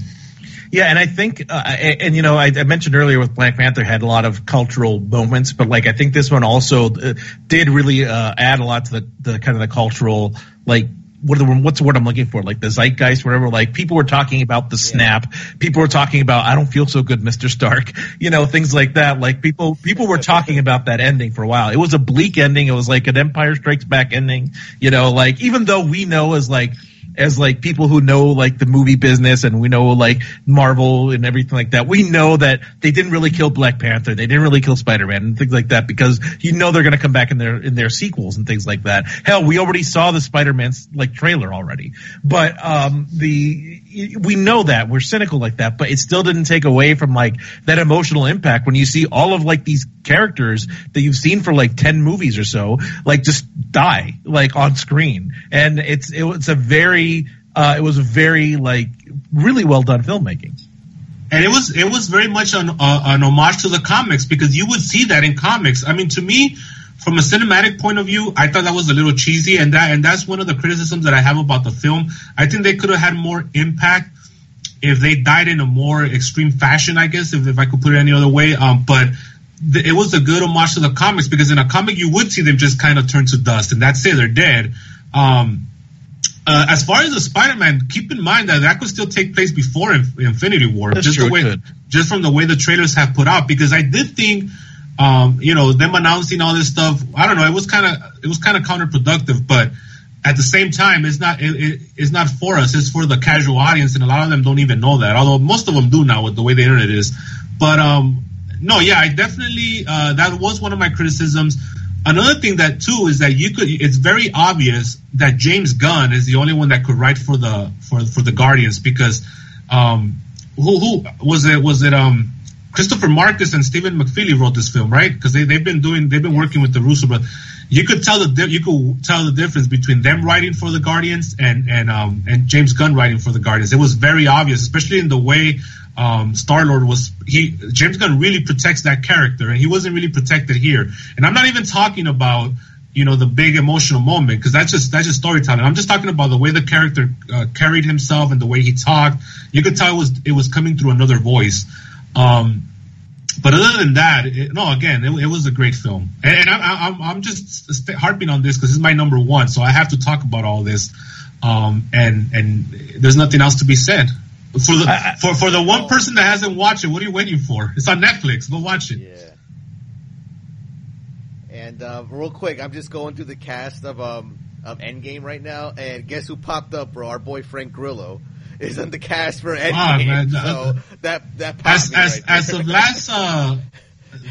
Yeah, and I think, uh, and, you know, I, I, mentioned earlier with Black Panther had a lot of cultural moments, but like I think this one also uh, did really uh, add a lot to the, the kind of the cultural like what the, what's the word I'm looking for? Like the zeitgeist, whatever. Like people were talking about the snap. People were talking about I don't feel so good, Mr. Stark. You know, things like that. Like people people were talking about that ending for a while. It was a bleak ending. It was like an Empire Strikes Back ending. You know, like even though we know as like as like people who know like the movie business and we know like Marvel and everything like that. We know that they didn't really kill Black Panther. They didn't really kill Spider-Man and things like that because you know they're going to come back in their in their sequels and things like that. Hell, we already saw the Spider Man's like trailer already. But um the we know that we're cynical like that, but it still didn't take away from like that emotional impact when you see all of like these characters that you've seen for like 10 movies or so like just die like on screen. And it's it, it's a very very uh, it was a very like really well done filmmaking. And it was it was very much an, uh, an homage to the comics because you would see that in comics. I mean, to me, from a cinematic point of view, I thought that was a little cheesy, and that and that's one of the criticisms that I have about the film. I think they could have had more impact if they died in a more extreme fashion. I guess if, if I could put it any other way. Um, but it was a good homage to the comics because in a comic you would see them just kind of turn to dust, and that's it, they're dead. Um, uh, as far as the Spider-Man, keep in mind that that could still take place before Infinity War, That's just true, the way, just from the way the trailers have put out. Because I did think, um, you know, them announcing all this stuff. I don't know. It was kind of it was kind of counterproductive, but at the same time, it's not it, it, it's not for us. It's for the casual audience, and a lot of them don't even know that. Although most of them do now with the way the internet is. But um, no, yeah, I definitely uh, that was one of my criticisms. Another thing that too is that you could it's very obvious that James Gunn is the only one that could write for the for for the Guardians because um who who was it was it um Christopher Markus and Stephen McFeely wrote this film right? Because they they've been doing they've been working with the Russo but you could tell the you could tell the difference between them writing for the Guardians and and um and James Gunn writing for the Guardians. It was very obvious especially in the way um, Star Lord was he James Gunn really protects that character, and he wasn't really protected here. And I'm not even talking about you know the big emotional moment because that's just that's just storytelling. I'm just talking about the way the character uh, carried himself and the way he talked. You could tell it was it was coming through another voice. Um, but other than that, it, no. Again, it, it, was a great film, and, and I, I'm I'm just harping on this because is my number one, so I have to talk about all this. Um, and and there's nothing else to be said. For the I, for for the one person that hasn't watched it, what are you waiting for? It's on Netflix. Go watch it. Yeah. And uh, real quick, I'm just going through the cast of um of Endgame right now, and guess who popped up, bro? Our boy Frank Grillo is in the cast for Endgame. Ah, man. So that that as as, right as of last uh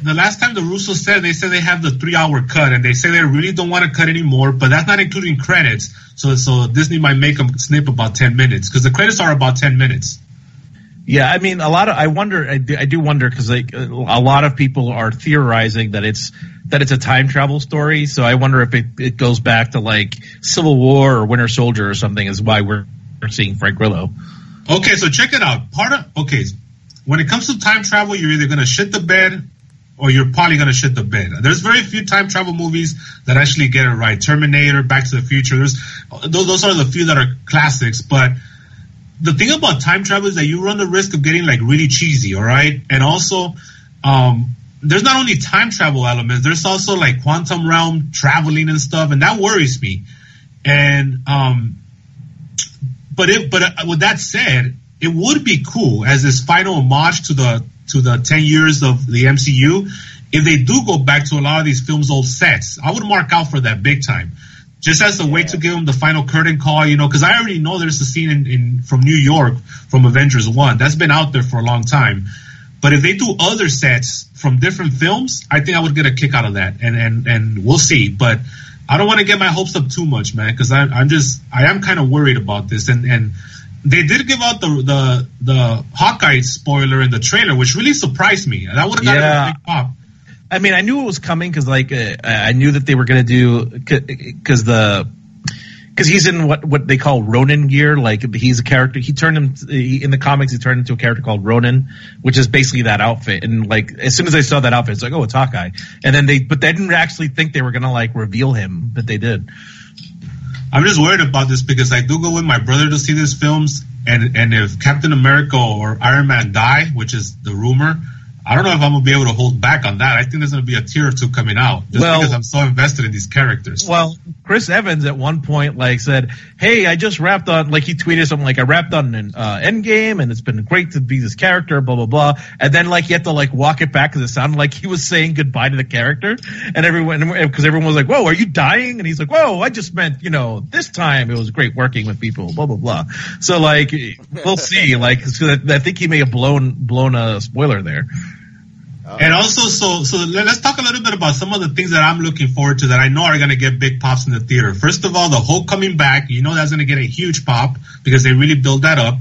the last time the Russos said they said they have the three hour cut and they say they really don't want to cut anymore, but that's not including credits. So so Disney might make them snip about ten minutes because the credits are about ten minutes. Yeah, I mean, a lot of I wonder, I do, I do wonder because like a lot of people are theorizing that it's that it's a time travel story. So I wonder if it, it goes back to like Civil War or Winter Soldier or something. Is why we're seeing Frank Grillo. Okay, so check it out. Part of okay, when it comes to time travel, you're either gonna shit the bed or you're probably gonna shit the bed. There's very few time travel movies that actually get it right. Terminator, Back to the Future. Those, those are the few that are classics. But the thing about time travel is that you run the risk of getting like really cheesy. All right, and also. Um, there's not only time travel elements, there's also like quantum realm traveling and stuff, and that worries me. And um, but it, but uh, with that said, it would be cool as this final homage to the to the 10 years of the MCU, if they do go back to a lot of these films' old sets, I would mark out for that big time. Just as a way to give them the final curtain call, you know, because I already know there's a scene in, in from New York from Avengers One that's been out there for a long time. But if they do other sets from different films, I think I would get a kick out of that, and and and we'll see. But I don't want to get my hopes up too much, man, because I'm just I am kind of worried about this, and and they did give out the the the Hawkeye spoiler in the trailer, which really surprised me. That would have got Yeah. a big pop. I mean, I knew it was coming because like uh, I knew that they were going to do because the because he's in what what they call Ronin gear. Like he's a character. He turned him he, in the comics. He turned into a character called Ronin, which is basically that outfit. And like as soon as I saw that outfit, it's like oh, it's Hawkeye. And then they but they didn't actually think they were going to like reveal him, but they did. I'm just worried about this because I do go with my brother to see these films, and and if Captain America or Iron Man die, which is the rumor, I don't know if I'm gonna be able to hold back on that. I think there's gonna be a tear or two coming out just Well- because I'm so invested in these characters. Well, Chris Evans at one point like said, "Hey, I just wrapped on like he tweeted something like I wrapped on an uh, Endgame and it's been great to be this character, blah blah blah." And then like he had to like walk it back because it sounded like he was saying goodbye to the character, and everyone because everyone was like, "Whoa, are you dying?" And he's like, "Whoa, I just meant you know this time it was great working with people, blah blah blah." So like we'll see. Like so I think he may have blown blown a spoiler there. And also, so so let- let's talk a little bit about some of the things that I'm looking forward to that I know are going to get big pops in the theater. First of all, the Hulk coming back, you know that's going to get a huge pop because they really build that up.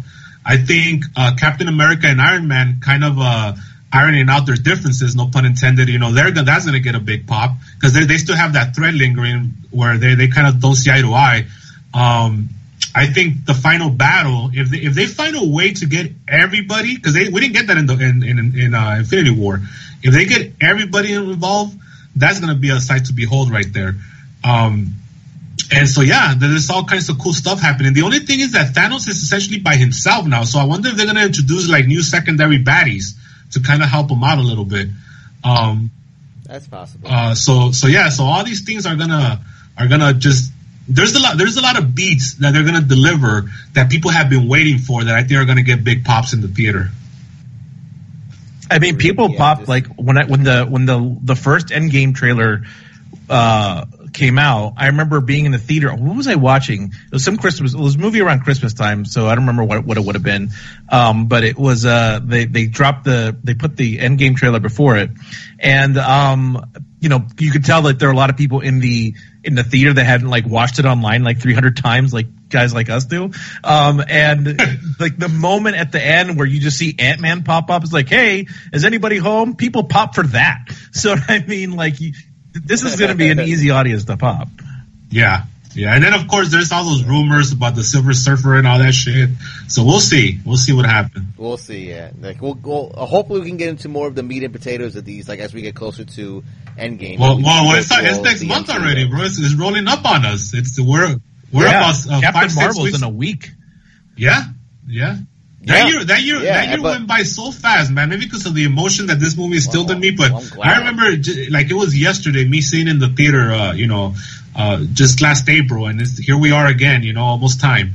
I think uh, Captain America and Iron Man kind of uh, ironing out their differences, no pun intended. You know, they're that's going to get a big pop because they they still have that thread lingering where they they kind of don't see eye to eye. Um, I think the final battle, if they if they find a way to get everybody, because they we didn't get that in the in in, in uh, Infinity War, if they get everybody involved, that's gonna be a sight to behold right there. Um, and so yeah, there's all kinds of cool stuff happening. The only thing is that Thanos is essentially by himself now, so I wonder if they're gonna introduce like new secondary baddies to kind of help him out a little bit. Um, That's possible. uh, so so yeah, so all these things are gonna are gonna just there's a lot there's a lot of beats that they're gonna deliver that people have been waiting for that I think are gonna get big pops in the theater. I mean, people popped like when I, when the when the the first Endgame trailer uh came out. I remember being in the theater. What was I watching? It was some Christmas. It was a movie around Christmas time, so I don't remember what what it would have been. Um, but it was uh they they dropped the they put the Endgame trailer before it, and um you know you could tell that there are a lot of people in the in the theater that hadn't like watched it online like 300 times like guys like us do um and like the moment at the end where you just see ant-man pop up is like hey is anybody home people pop for that so i mean like you, this is going to be an easy audience to pop Yeah, yeah, and then of course there's all those rumors about the Silver Surfer and all that shit. So we'll see, we'll see what happens. We'll see. Yeah, like we'll, we'll uh, hopefully we can get into more of the meat and potatoes of these, like as we get closer to Endgame. Well, We well, well it's, not, through it's all next month MCU. already, bro. It's, it's rolling up on us. It's we're we're Yeah, about uh, Captain five six Marvel's weeks in a week. Yeah, yeah. Yeah. That year, that year, Yeah, that year but- went by so fast, man. Maybe because of the emotion that this movie instilled in me. But I'm. I remember, like it was yesterday, me seeing in the theater, uh, you know, uh, just last April, and it's, here we are again. You know, almost time.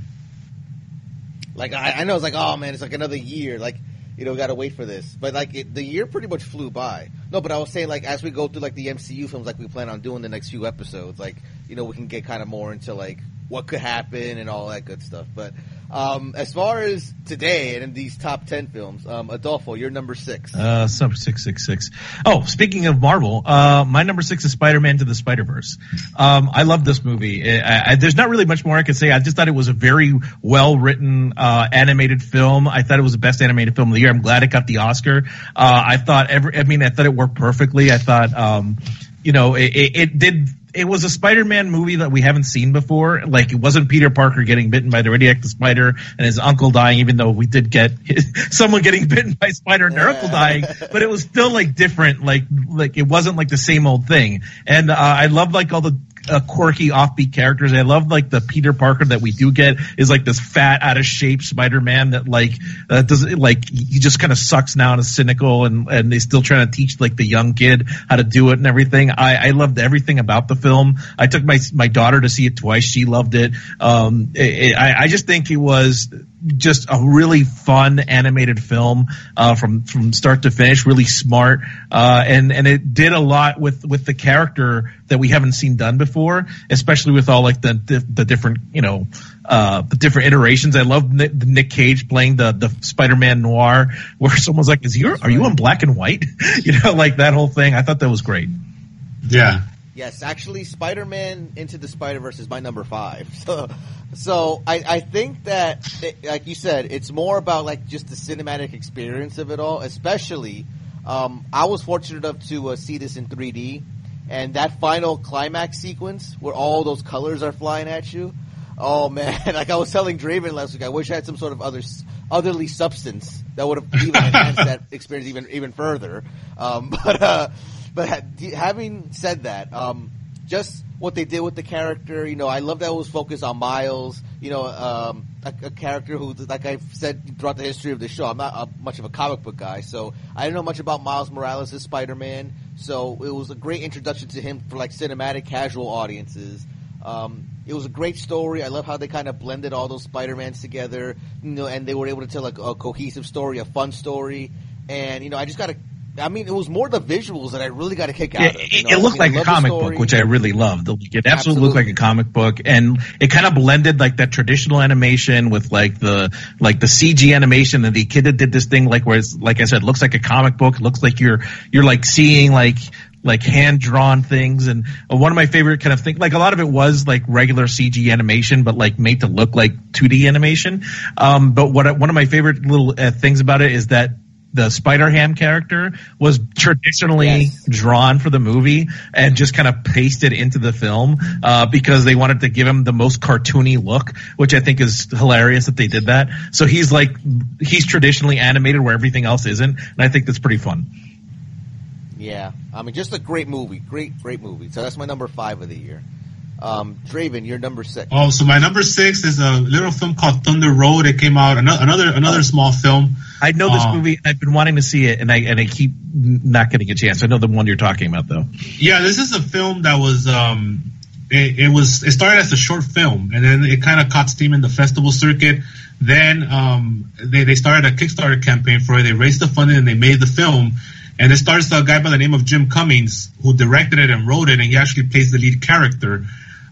Like I, I know it's like, oh man, it's like another year. Like you know, got to wait for this. But like it, the year pretty much flew by. No, but I was saying like as we go through like the MCU films, like we plan on doing the next few episodes, like you know we can get kind of more into like what could happen and all that good stuff. But um as far as today and in these top ten films, um Adolfo, you're number six. Uh, sub six six six. Oh, speaking of Marvel, uh, my number six is Spider Man to the Spider Verse. Um, I love this movie. I, I, there's not really much more I could say. I just thought it was a very well written uh, animated film. I thought it was the best animated film of the year. I'm glad it got the Oscar. Uh, I thought every. I mean, I thought it worked perfectly. I thought, um, you know, it, it, did. It was a Spider-Man movie that we haven't seen before. Like it wasn't Peter Parker getting bitten by the radioactive spider and his uncle dying, even though we did get someone getting bitten by spider and their uncle dying. But it was still like different. Like like it wasn't like the same old thing. And uh, I love like all the uh, quirky offbeat characters. I love like the Peter Parker that we do get is like this fat out of shape Spider-Man that like uh, does like he just kind of sucks now and is cynical and and they still trying to teach like the young kid how to do it and everything. I I loved everything about the film. I took my my daughter to see it twice. She loved it. Um, it, it- I I just think it was just a really fun animated film uh, from from start to finish, really smart, uh, and and it did a lot with with the character that we haven't seen done before, especially with all like the the, different you know uh, the different iterations. I love Nick, Nick Cage playing the the Spider-Man noir, where someone's like, "Is you are you in black and white?" you know, like that whole thing. I thought that was great. Yeah. Yes, actually, Spider-Man Into the Spider-Verse is my number five. So, so I, I think that, it, like you said, it's more about like just the cinematic experience of it all. Especially, um, I was fortunate enough to uh, see this in 3D, and that final climax sequence where all those colors are flying at you. Oh man! Like I was telling Draven last week, I wish I had some sort of other otherly substance that would have even enhanced that experience even even further. Um, but uh, but having said that, um, just what they did with the character, you know, I love that it was focused on Miles. You know, um, a, a, character who, like I've said throughout the history of the show, I'm not a, much of a comic book guy, so I didn't know much about Miles Morales as Spider-Man. So it was a great introduction to him for like cinematic casual audiences. Um, it was a great story. I love how they kind of blended all those Spider-Mans together, you know, and they were able to tell like a cohesive story, a fun story. And you know, I just got to I mean, it was more the visuals that I really got a kick out yeah, of. You know? It looked I mean, like a comic book, which I really loved. It absolutely, absolutely, looked like a comic book, and it kind of blended like that traditional animation with like the like the CG animation. And the kid that did this thing, like where it's like I said, looks like a comic book. It looks like you're you're like seeing like like hand drawn things and one of my favorite kind of things like a lot of it was like regular cg animation but like made to look like 2d animation um, but what one of my favorite little uh, things about it is that the Spider Ham character was traditionally yes. drawn for the movie and just kind of pasted into the film uh, because they wanted to give him the most cartoony look, which I think is hilarious that they did that. So he's like he's traditionally animated where everything else isn't, and I think that's pretty fun. Yeah, I mean, just a great movie, great, great movie. So that's my number five of the year. Um, Draven, you're number six. Oh, so my number six is a little film called Thunder Road. It came out another another, another small film. I know this uh, movie. I've been wanting to see it, and I and I keep not getting a chance. I know the one you're talking about, though. Yeah, this is a film that was um, it, it was it started as a short film, and then it kind of caught steam in the festival circuit. Then um, they they started a Kickstarter campaign for it. They raised the funding and they made the film. And it stars a guy by the name of Jim Cummings who directed it and wrote it, and he actually plays the lead character.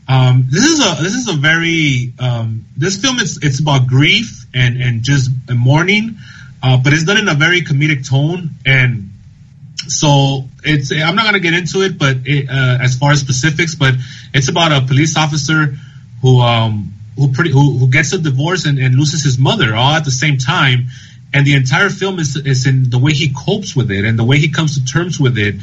Um, this is a this is a very um, this film is it's about grief and and just mourning, uh, but it's done in a very comedic tone and so it's I'm not gonna get into it, but it, uh, as far as specifics, but it's about a police officer who um who pretty who, who gets a divorce and, and loses his mother all at the same time, and the entire film is is in the way he copes with it and the way he comes to terms with it.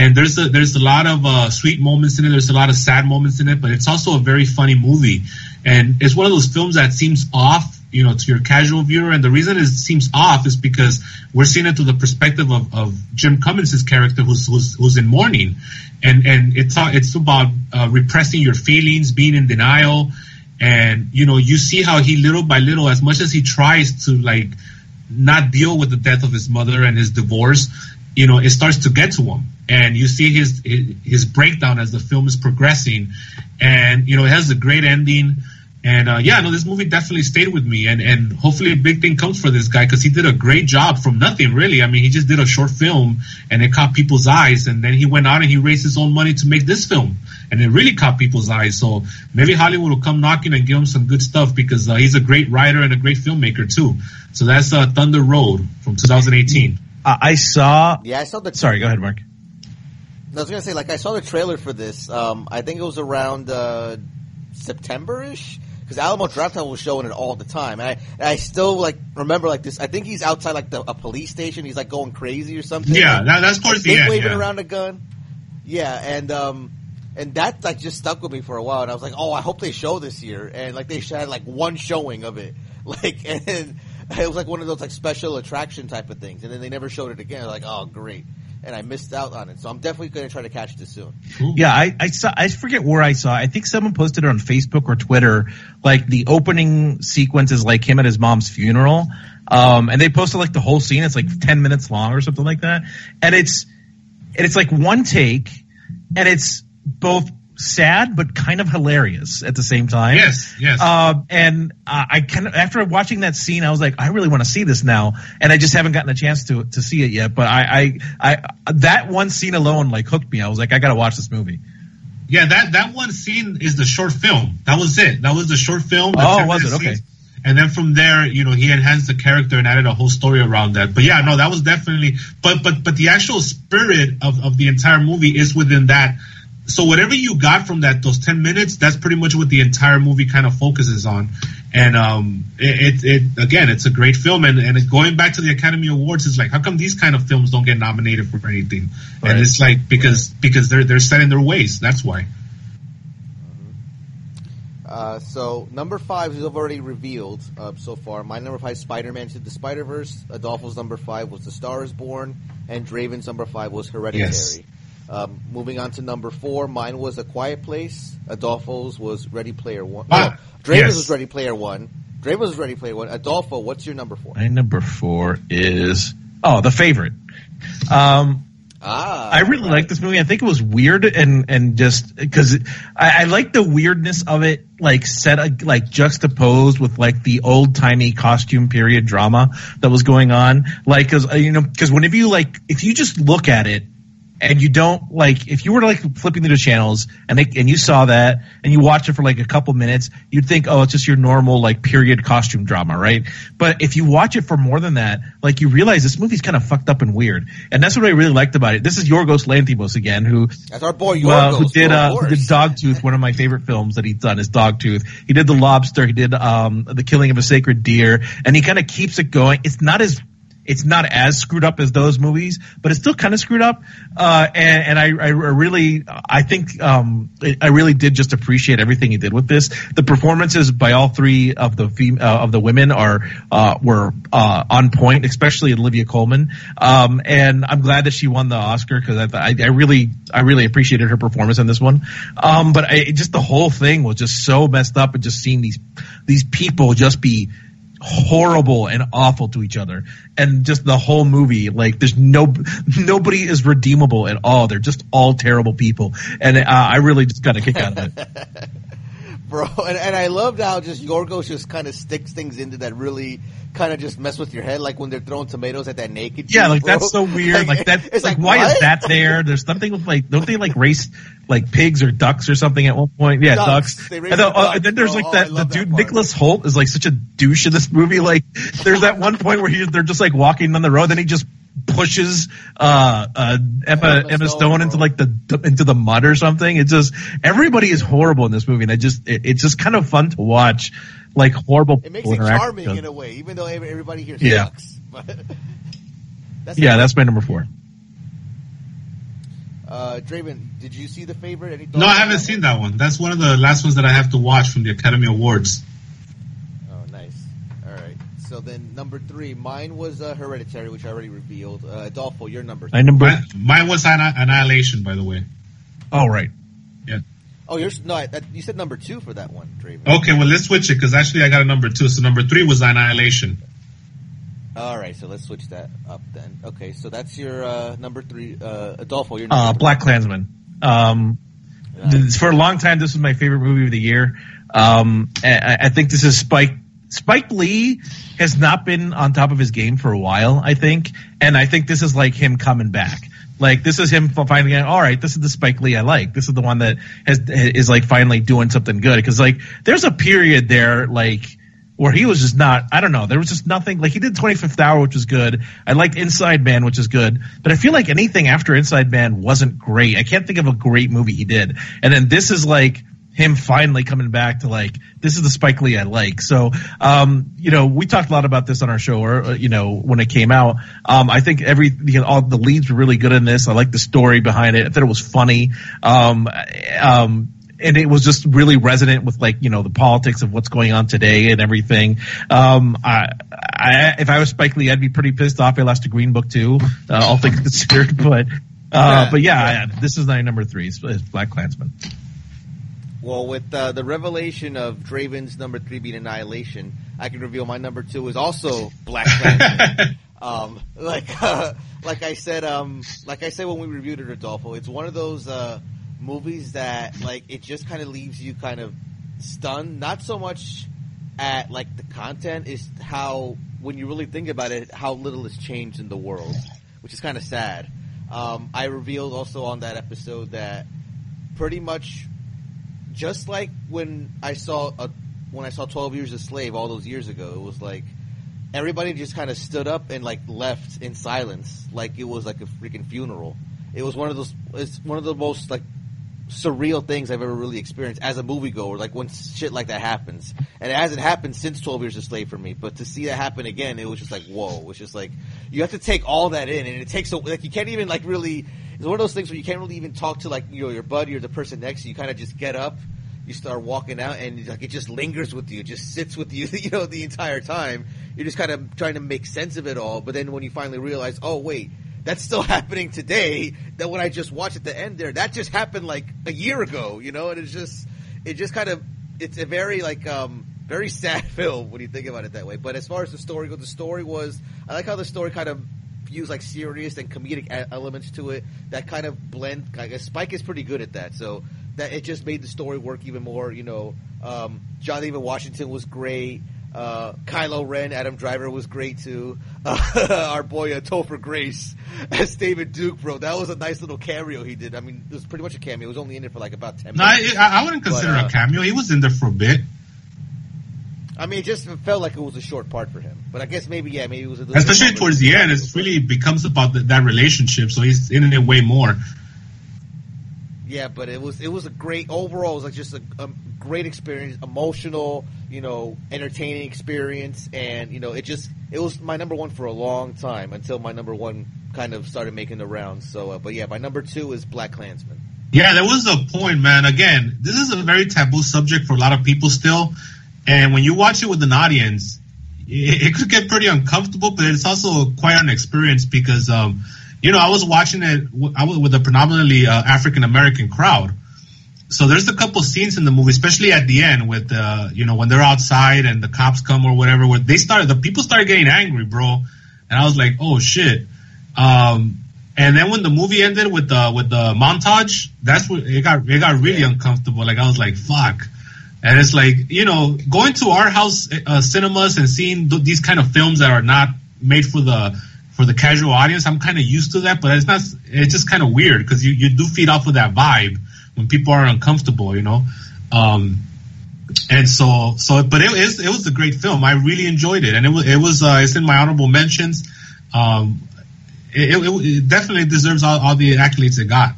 And there's a there's a lot of uh, sweet moments in it. There's a lot of sad moments in it, but it's also a very funny movie. And it's one of those films that seems off, you know, to your casual viewer. And the reason it seems off is because we're seeing it through the perspective of, of Jim Cummings' character, who's, who's who's in mourning, and and it's it's about uh, repressing your feelings, being in denial, and you know, you see how he little by little, as much as he tries to like not deal with the death of his mother and his divorce, you know, it starts to get to him. And you see his his breakdown as the film is progressing, and you know, it has a great ending. And uh, yeah, no, this movie definitely stayed with me, and and hopefully a big thing comes for this guy because he did a great job from nothing really. I mean, he just did a short film, and it caught people's eyes, and then he went out and he raised his own money to make this film, and it really caught people's eyes. So maybe Hollywood will come knocking and give him some good stuff because uh, he's a great writer and a great filmmaker too. So that's uh, Thunder Road from 2018. Uh, I saw. Yeah, I saw the. Sorry, go ahead, Mark. I was gonna say, like, I saw the trailer for this. Um, I think it was around uh, September-ish because Alamo Drafthouse was showing it all the time, and I, and I still like remember like this. I think he's outside like the, a police station. He's like going crazy or something. Yeah, that, that's towards the end. Waving yeah. around a gun. Yeah, and um, and that like just stuck with me for a while. And I was like, oh, I hope they show this year. And like they had like one showing of it, like and it was like one of those like special attraction type of things, and then they never showed it again. Like, oh, great. And I missed out on it, so I'm definitely going to try to catch this soon. Yeah, I, I saw. I forget where I saw. I think someone posted it on Facebook or Twitter. Like the opening sequence is like him at his mom's funeral, um, and they posted like the whole scene. It's like ten minutes long or something like that, and it's and it's like one take, and it's both sad but kind of hilarious at the same time. Yes, yes. Um, and uh, I kind of after watching that scene, I was like, I really want to see this now, and I just haven't gotten a chance to to see it yet. But I, I, I that one scene alone like hooked me. I was like, I got to watch this movie. Yeah, that that one scene is the short film. That was it. That was the short film. The oh, was it? Okay. Scenes. And then from there, you know, he enhanced the character and added a whole story around that. But yeah, no, that was definitely. But but but the actual spirit of of the entire movie is within that so whatever you got from that those 10 minutes that's pretty much what the entire movie kind of focuses on and um it, it, it again it's a great film and, and going back to the academy awards is like how come these kind of films don't get nominated for anything right. and it's like because right. because they're they're set in their ways that's why uh, so number five is already revealed uh, so far. My number five, Spider-Man to the Spider-Verse. Adolfo's number five was The Star Is Born, and Draven's number five was Hereditary. Yes. Um, moving on to number four, mine was A Quiet Place. Adolfo's was Ready Player One. Ah, no, yes. was Ready Player One. Draven's was Ready Player One. Adolfo, what's your number four? My number four is oh, The Favorite. Um, Ah, I really right. like this movie. I think it was weird and and just because I, I like the weirdness of it, like set like juxtaposed with like the old timey costume period drama that was going on. Like, because you know, because whenever you like, if you just look at it and you don't like if you were like flipping through the channels and they, and you saw that and you watch it for like a couple minutes, you'd think, oh, it's just your normal like period costume drama, right? But if you watch it for more than that, like you realize this movie's kind of fucked up and weird, and that's what I really liked about it. This is Yorgos Lanthimos again, who that's our boy Yorgos, uh, who did uh, who did Dogtooth, one of my favorite films that he's done is Dogtooth. He did The Lobster, he did um, The Killing of a Sacred Deer, and he kind of keeps it going. It's not as it's not as screwed up as those movies, but it's still kind of screwed up. Uh, and, and I, I, really, I think, um, I really did just appreciate everything he did with this. The performances by all three of the fem- uh, of the women are, uh, were, uh, on point, especially Olivia Colman. Um, and I'm glad that she won the Oscar because I, I, I, really, I really appreciated her performance in this one. Um, but I, just the whole thing was just so messed up and just seeing these, these people just be, horrible and awful to each other. And just the whole movie like there's no nobody is redeemable at all. They're just all terrible people. And uh, i really just got a kick out of it bro and, and i loved how just yorgos just kind of sticks things into that really kind of just mess with your head, like when they're throwing tomatoes at that naked. Yeah, dude, like bro. that's so weird. Like, like that. It's like, like why what? is that there? There's something with like don't they like race like pigs or ducks or something at one point? Yeah, ducks. ducks. And, then, uh, and, then, there's like that oh, the dude Nicholas Hoult is like such a douche in this movie. Like there's that one point where he they're just like walking on the road, then he just pushes uh, uh, Emma, Emma, Emma Stone, Stone into like the into the mud or something. It's just everybody is horrible in this movie, and I just it, it's just kind of fun to watch like horrible. It makes it charming in a way, even though everybody here yeah. sucks. that's yeah, that's my number four. Uh, Draven, did you see the favorite? no, I haven't that seen that one. That's one of the last ones that I have to watch from the Academy Awards. Oh, nice. All right. So then, number three, mine was uh, Hereditary, which I already revealed. Uh, Adolfo, your number. My number. Mine, mine was Annihilation, by the way. Oh, right. Yeah. Oh, you're no. I, you said number two for that one, Draven. Okay, well let's switch it because actually I got a number two. So number three was Annihilation. All right, so let's switch that up then. Okay, so that's your uh, number three, uh, Adolfo. Your number uh, BlacKkKlansman. Um, nice. For a long time, this was my favorite movie of the year. Um, I, I think this is Spike Spike Lee has not been on top of his game for a while, I think, and I think this is like him coming back. Like this is him finally all right, this is the Spike Lee I like. This is the one that has is like finally doing something good. Because like there's a period there like where he was just not. I don't know. There was just nothing. Like he did 25th Hour, which was good. I liked Inside Man, which is good. But I feel like anything after Inside Man wasn't great. I can't think of a great movie he did. And then this is like him finally coming back to like this is the Spike Lee I like. So, um, you know, we talked a lot about this on our show, or uh, you know, when it came out. Um, I think every you know, all the leads were really good in this. I like the story behind it. I thought it was funny. Um, um, and it was just really resonant with like you know the politics of what's going on today and everything. Um, I, I, if I was Spike Lee, I'd be pretty pissed off. I lost a Green Book too, uh, all things considered. But uh, yeah, but yeah, yeah, this is my number three. BlacKkKlansman. Well, with uh, the revelation of Draven's number three being Annihilation, I can reveal my number two is also Black Panther. um, like, uh, like I said, um, like I said when we reviewed it, Adolfo, it's one of those uh, movies that like it just kind of leaves you kind of stunned. Not so much at like the content is how when you really think about it, how little has changed in the world, which is kind of sad. Um, I revealed also on that episode that pretty much just like when I saw a, when I saw Twelve Years a Slave all those years ago, it was like everybody just kind of stood up and like left in silence, like it was like a freaking funeral. It was one of those. It's one of the most like surreal things I've ever really experienced as a moviegoer. Like when shit like that happens, and it hasn't happened since Twelve Years a Slave for me. But to see that happen again, it was just like whoa. It's just like you have to take all that in, and it takes so like you can't even like really. It's one of those things where you can't really even talk to like you know your buddy or the person next to you. You kind of just get up, you start walking out, and like it just lingers with you, it just sits with you, you know, the entire time. You're just kind of trying to make sense of it all. But then when you finally realize, oh wait that's still happening today. That when I just watched at the end there, that just happened like a year ago, you know, and it's just, it just kind of, it's a very like, um, very sad film when you think about it that way. But as far as the story goes, the story was, I like how the story kind of views like serious and comedic elements to it that kind of blend. I guess Spike is pretty good at that, so that it just made the story work even more. You know, um, John David Washington was great. Uh, Kylo Ren, Adam Driver was great too. Uh, our boy uh, Topher Grace as David Duke, bro. That was a nice little cameo he did. I mean, it was pretty much a cameo. He was only in it for like about ten no, minutes. I, I wouldn't consider but, uh, a cameo. He was in there for a bit. I mean, it just felt like it was a short part for him. But I guess maybe, yeah, maybe it was a Especially towards the end, it really becomes about the, that relationship, so he's in it way more. Yeah, but it was it was a great overall. It was like just a, a great experience, emotional, you know, entertaining experience, and you know, it just it was my number one for a long time until my number one kind of started making the rounds. So, uh, but yeah, my number two is BlacKkKlansman. Yeah, there was a point, man. Again, this is a very taboo subject for a lot of people still, and when you watch it with an audience, it, it could get pretty uncomfortable, but it's also quite an experience because. Um, you know, I was watching it. I was with a predominantly uh, African American crowd. So there's a couple scenes in the movie, especially at the end, with uh, you know when they're outside and the cops come or whatever, where they started, the people started getting angry, bro. And I was like, oh shit. Um, and then when the movie ended with the with the montage, that's what it got. It got really uncomfortable. Like I was like, fuck. And it's like you know going to our house uh, cinemas and seeing th- these kind of films that are not made for the for the casual audience, I'm kind of used to that, but it's not. It's just kind of weird because you, you do feed off of that vibe when people are uncomfortable, you know. Um, and so so, but it, it, it was a great film. I really enjoyed it, and it was it was uh, it's in my honorable mentions. Um, it, it, it definitely deserves all, all the accolades it got.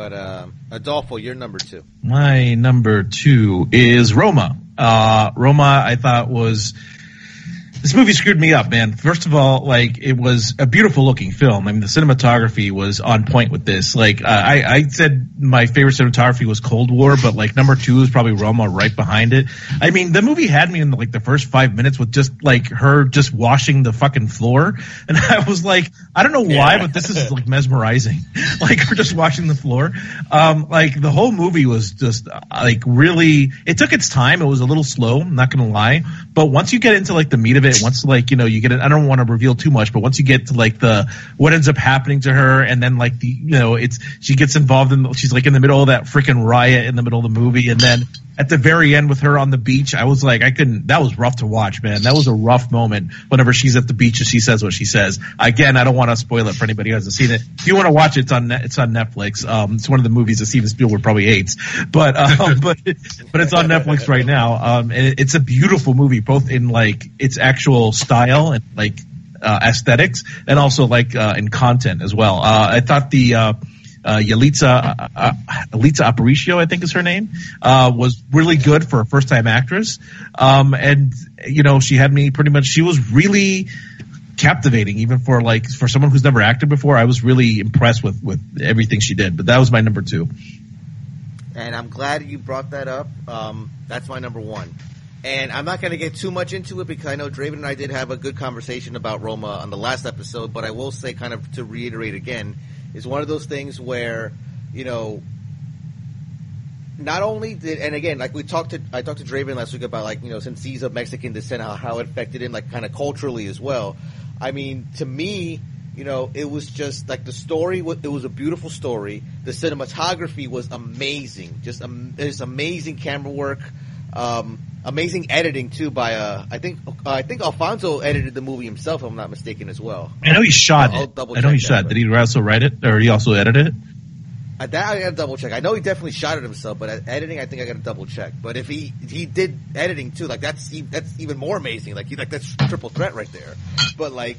But uh, Adolfo, you're number two. My number two is Roma. Uh, Roma, I thought was this movie screwed me up, man. First of all, like it was a beautiful looking film. I mean, the cinematography was on point with this. Like uh, I, I said, my favorite cinematography was Cold War, but like number two is probably Roma right behind it. I mean, the movie had me in like the first five minutes with just like her just washing the fucking floor, and I was like, I don't know why, yeah. but this is like mesmerizing. like her just washing the floor. Um, like the whole movie was just like really. It took its time. It was a little slow. I'm not gonna lie, but once you get into like the meat of it it. Once like you know you get it, I don't want to reveal too much, but once you get to like the what ends up happening to her, and then like the you know it's she gets involved in she's like in the middle of that freaking riot in the middle of the movie, and then at the very end with her on the beach, I was like I couldn't. That was rough to watch, man. That was a rough moment. Whenever she's at the beach and she says what she says. Again, I don't want to spoil it for anybody who hasn't seen it. If you want to watch it, it's on it's on Netflix. Um, it's one of the movies that Steven Spielberg probably hates, but um, but but it's on Netflix right now. Um, and it's a beautiful movie, both in like its actual style and like uh, aesthetics, and also like uh, in content as well. Uh, I thought the uh, Yalitza uh, uh, Yalitza Aparicio, I think is her name, uh, was really good for a first time actress. Um, and you know, she had me pretty much. She was really captivating, even for like for someone who's never acted before. I was really impressed with with everything she did. But that was my number two. And I'm glad you brought that up. Um, that's my number one. And I'm not going to get too much into it because I know Draven and I did have a good conversation about Roma on the last episode, but I will say, kind of to reiterate again, is one of those things where, you know, not only did, and again, like we talked to, I talked to Draven last week about like, you know, since he's of Mexican descent, how, how it affected him, like kind of culturally as well. I mean, to me, You know, it was just like the story. It was a beautiful story. The cinematography was amazing. Just um, there's amazing camera work, um, amazing editing too. By uh, I think uh, I think Alfonso edited the movie himself. If I'm not mistaken as well. I know he shot I'll it. double I know he check shot. that, Did he also write it, or he also edited it? Uh, that I gotta double check. I know he definitely shot it himself, but at editing, I think I gotta double check. But if he he did editing too, like that's that's even more amazing. Like he like that's triple threat right there. But like,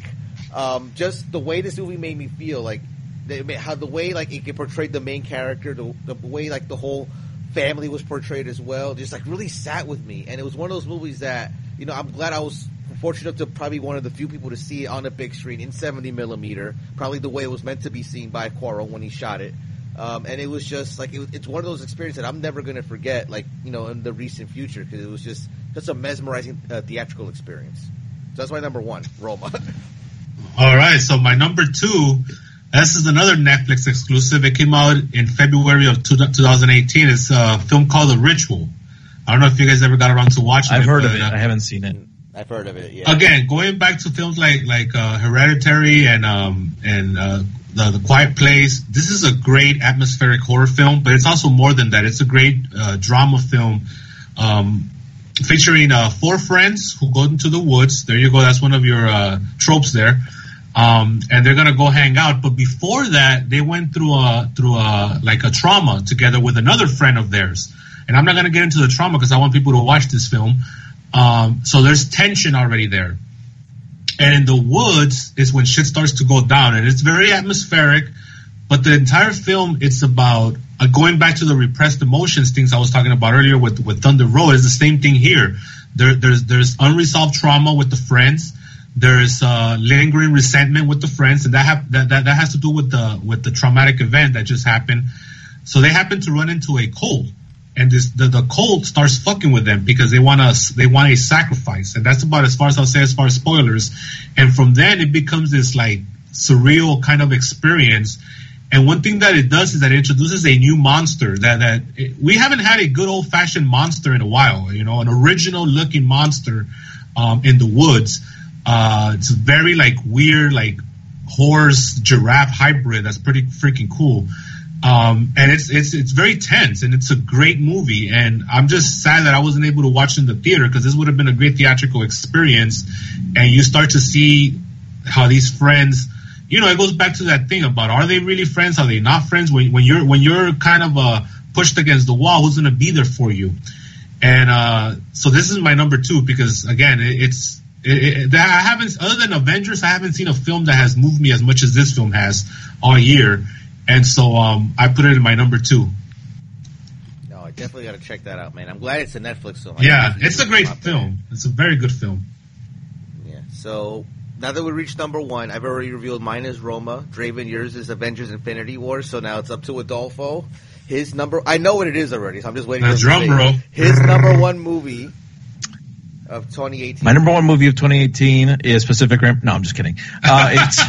um, just the way this movie made me feel, like they, how the way like it portrayed the main character, the, the way like the whole family was portrayed as well, just like really sat with me. And it was one of those movies that you know I'm glad I was fortunate enough to probably one of the few people to see it on a big screen in 70 millimeter, probably the way it was meant to be seen by Cuarón when he shot it. Um, and it was just like it it's one of those experiences that I'm never going to forget, like you know, in the recent future, because it was just just a mesmerizing uh, theatrical experience. So that's my number one, Roma. All right, so my number two, this is another Netflix exclusive. It came out in February of two, 2018. It's a film called The Ritual. I don't know if you guys ever got around to watching I've it. heard of it. uh, I haven't seen it. I've heard of it. Yeah. again, going back to films like like uh, Hereditary and um and uh, the the Quiet Place, this is a great atmospheric horror film, but it's also more than that. It's a great uh, drama film. Um, featuring uh, four friends who go into the woods. There you go. That's one of your uh, tropes there. Um, and they're gonna go hang out. But before that, they went through a through a like a trauma together with another friend of theirs. And I'm not gonna get into the trauma because I want people to watch this film. Um, so there's tension already there. And in the woods is when shit starts to go down, and it's very atmospheric. But the entire film, it's about uh, going back to the repressed emotions things I was talking about earlier with with Thunder Road. Is the same thing here. There, there's there's unresolved trauma with the friends. There's uh, lingering resentment with the friends, and that, that that that has to do with the with the traumatic event that just happened. So they happen to run into a cult, and this the, the cult starts fucking with them because they want us they want a sacrifice, and that's about as far as I'll say as far as spoilers. And from then it becomes this like surreal kind of experience. And one thing that it does is that it introduces a new monster that that it, we haven't had a good old fashioned monster in a while. You know, an original looking monster um, in the woods. Uh, it's very like weird, like horse giraffe hybrid. That's pretty freaking cool. Um, and it's it's it's very tense, and it's a great movie. And I'm just sad that I wasn't able to watch in the theater because this would have been a great theatrical experience. And you start to see how these friends, you know, it goes back to that thing about are they really friends? Are they not friends? When when you're when you're kind of uh, pushed against the wall, who's going to be there for you? And uh, so this is my number two because again, it, it's it, it, I haven't other than Avengers, I haven't seen a film that has moved me as much as this film has all year. And so um, I put it in my number two. No, I definitely got to check that out, man. I'm glad it's a Netflix film. I Yeah, it's a great out there. film. It's a very good film. Yeah. So now that we reached number one, I've already revealed mine is Roma. Draven, yours is Avengers: Infinity War. So now it's up to Adolfo. His number, I know what it is already, so I'm just waiting. Now, for drum roll. His number one movie of 2018. My number one movie of 2018 is Pacific Rim. No, I'm just kidding. Uh, it's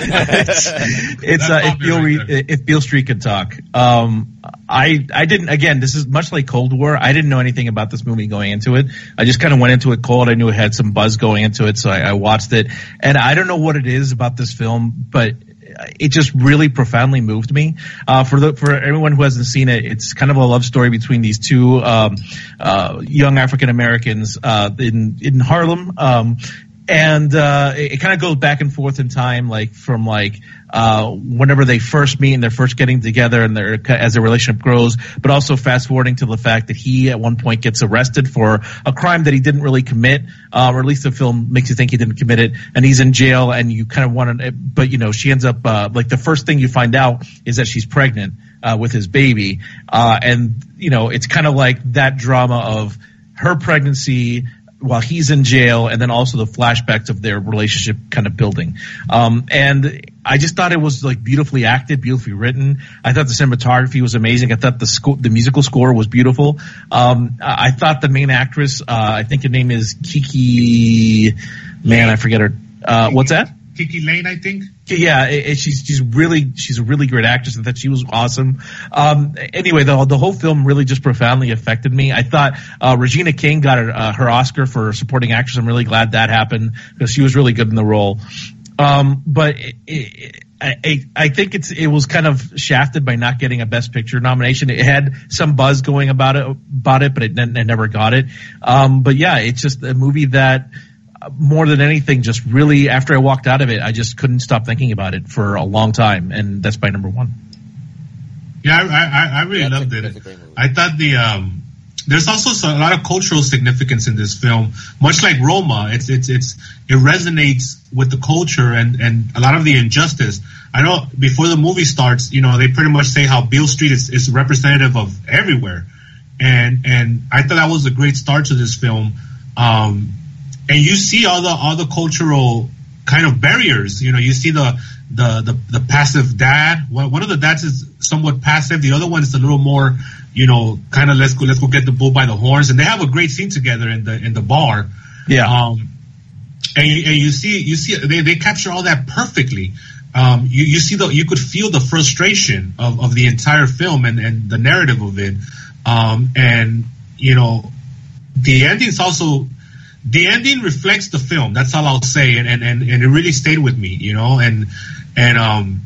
it's, it's uh, if Beale Re- if Beale Street could talk. Um, I I didn't again. This is much like Cold War. I didn't know anything about this movie going into it. I just kind of went into it cold. I knew it had some buzz going into it, so I, I watched it. And I don't know what it is about this film, but it just really profoundly moved me. Uh, for the for everyone who hasn't seen it, it's kind of a love story between these two um, uh, young African Americans uh, in in Harlem. Um, and uh, it, it kind of goes back and forth in time, like from like uh, whenever they first meet and they're first getting together, and their as their relationship grows, but also fast forwarding to the fact that he at one point gets arrested for a crime that he didn't really commit, uh, or at least the film makes you think he didn't commit it, and he's in jail, and you kind of want to, but you know, she ends up uh, like the first thing you find out is that she's pregnant uh, with his baby, uh, and you know, it's kind of like that drama of her pregnancy while he's in jail, and then also the flashbacks of their relationship kind of building. Um, and I just thought it was like beautifully acted, beautifully written. I thought the cinematography was amazing. I thought the sco- the musical score was beautiful. Um, I I thought the main actress, uh, I think her name is Kiki. Man, I forget her. Uh, what's that? KiKi Layne, I think. Yeah, she's she's really she's a really great actress. I thought she was awesome. Um, anyway, the the whole film really just profoundly affected me. I thought uh, Regina King got her, uh, her Oscar for supporting actress. I'm really glad that happened because she was really good in the role. Um, but it, it, I, I think it's it was kind of shafted by not getting a Best Picture nomination. It had some buzz going about it about it, but it, it never got it. Um, but yeah, it's just a movie that more than anything, just really after I walked out of it, I just couldn't stop thinking about it for a long time, and that's my number one. Yeah, I, I, I really loved it. I thought the um, there's also a lot of cultural significance in this film. Much like Roma, it's it's it's it resonates with the culture and and a lot of the injustice. I know before the movie starts, you know, they pretty much say how Beale Street is, is representative of everywhere, and and I thought that was a great start to this film. Um, and you see all the all the cultural kind of barriers. You know, you see the the the, the passive dad. One of the dads is somewhat passive. The other one is a little more you know, kind of let's go, let's go get the bull by the horns. And they have a great scene together in the, in the bar. Yeah. Um, and you, and you see, you see, they, they capture all that perfectly. Um, you, you see the, you could feel the frustration of, of the entire film and, and the narrative of it. Um, and, you know, the ending's also, the ending reflects the film. That's all I'll say. And, and, and, and it really stayed with me, you know, and, and, um,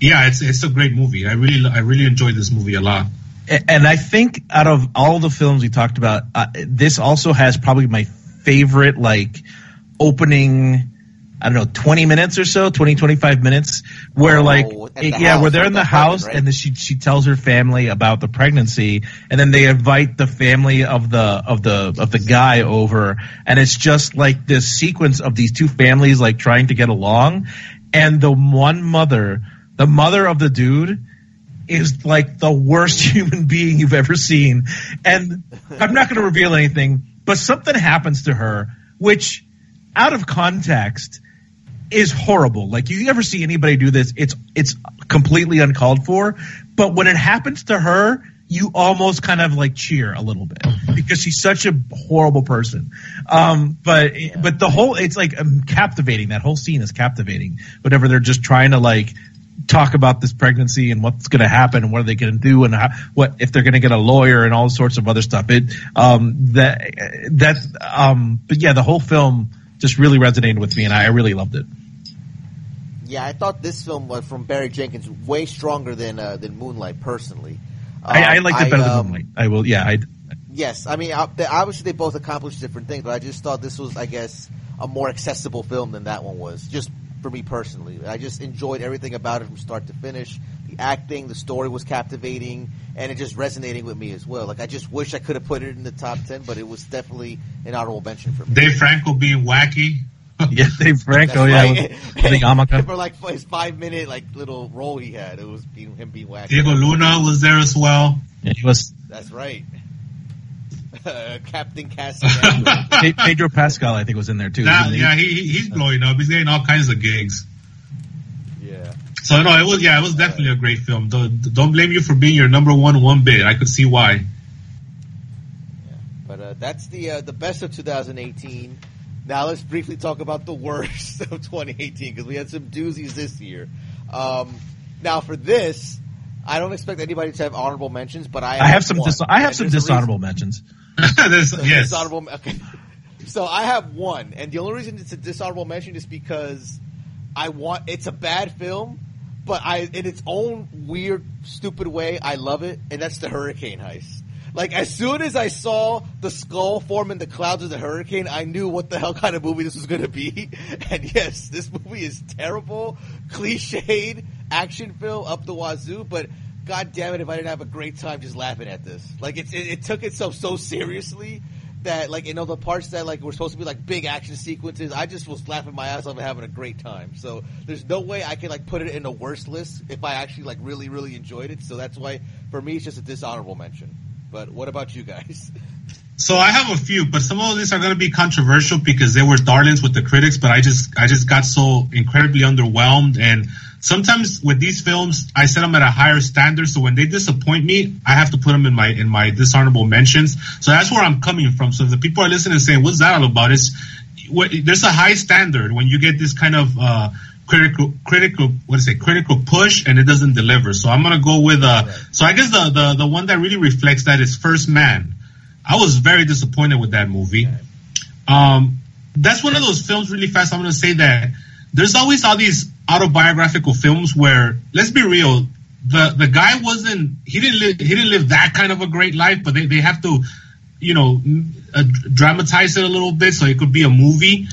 yeah, it's, it's a great movie. I really, I really enjoyed this movie a lot and I think out of all the films we talked about, uh, this also has probably my favorite like opening. I don't know, 20 minutes or so, 20, 25 minutes where oh, like, yeah, house, where they're in the, the house right? and then she, she tells her family about the pregnancy and then they invite the family of the, of the, of the guy over. And it's just like this sequence of these two families like trying to get along. And the one mother, the mother of the dude, is like the worst human being you've ever seen. And I'm not going to reveal anything, but something happens to her, which out of context is horrible. Like you ever see anybody do this, it's, it's completely uncalled for. But when it happens to her, you almost kind of like cheer a little bit because she's such a horrible person. Um, but, but the whole, it's like um, captivating. That whole scene is captivating. Whenever they're just trying to like, talk about this pregnancy and what's going to happen and what are they going to do and how, what if they're going to get a lawyer and all sorts of other stuff. It um, that that um, but yeah, the whole film just really resonated with me and I, I really loved it. Yeah, I thought this film was from Barry Jenkins way stronger than uh, than Moonlight personally. Um, I, I liked it better I, um, than Moonlight. I will. Yeah, I. Yes, I mean obviously they both accomplished different things, but I just thought this was, I guess, a more accessible film than that one was. Just for me personally. I just enjoyed everything about it from start to finish. The acting, the story was captivating, and it just resonating with me as well. Like I just wish I could have put it in the top ten, but it was definitely an honorable mention for me. Dave Franco being wacky. yeah, Dave Franco. Oh, yeah, right. the yarmulke. for like his five minute like little role he had, it was being, him being wacky. Diego Luna was there as well. Yeah, he was. That's right. Captain Cassidy. Pedro Pascal, I think, was in there too. That, yeah, he, he's blowing up. He's getting all kinds of gigs. Yeah. So no, it was yeah, it was definitely a great film. Don't, don't blame you for being your number one one bit. I could see why. Yeah, but uh, that's the uh, the best of 2018. Now let's briefly talk about the worst of 2018 because we had some doozies this year. Um, now for this, I don't expect anybody to have honorable mentions, but I have, I have some dis- I have some dishonorable mentions. yes. Dishonorable. Okay. So I have one, and the only reason it's a dishonorable mention is because I want. It's a bad film, but I, in its own weird, stupid way, I love it, and that's the Hurricane Heist. Like as soon as I saw the skull form in the clouds of the hurricane, I knew what the hell kind of movie this was going to be. And yes, this movie is terrible, cliched action film up the wazoo, but god damn it if I didn't have a great time just laughing at this. Like it, it, it took itself so seriously that like you know the parts that like were supposed to be like big action sequences, I just was laughing my ass off and having a great time. So there's no way I can like put it in a worst list if I actually like really really enjoyed it. So that's why for me it's just a dishonorable mention. But what about you guys? So I have a few, but some of these are going to be controversial because they were darlings with the critics. But I just I just got so incredibly underwhelmed and sometimes with these films, I set them at a higher standard. So when they disappoint me, I have to put them in my in my dishonorable mentions. So that's where I'm coming from. So if the people are listening and saying, "What's that all about?" It's what, there's a high standard when you get this kind of uh, critical critical what is it critical push and it doesn't deliver. So I'm gonna go with uh. So I guess the the the one that really reflects that is First Man. I was very disappointed with that movie. Um, that's one of those films really fast. I'm gonna say that there's always all these autobiographical films where, let's be real, the the guy wasn't he didn't live he didn't live that kind of a great life, but they they have to, you know, uh, dramatize it a little bit so it could be a movie.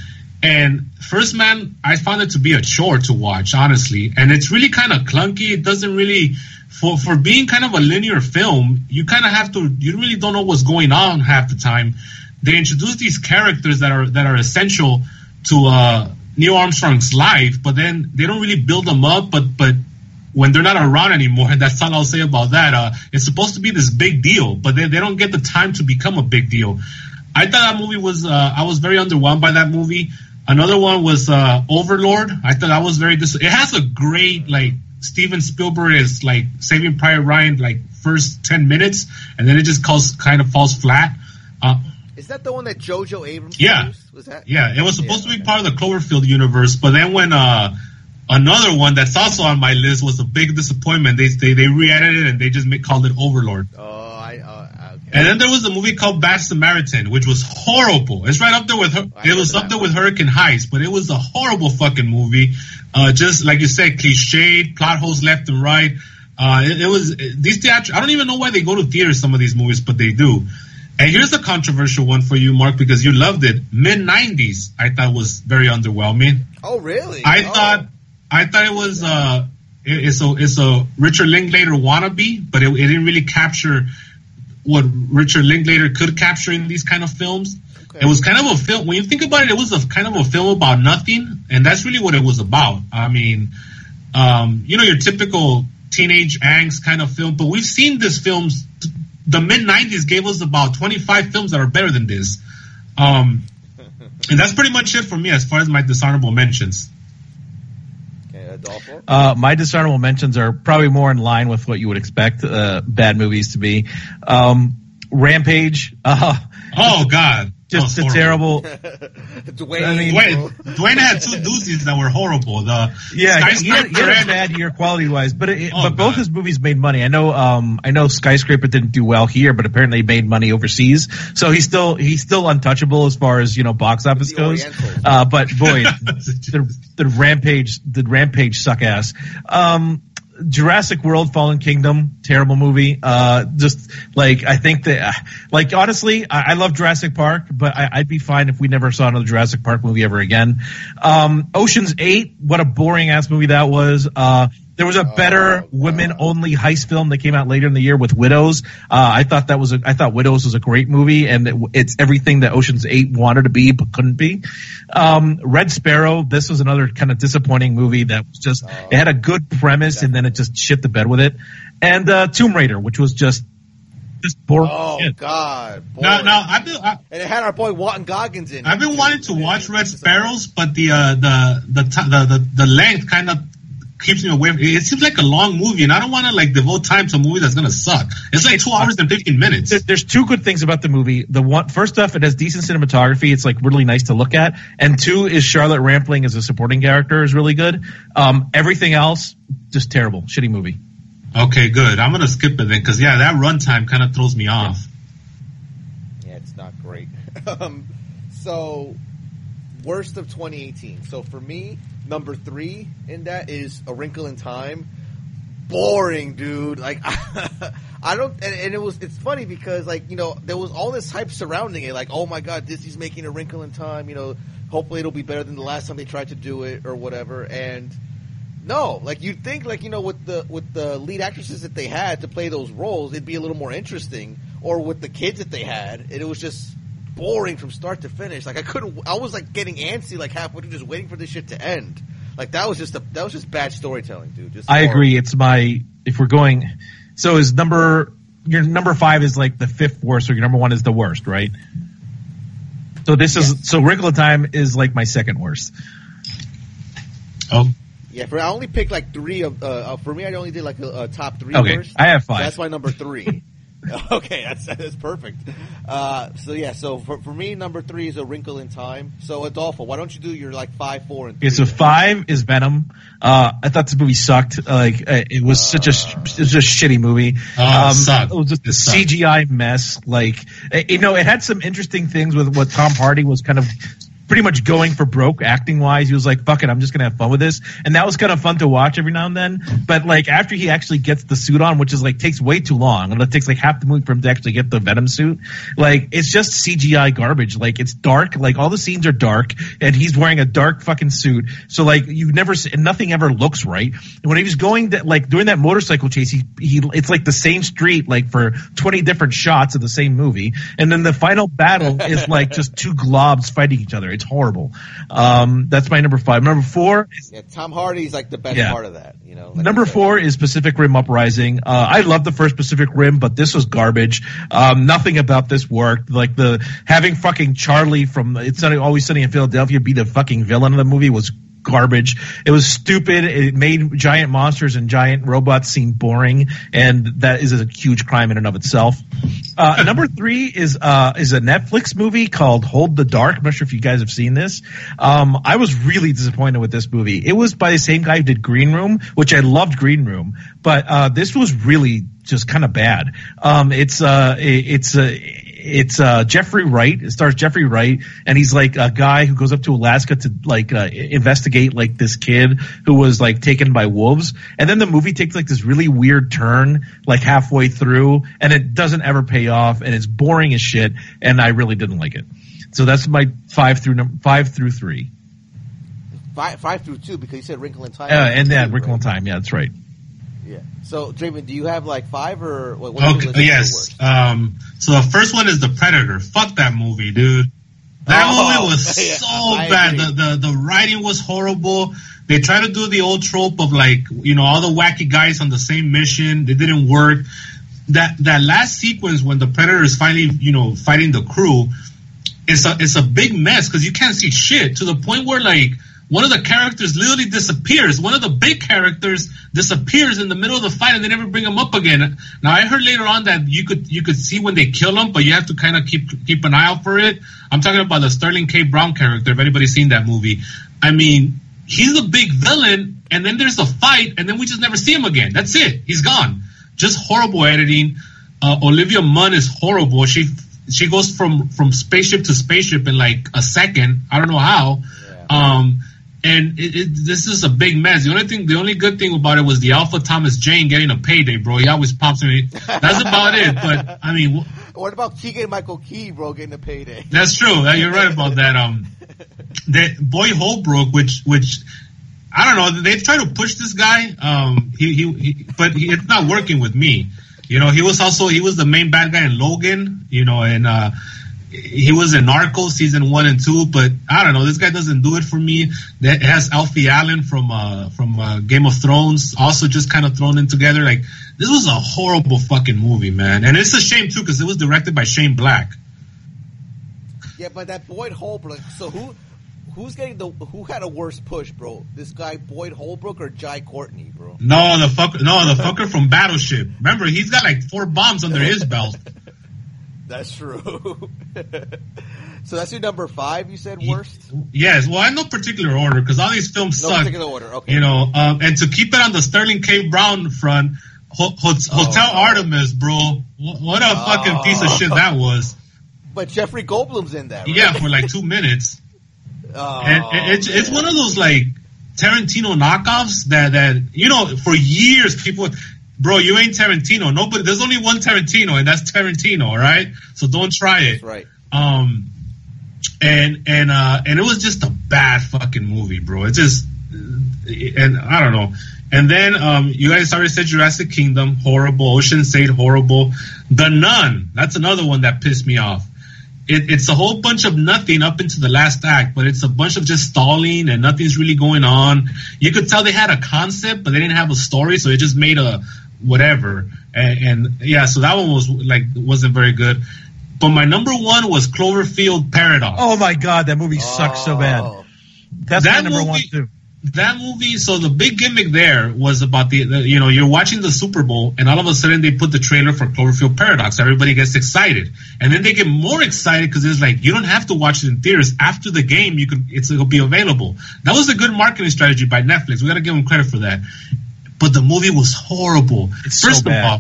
And First Man, I found it to be a chore to watch, honestly, and it's really kind of clunky. It doesn't really for for being kind of a linear film, you kind of have to you really don't know what's going on half the time. They introduce these characters that are that are essential to uh, Neil Armstrong's life, but then they don't really build them up. But but when they're not around anymore, that's all I'll say about that. Uh, it's supposed to be this big deal, but they, they don't get the time to become a big deal. I thought that movie was uh, I was very underwhelmed by that movie. Another one was uh, Overlord. I thought that was very dis- it has a great like Steven Spielberg is like Saving Private Ryan like first ten minutes, and then it just calls, kind of falls flat. Uh, Is that the one that J.J. Abrams yeah, produced? Was that? yeah, it was supposed to be part of the Cloverfield universe, but then when uh, another one that's also on my list was a big disappointment, they they, they re-edited it and they just make, called it Overlord. Oh, I. Uh, okay. And then there was a movie called Bad Samaritan, which was horrible. It's right up there with her. It was up there with Hurricane Heist, but it was a horrible fucking movie. Uh, just like you said, cliched, plot holes left and right. Uh, it, it was these theater. I don't even know why they go to theaters some of these movies, but they do. And here's a controversial one for you, Mark, because you loved it. Mid '90s, I thought was very underwhelming. Oh, really? I oh. thought, I thought it was uh, it, it's a it's a Richard Linklater wannabe, but it, it didn't really capture what Richard Linklater could capture in these kind of films. Okay. It was kind of a film. When you think about it, it was a kind of a film about nothing, and that's really what it was about. I mean, um, you know, your typical teenage angst kind of film, but we've seen this films. The mid '90s gave us about 25 films that are better than this, um, and that's pretty much it for me as far as my dishonorable mentions. Uh, my dishonorable mentions are probably more in line with what you would expect uh, bad movies to be. Um, Rampage. Uh, oh God. Just a terrible. Dwayne, I mean, Dwayne, Dwayne had two doozies that were horrible. The yeah, he had, he had a bad year quality wise, but it, oh, but both his movies made money. I know, um, I know Skyscraper didn't do well here, but apparently made money overseas. So he's still he's still untouchable as far as you know box office goes. Uh, but boy, the, the Rampage the Rampage suck ass. Um, Jurassic World Fallen Kingdom, terrible movie. Uh, just like, I think that, like, honestly, I, I love Jurassic Park, but I, would be fine if we never saw another Jurassic Park movie ever again. Um, Ocean's 8, what a boring ass movie that was. Uh, there was a better oh, women only heist film that came out later in the year with Widows. Uh, I thought that was a, I thought Widows was a great movie and it, it's everything that Ocean's 8 wanted to be but couldn't be. Um, Red Sparrow, this was another kind of disappointing movie that was just, oh, it had a good premise and then it just shit the bed with it. And, uh, Tomb Raider, which was just, just boring. Oh shit. God! Now, now I've been, I, and it had our boy Walton Goggins in. I've been wanting to watch Red Sparrows, but the uh, the the the the, the length kind of keeps me away. It seems like a long movie, and I don't want to like devote time to a movie that's gonna suck. It's like two hours and fifteen minutes. There's two good things about the movie. The one, first off, it has decent cinematography. It's like really nice to look at, and two is Charlotte Rampling as a supporting character is really good. Um, everything else, just terrible, shitty movie. Okay, good. I'm gonna skip it then, because yeah, that runtime kind of throws me off. Yeah, it's not great. um, so worst of 2018. So for me, number three in that is A Wrinkle in Time. Boring, dude. Like I don't, and, and, it was. It's funny because like you know there was all this hype surrounding it. Like oh my god, Disney's making A Wrinkle in Time. You know, hopefully it'll be better than the last time they tried to do it or whatever. And no, like you'd think like you know with the with the lead actresses that they had to play those roles, it'd be a little more interesting. Or with the kids that they had, it was just boring from start to finish. Like I couldn't. I was like getting antsy like halfway through, just waiting for this shit to end. Like that was just a that was just bad storytelling, dude. Just I agree. It's my if we're going. So is number your number five is like the fifth worst, or your number one is the worst, right? So this yes. is so Wrinkle of Time is like my second worst. Oh. Yeah, for I only picked like three of. Uh, uh for me, I only did like a, a top three. Okay, worst. I have five. So that's my number three. Okay, that's that's perfect. Uh, so yeah, so for, for me, number three is a Wrinkle in Time. So Adolfo, why don't you do your like five, four, and three? Okay, so five is Venom. Uh, I thought this movie sucked. Like uh, it was uh, such a it was a shitty movie. Oh, um, it, was just a CGI mess. Like you know, it had some interesting things with what Tom Hardy was kind of pretty much going for broke acting wise. He was like, fuck it, I'm just gonna have fun with this. And that was kind of fun to watch every now and then. But like after he actually gets the suit on, which is like takes way too long, and it takes like half the movie for him to actually get the Venom suit. Like it's just CGI garbage. Like it's dark. Like all the scenes are dark, and he's wearing a dark fucking suit. So like you never, and nothing ever looks right. And when he was going that like during that motorcycle chase, he he it's like the same street like for 20 different shots of the same movie, and then the final battle is like just two globs fighting each other. It's horrible. Um, that's my number five. Number four. Yeah, Tom Hardy's like the best Yeah. part of that. You know, like Number four is Pacific Rim Uprising. Uh, I love the first Pacific Rim, but this was garbage. Um, nothing about this worked. Like the having fucking Charlie from It's Sunny, Always Sunny in Philadelphia be the fucking villain of the movie was garbage. It was stupid. It made giant monsters and giant robots seem boring, and that is a huge crime in and of itself. Uh, number three is uh, is a Netflix movie called Hold the Dark. I'm not sure if you guys have seen this. Um, I was really disappointed with this movie. It was by the same guy who did Green Room, which I loved Green Room, but uh, this was really just kind of bad. Um, it's uh, it- it's uh, it's uh, Jeffrey Wright. It stars Jeffrey Wright, and he's like a guy who goes up to Alaska to like uh, investigate like this kid who was like taken by wolves. And then the movie takes like this really weird turn like halfway through, and it doesn't ever pay off, and it's boring as shit. And I really didn't like it. So that's my five through num- five through three. five, five through two because you said Wrinkle in Time. Uh, and then Wrinkle in? Time. Yeah, that's right. Yeah. So, Draven, do you have like five or what? your Okay, yes. Um, so the first one is the Predator. Fuck that movie, dude. That Oh, movie was yeah, so I bad. agree. The, the the writing was horrible. They tried to do the old trope of like you know all the wacky guys on the same mission. It didn't work. That that last sequence when the Predator is finally you know fighting the crew, it's a it's a big mess because you can't see shit to the point where like one of the characters literally disappears. One of the big characters disappears in the middle of the fight and they never bring him up again. Now I heard later on that you could you could see when they kill him, but you have to kind of keep keep an eye out for it. I'm talking about the Sterling K. Brown character. If anybody's seen that movie, I mean he's a big villain, and then there's a fight, and then we just never see him again. That's it. He's gone. Just horrible editing. Uh, Olivia Munn is horrible. She she goes from from spaceship to spaceship in like a second. I don't know how. Um, and it, it, this is a big mess. The only thing, the only good thing about it was the Alpha Thomas Jane getting a payday, bro. He always pops in. That's about it. But I mean, wh- What about Keegan Michael Key, bro, getting a payday? that's true. You're right about that. Um, that boy Holbrook, which which I don't know. They try to push this guy. Um, he he, he but he, it's not working with me. You know, he was also he was the main bad guy in Logan. You know, and uh, he was in Narcos season one and two. But I don't know. This guy doesn't do it for me. That has Alfie Allen from uh from uh, Game of Thrones also just kind of thrown in together. Like this was a horrible fucking movie, man. And it's a shame too because it was directed by Shane Black. Yeah, but that Boyd Holbrook. So who, who's getting the who had a worse push, bro? This guy Boyd Holbrook or Jai Courtney, bro? No, the fucker. No, the fucker from Battleship. Remember, he's got like four bombs under his belt. That's true. so that's your number five. You said worst. Yes. Well, in no particular order because all these films suck. No suck. particular order. Okay. You know, um, and to keep it on the Sterling K. Brown front, Ho- Ho- Hotel Artemis, bro. What a fucking piece of shit that was. But Jeffrey Goldblum's in that. Right? Yeah, for like two minutes. Oh, and and it's it's one of those like Tarantino knockoffs that that you know for years people. Bro, you ain't Tarantino. Nobody. There's only one Tarantino, and that's Tarantino. All right. So don't try it. That's right. Um, and and uh, and it was just a bad fucking movie, bro. It just and I don't know. And then um, you guys already said Jurassic Kingdom, horrible. Ocean's Eight, horrible. The Nun, that's another one that pissed me off. It, it's a whole bunch of nothing up into the last act, but it's a bunch of just stalling and nothing's really going on. You could tell they had a concept, but they didn't have a story, so it just made a whatever. And, and yeah, so that one was like wasn't very good. But my number one was Cloverfield Paradox. Oh my god, that movie sucks so bad. Oh. That's That my number movie- one too. that movie so the big gimmick there was about the, the you know you're watching the super bowl and all of a sudden they put the trailer for cloverfield paradox everybody gets excited and then they get more excited because it's like you don't have to watch it in theaters after the game you can it's, it'll be available that was a good marketing strategy by netflix we gotta give them credit for that but the movie was horrible It's so first of bad. all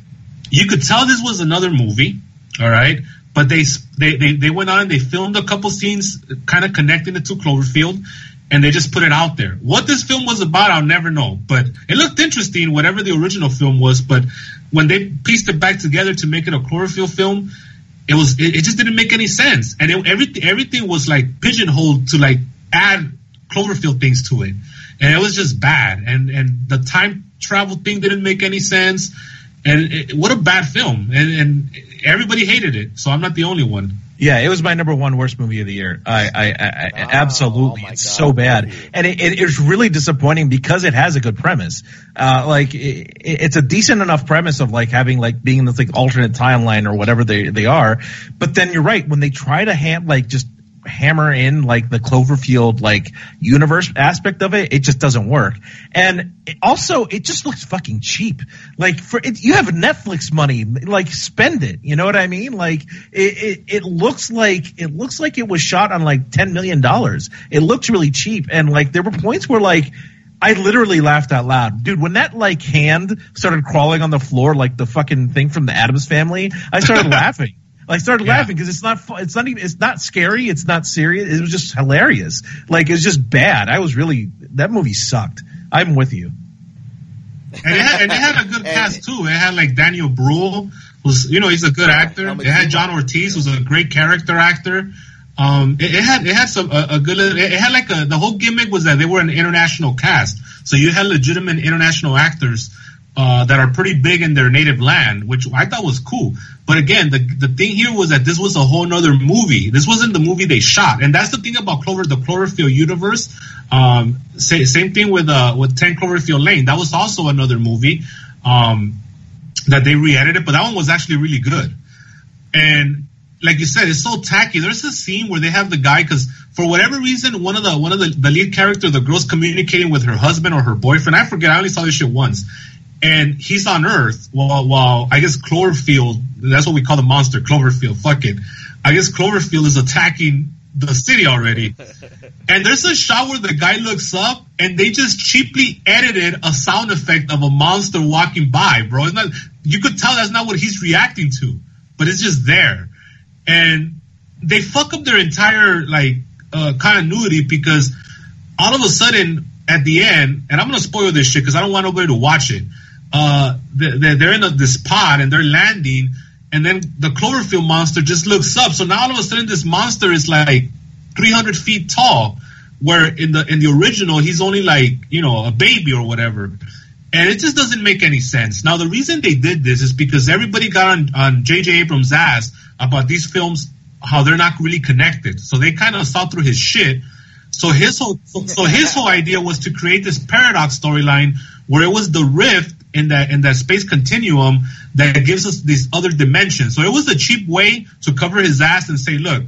you could tell this was another movie all right but they they they, they went on and they filmed a couple scenes, kind of connecting it to Cloverfield, and they just put it out there. What this film was about, I'll never know, but it looked interesting, whatever the original film was. But when they pieced it back together to make it a Cloverfield film, it was it, it just didn't make any sense, and it, everything everything was like pigeonholed to like add Cloverfield things to it, and it was just bad. And and the time travel thing didn't make any sense, and it, what a bad film, and, and everybody hated it. So I'm not the only one. Yeah, it was my number one worst movie of the year. I, I, I, I Oh, absolutely, it's so bad, and it, it, it's really disappointing because it has a good premise. Uh, like it, it's a decent enough premise of like having like being in this like alternate timeline or whatever they they are, but then you're right when they try to hand like just hammer in like the Cloverfield like universe aspect of it, it just doesn't work. And it also, it just looks fucking cheap. Like for it, you have Netflix money, like spend it. You know what I mean? Like it, it, it looks like it looks like it was shot on like ten million dollars. It looks really cheap, and like there were points where like. I literally laughed out loud, dude. When that like hand started crawling on the floor, like the fucking thing from the Addams Family, I started laughing. I started laughing because it's not, it's not even, it's not scary. It's not serious. It was just hilarious. Like, it's just bad. I was really, that movie sucked. I'm with you. And it had, and it had a good cast too. It had like Daniel Bruhl, who's you know he's a good actor. It had John Ortiz, who's a great character actor. Um, it, it had it had some a, a good. It had like a the whole gimmick was that they were an international cast, so you had legitimate international actors uh, that are pretty big in their native land, which I thought was cool. But again, the the thing here was that this was a whole nother movie. This wasn't the movie they shot, and that's the thing about Clover, the Cloverfield universe. Um, say, same thing with uh, with Ten Cloverfield Lane. That was also another movie um, that they re-edited, but that one was actually really good. And like you said, it's so tacky. There's a scene where they have the guy because for whatever reason, one of the one of the, the lead character, the girl's communicating with her husband or her boyfriend. I forget. I only saw this shit once. And he's on Earth while while I guess Cloverfield. That's what we call the monster, Cloverfield. Fuck it. I guess Cloverfield is attacking the city already. And there's a shot where the guy looks up and they just cheaply edited a sound effect of a monster walking by, bro. It's not, you could tell that's not what he's reacting to, but it's just there. And they fuck up their entire, like, uh, continuity because all of a sudden at the end, and I'm going to spoil this shit because I don't want nobody to watch it. Uh, they're, in this pod and they're landing and then the Cloverfield monster just looks up. So now all of a sudden this monster is like 300 feet tall, where in the in the original he's only like you know a baby or whatever, and it just doesn't make any sense. Now the reason they did this is because everybody got on on J.J. Abrams' ass about these films how they're not really connected, so they kind of saw through his shit. So his whole so, so his whole idea was to create this paradox storyline where it was the rift in that in that space continuum that gives us these other dimensions. So it was a cheap way to cover his ass and say, look,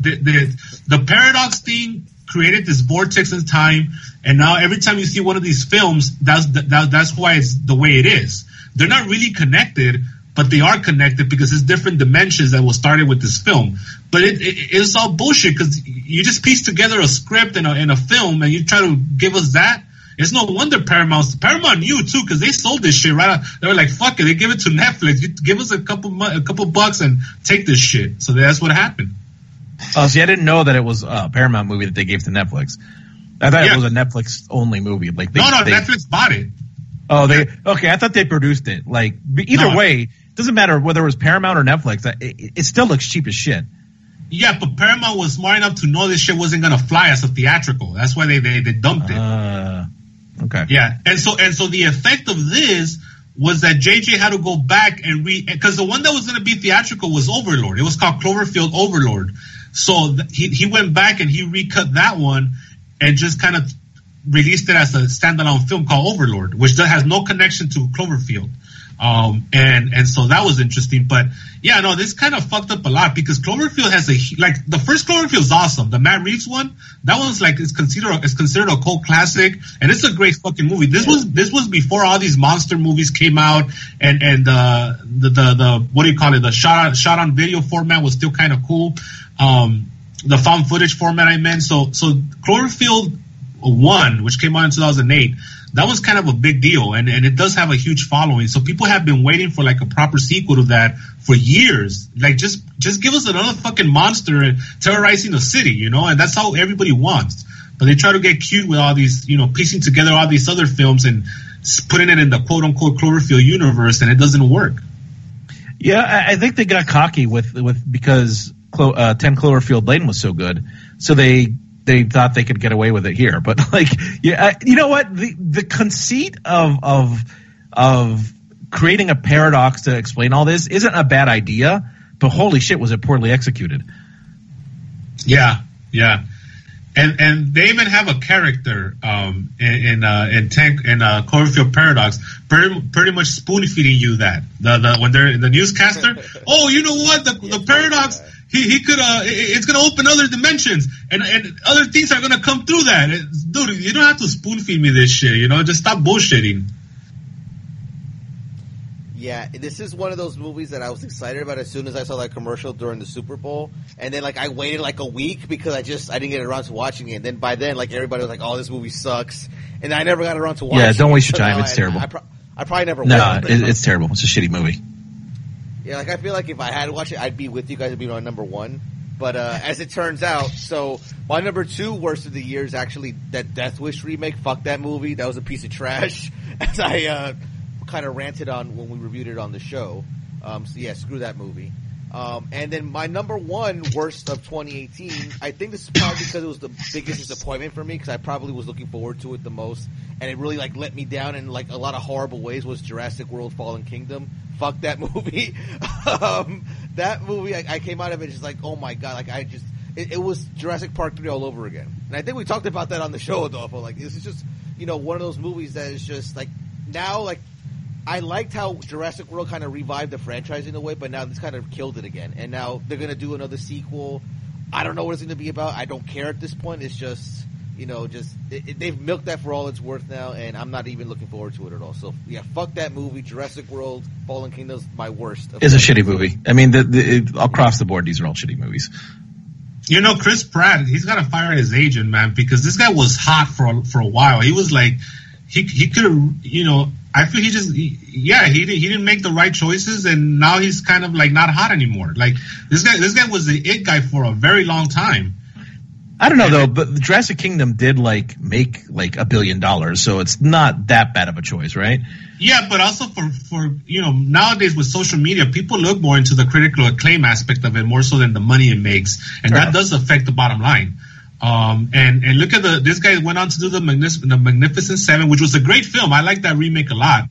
the the, the paradox thing created this vortex in time, and now every time you see one of these films, that's that, that's why it's the way it is. They're not really connected, but they are connected because it's different dimensions that was started with this film. But it, it it's all bullshit because you just piece together a script and a, and a film, and you try to give us that. It's no wonder Paramount Paramount knew too because they sold this shit right. Out. They were like, "Fuck it," they give it to Netflix. You give us a couple mu- a couple bucks and take this shit. So that's what happened. Oh, see, I didn't know that it was a Paramount movie that they gave to Netflix. I thought Yeah. it was a Netflix only movie. Like they, no, no, they- Netflix bought it. Oh, they okay. I thought they produced it. Like either No. way, doesn't matter whether it was Paramount or Netflix. It, it, it still looks cheap as shit. Yeah, but Paramount was smart enough to know this shit wasn't gonna fly as a theatrical. That's why they they, they dumped it. Uh, okay. Yeah, and so and so the effect of this was that JJ had to go back and re because the one that was going to be theatrical was Overlord. It was called Cloverfield Overlord. So th- he he went back and he recut that one and just kind of released it as a standalone film called Overlord, which has no connection to Cloverfield. Um, and, and so that was interesting, but yeah, no, this kind of fucked up a lot because Cloverfield has a, like, the first Cloverfield is awesome. The Matt Reeves one, that one's like, it's considered, it's considered a cult classic and it's a great fucking movie. This was, this was before all these monster movies came out and, and, uh, the, the, the, what do you call it? The shot shot on video format was still kind of cool. Um, the found footage format I meant. So, so Cloverfield one, which came out in 2008, that was kind of a big deal, and and it does have a huge following. So people have been waiting for like a proper sequel to that for years. Like just just give us another fucking monster terrorizing the city, you know, and that's how everybody wants. But they try to get cute with all these, you know, piecing together all these other films and putting it in the quote unquote Cloverfield universe, and it doesn't work. Yeah, I, think they got cocky with with because uh, Ten Cloverfield Lane was so good, so they they thought they could get away with it here. But like, yeah, you know what? The the conceit of of of creating a paradox to explain all this isn't a bad idea. But holy shit, was it poorly executed? Yeah, yeah. And and they even have a character um, in in uh, in, Tank, in uh, Cloverfield Paradox, pretty, pretty much spoon feeding you that the, the when they're the newscaster. oh, you know what? The, the paradox he, he could uh it's gonna open other dimensions and and other things are gonna come through that dude you don't have to spoon feed me this shit you know just stop bullshitting yeah this is one of those movies that i was excited about as soon as i saw that commercial during the super bowl and then like i waited like a week because i just i didn't get around to watching it and then by then like everybody was like oh this movie sucks and i never got around to watching it. yeah don't waste your time it's I, terrible I, I, pro- I probably never no it, it's terrible it's a shitty movie yeah, like I feel like if I had to watch it, I'd be with you guys. It'd be my number one. But uh, as it turns out, so my number two worst of the year is actually that Death Wish remake. Fuck that movie. That was a piece of trash. As I uh, kind of ranted on when we reviewed it on the show. Um, so yeah, screw that movie. Um, and then my number one worst of 2018, I think this is probably because it was the biggest disappointment for me because I probably was looking forward to it the most, and it really like let me down in like a lot of horrible ways. Was Jurassic World: Fallen Kingdom? Fuck that movie. um, that movie, I, I, came out of it just like, oh my god, like I just, it, it, was Jurassic Park three all over again. And I think we talked about that on the show, though. Like this is just, you know, one of those movies that is just like now like I liked how Jurassic World kind of revived the franchise in a way, but now this kind of killed it again. And now they're going to do another sequel. I don't know what it's going to be about. I don't care at this point. It's just, you know, just it, it, they've milked that for all it's worth now, and I'm not even looking forward to it at all. So yeah, fuck that movie. Jurassic World: Fallen Kingdom's my worst. It's a shitty movie. I mean, the, the, it, across the board, these are all shitty movies. You know, Chris Pratt, he's got to fire his agent, man, because this guy was hot for a, for a while. He was like, he he could have, you know, I feel he just, he, yeah, he didn't, he didn't make the right choices, and now he's kind of like not hot anymore. Like this guy, this guy was the it guy for a very long time. I don't know though, but the Jurassic Kingdom did like make like a billion dollars, so it's not that bad of a choice, right? Yeah, but also for for you know nowadays with social media, people look more into the critical acclaim aspect of it more so than the money it makes, and that does affect the bottom line. Um, and and look at the this guy went on to do the, Magnific- the Magnificent Seven, which was a great film. I like that remake a lot.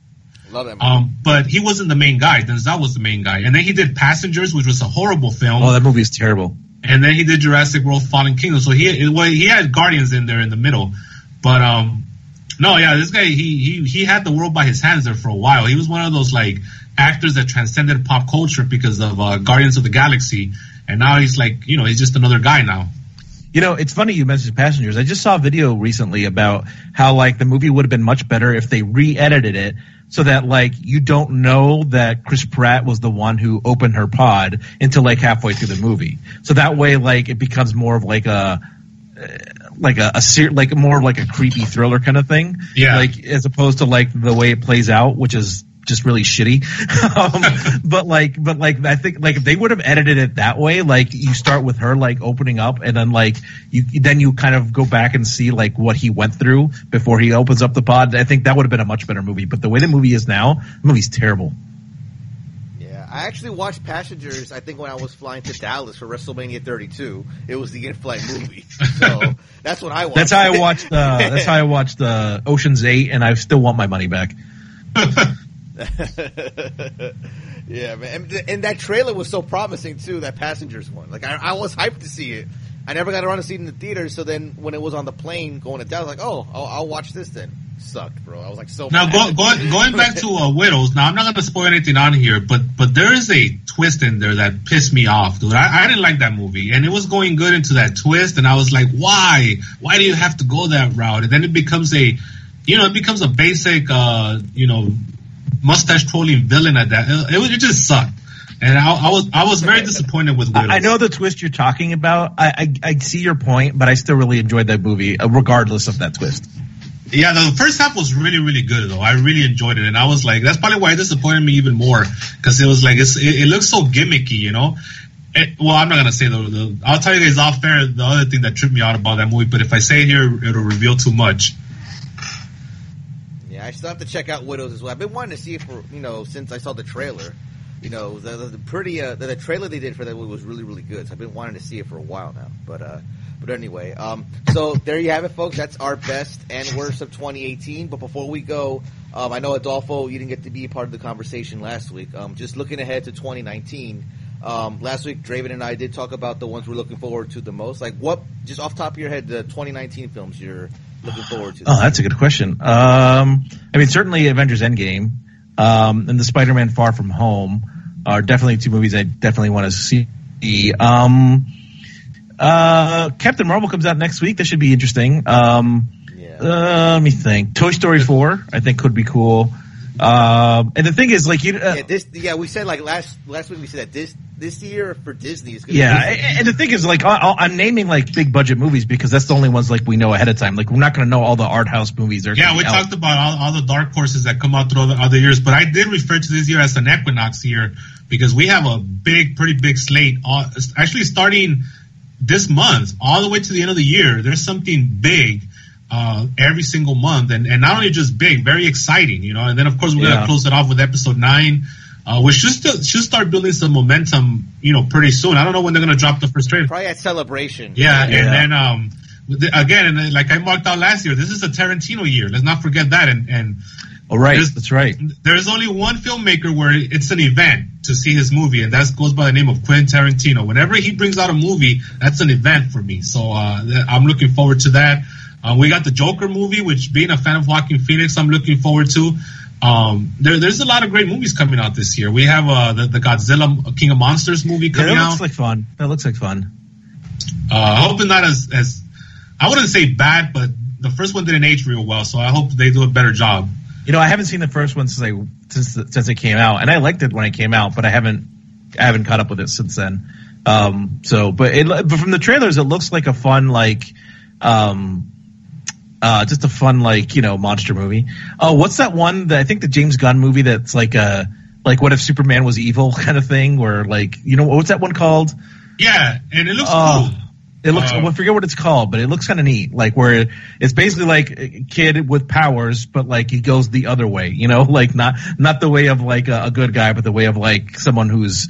Love that movie. Um, but he wasn't the main guy. Denzel was the main guy, and then he did Passengers, which was a horrible film. Oh, that movie is terrible. And then he did Jurassic World: Fallen Kingdom. So he well, he had Guardians in there in the middle, but um, no, yeah, this guy he he he had the world by his hands there for a while. He was one of those like actors that transcended pop culture because of uh, Guardians of the Galaxy, and now he's like you know he's just another guy now. You know, it's funny you mentioned Passengers. I just saw a video recently about how like the movie would have been much better if they re-edited it so that like you don't know that Chris Pratt was the one who opened her pod until like halfway through the movie. So that way like it becomes more of like a uh, like a, a ser- like more like a creepy thriller kind of thing. Yeah. Like as opposed to like the way it plays out, which is just really shitty. um, but like, but like, I think like if they would have edited it that way, like you start with her like opening up and then like you, then you kind of go back and see like what he went through before he opens up the pod. I think that would have been a much better movie. But the way the movie is now, the movie's terrible. Yeah, I actually watched Passengers. I think when I was flying to Dallas for WrestleMania 32, it was the in-flight movie. So that's what I watched. That's how I watched. Uh, that's how I watched uh, Ocean's Eight, and I still want my money back. yeah, man. And, and, that trailer was so promising too. That passengers one, like I, I, was hyped to see it. I never got around to see it in the theater. So then, when it was on the plane going to Dallas, I was like, oh, I'll, I'll watch this then. Sucked, bro. I was like so. Now go, go, going back to uh, Widows. Now I'm not going to spoil anything on here, but but there is a twist in there that pissed me off, dude. I, I didn't like that movie, and it was going good into that twist, and I was like, why? Why do you have to go that route? And then it becomes a, you know, it becomes a basic, uh, you know, mustache twirling villain at that. It, it, it just sucked. and I, I was I was very disappointed with Widows. I know the twist you're talking about. I, I I see your point, but I still really enjoyed that movie, uh, regardless of that twist. Yeah, the first half was really, really good though. I really enjoyed it, and I was like, that's probably why it disappointed me even more because it was like it's, it, it looks so gimmicky, you know. It, well, I'm not gonna say the, the. I'll tell you guys off fair the other thing that tripped me out about that movie, but if I say it here, it'll reveal too much. I still have to check out Widows as well. I've been wanting to see it for you know since I saw the trailer. You know, the, the, the pretty uh, the, the, trailer they did for that was really really good. So I've been wanting to see it for a while now. But uh, but anyway, um, so there you have it, folks. That's our best and worst of 2018. But before we go, um, I know Adolfo, you didn't get to be a part of the conversation last week. Um, just looking ahead to 2019. Um, last week, Draven and I did talk about the ones we're looking forward to the most. Like, what, just off top of your head, the 2019 films you're looking forward to? Oh, that's a good question. Um, I mean, certainly Avengers Endgame um, and the Spider-Man Far From Home are definitely two movies I definitely want to see. Um, uh, Captain Marvel comes out next week. That should be interesting. Um, yeah. uh, let me think. Toy Story 4, I think could be cool. Um, and the thing is, like, you, uh, yeah, this, yeah, we said like last last week we said that this this year for Disney is. Going to be. Yeah, and the thing is, like, I'm naming like big budget movies because that's the only ones like we know ahead of time. Like, we're not going to know all the art house movies. Are yeah, we out. talked about all, all the dark horses that come out through the other years, but I did refer to this year as an equinox year because we have a big, pretty big slate. Uh, actually, starting this month all the way to the end of the year, there's something big uh, every single month, and, and not only just big, very exciting, you know. And then of course we're yeah. gonna close it off with episode nine, uh, which should still, should start building some momentum, you know, pretty soon. I don't know when they're gonna drop the first trailer. Probably at celebration. Yeah, yeah. and then um, again, and like I marked out last year, this is a Tarantino year. Let's not forget that, and and Oh, right. That's right. There's only one filmmaker where it's an event to see his movie, and that goes by the name of Quentin Tarantino. Whenever he brings out a movie, that's an event for me. So uh, I'm looking forward to that. Uh, we got the Joker movie, which being a fan of Joaquin Phoenix, I'm looking forward to. Um, there, there's a lot of great movies coming out this year. We have uh, the, the Godzilla King of Monsters movie coming yeah, that looks like fun. That looks like fun. Uh, hoping not as, as I wouldn't say bad, but the first one didn't age real well, so I hope they do a better job. You know, I haven't seen the first one since I since since it came out, and I liked it when it came out, but I haven't I haven't caught up with it since then. Um, so, but it but from the trailers, it looks like a fun like um, uh, just a fun like you know monster movie. Oh, what's that one that I think the James Gunn movie that's like a like what if Superman was evil kind of thing, where like you know what's that one called? Yeah, and it looks uh, cool. It looks, uh, I forget what it's called, but it looks kind of neat. Like where it's basically like a kid with powers, but like he goes the other way, you know, like not, not the way of like a, a good guy, but the way of like someone who's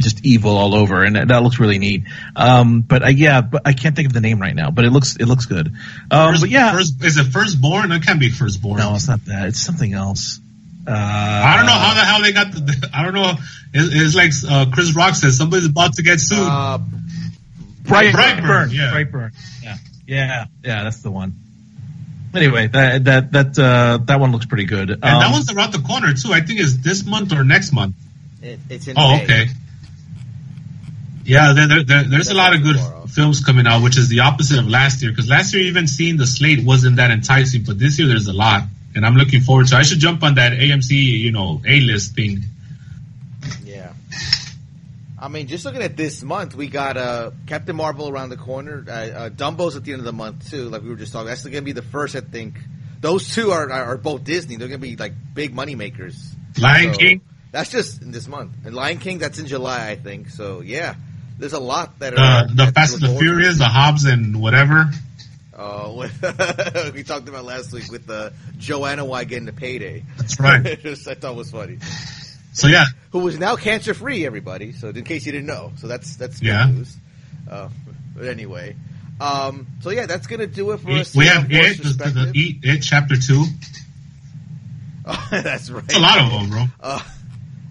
just evil all over. And that looks really neat. Um, but I, yeah, but I can't think of the name right now, but it looks, it looks good. Um, first, but yeah. First, is it firstborn? It can't be firstborn. No, it's not that. It's something else. Uh, I don't know how the hell they got the, I don't know. It, it's like, uh, Chris Rock says somebody's about to get sued. Uh, Brightburn. Brightburn. Yeah. Brightburn. Yeah. Yeah. Yeah. That's the one. Anyway, that that that uh, that one looks pretty good. And um, that one's around the corner too. I think it's this month or next month. It, it's in. Oh, May. okay. Yeah, there, there, there, there's a lot of good films coming out, which is the opposite of last year. Because last year, even seeing the slate wasn't that enticing, but this year there's a lot, and I'm looking forward to. I should jump on that AMC, you know, A list thing Yeah, I mean, just looking at this month, we got uh, Captain Marvel around the corner. Uh, uh, Dumbo's at the end of the month too, like we were just talking. That's going to be the first, I think. Those two are are, are both Disney. They're going to be like big money makers. Lion so, King. That's just in this month, and Lion King that's in July, I think. So yeah, there's a lot that are the Fast and the Furious, the Hobbs and whatever. Oh, we talked about last week with the uh, Joanna Why getting the payday. That's right. I thought was funny. So yeah, who was now cancer free? Everybody. So in case you didn't know, so that's that's good yeah. news. Uh, but anyway, um, so yeah, that's gonna do it for it, us. We have it, the, the, it chapter two. Oh, that's right. a lot of them, bro. Uh,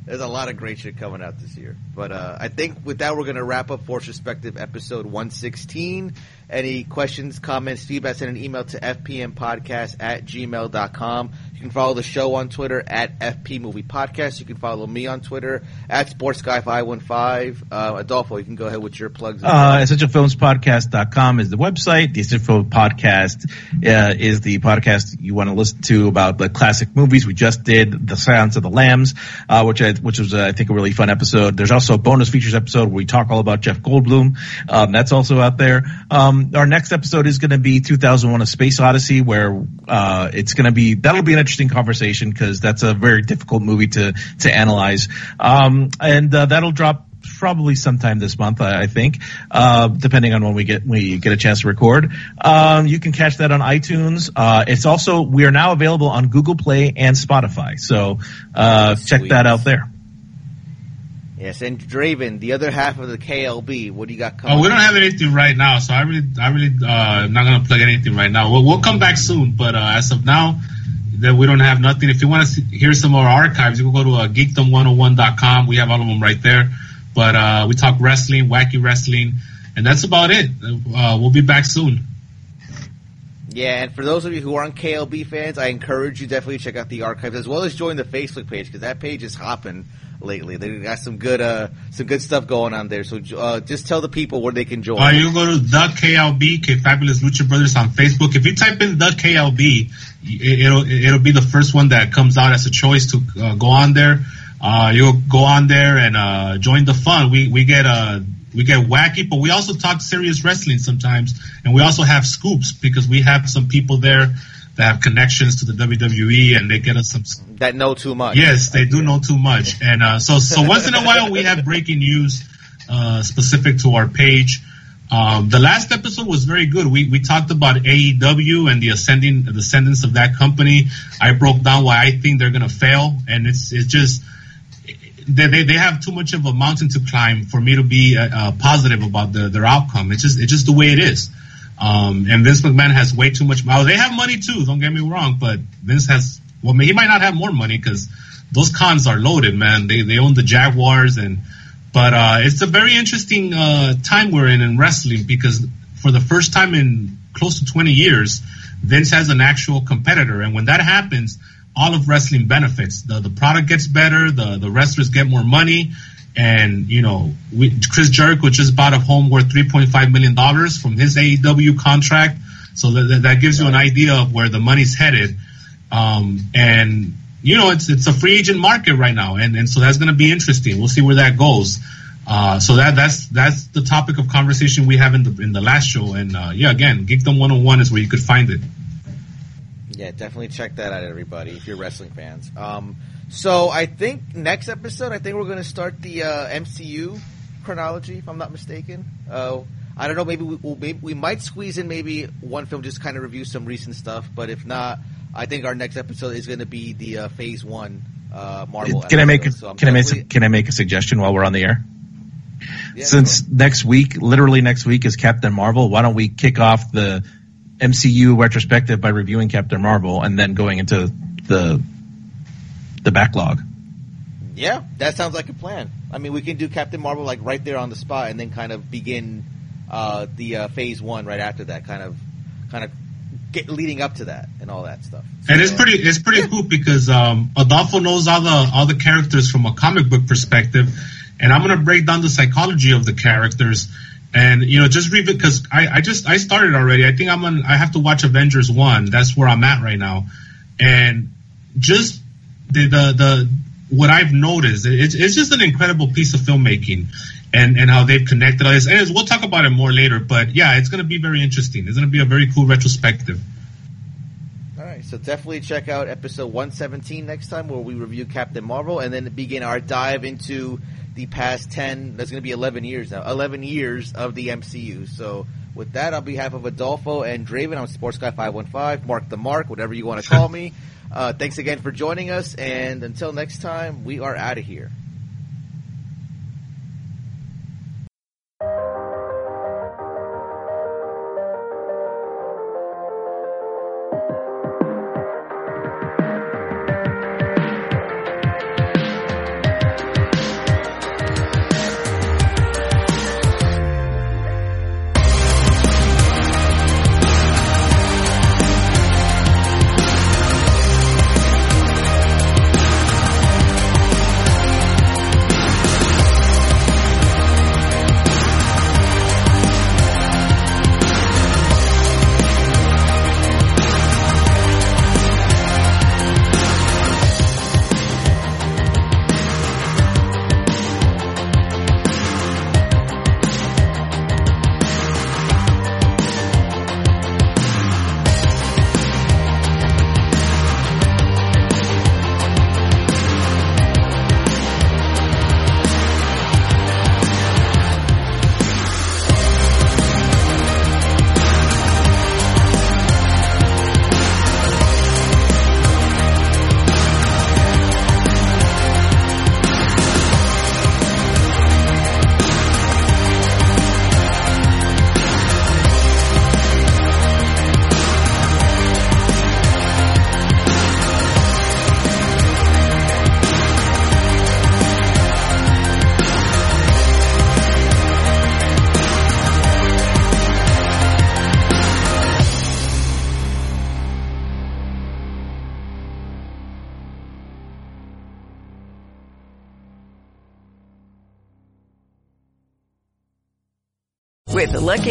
there's a lot of great shit coming out this year. But uh, I think with that, we're going to wrap up Forced Perspective episode 116. Any questions, comments, feedback, send an email to fpmpodcast at gmail.com can follow the show on Twitter at FP Movie Podcast. You can follow me on Twitter at SportsGuy515. Uh, Adolfo, you can go ahead with your plugs. Uh, EssentialFilmsPodcast.com is the website. The Essential Podcast uh, is the podcast you want to listen to about the classic movies. We just did The Silence of the Lambs, uh, which I, which was, uh, I think, a really fun episode. There's also a bonus features episode where we talk all about Jeff Goldblum. Um, that's also out there. Um, our next episode is going to be 2001: A Space Odyssey, where uh, it's going to be that'll be an interesting conversation because that's a very difficult movie to to analyze. Um, and uh, that'll drop probably sometime this month, I, I think, uh, depending on when we get we get a chance to record. Um, you can catch that on iTunes. Uh, it's also we are now available on Google Play and Spotify, so uh, check that out there. Yes, and Draven, the other half of the KLB, what do you got coming? Oh, we don't have anything right now, so I really, I really, uh, not gonna plug anything right now. We'll, we'll come back soon, but uh, as of now, that we don't have nothing. If you want to hear some more archives, you can go to uh, geekdom101.com. We have all of them right there. But uh, we talk wrestling, wacky wrestling, and that's about it. Uh, we'll be back soon. Yeah, and for those of you who aren't KLB fans, I encourage you definitely check out the archives as well as join the Facebook page because that page is hopping lately. They got some good uh some good stuff going on there. So uh, just tell the people where they can join. Uh, you go to the KLB, K Fabulous Lucha Brothers on Facebook. If you type in the KLB, it'll it'll be the first one that comes out as a choice to uh, go on there. Uh, you'll go on there and uh, join the fun. We we get uh we get wacky, but we also talk serious wrestling sometimes, and we also have scoops because we have some people there that have connections to the WWE and they get us some that know too much. Yes, they do know too much, and uh, so so once in a while we have breaking news uh, specific to our page. Um, the last episode was very good. We we talked about AEW and the ascending the ascendance of that company. I broke down why I think they're gonna fail, and it's it's just they, they, they have too much of a mountain to climb for me to be uh, uh, positive about the, their outcome. It's just it's just the way it is. Um, and Vince McMahon has way too much. Oh, they have money too. Don't get me wrong, but Vince has. Well, he might not have more money because those Khans are loaded, man. They they own the Jaguars, and but uh, it's a very interesting uh, time we're in in wrestling because for the first time in close to 20 years, Vince has an actual competitor, and when that happens, all of wrestling benefits. The the product gets better, the the wrestlers get more money, and you know, we, Chris Jericho just bought a home worth 3.5 million dollars from his AEW contract, so that that gives you an idea of where the money's headed. Um, and you know, it's it's a free agent market right now, and and so that's going to be interesting. We'll see where that goes. Uh, so that that's that's the topic of conversation we have in the in the last show, and uh, yeah, again, Geekdom 101 is where you could find it. Yeah, definitely check that out, everybody, if you're wrestling fans. Um, so I think next episode, I think we're going to start the uh, MCU chronology, if I'm not mistaken. Uh, I don't know, maybe we, we'll, maybe we might squeeze in maybe one film, just kind of review some recent stuff. But if not, I think our next episode is going to be the uh, Phase One uh, Marvel. Can episode. I make a, So can I make definitely- can I make a suggestion while we're on the air? Yeah, Since next week, literally next week is Captain Marvel, why don't we kick off the MCU retrospective by reviewing Captain Marvel and then going into the the backlog? Yeah, that sounds like a plan. I mean, we can do Captain Marvel like right there on the spot, and then kind of begin uh, the uh, Phase One right after that. Kind of, kind of get leading up to that and all that stuff. And it's pretty it's pretty cool because um, Adolfo knows all the all the characters from a comic book perspective, and I'm gonna break down the psychology of the characters. And you know, just read it because I, I just I started already. I think I'm on. I have to watch Avengers one. That's where I'm at right now, and just the the, the what I've noticed, it's, it's just an incredible piece of filmmaking, and and how they've connected all this. And we'll talk about it more later. But yeah, it's gonna be very interesting. It's gonna be a very cool retrospective. All right, so definitely check out episode 117 next time where we review Captain Marvel and then begin our dive into the past 10, that's going to be 11 years now, 11 years of the MCU. So with that, on behalf of Adolfo and Draven, I'm Sports Guy 515, Mark the Mark, whatever you want to call me. Uh, thanks again for joining us, and until next time, we are out of here.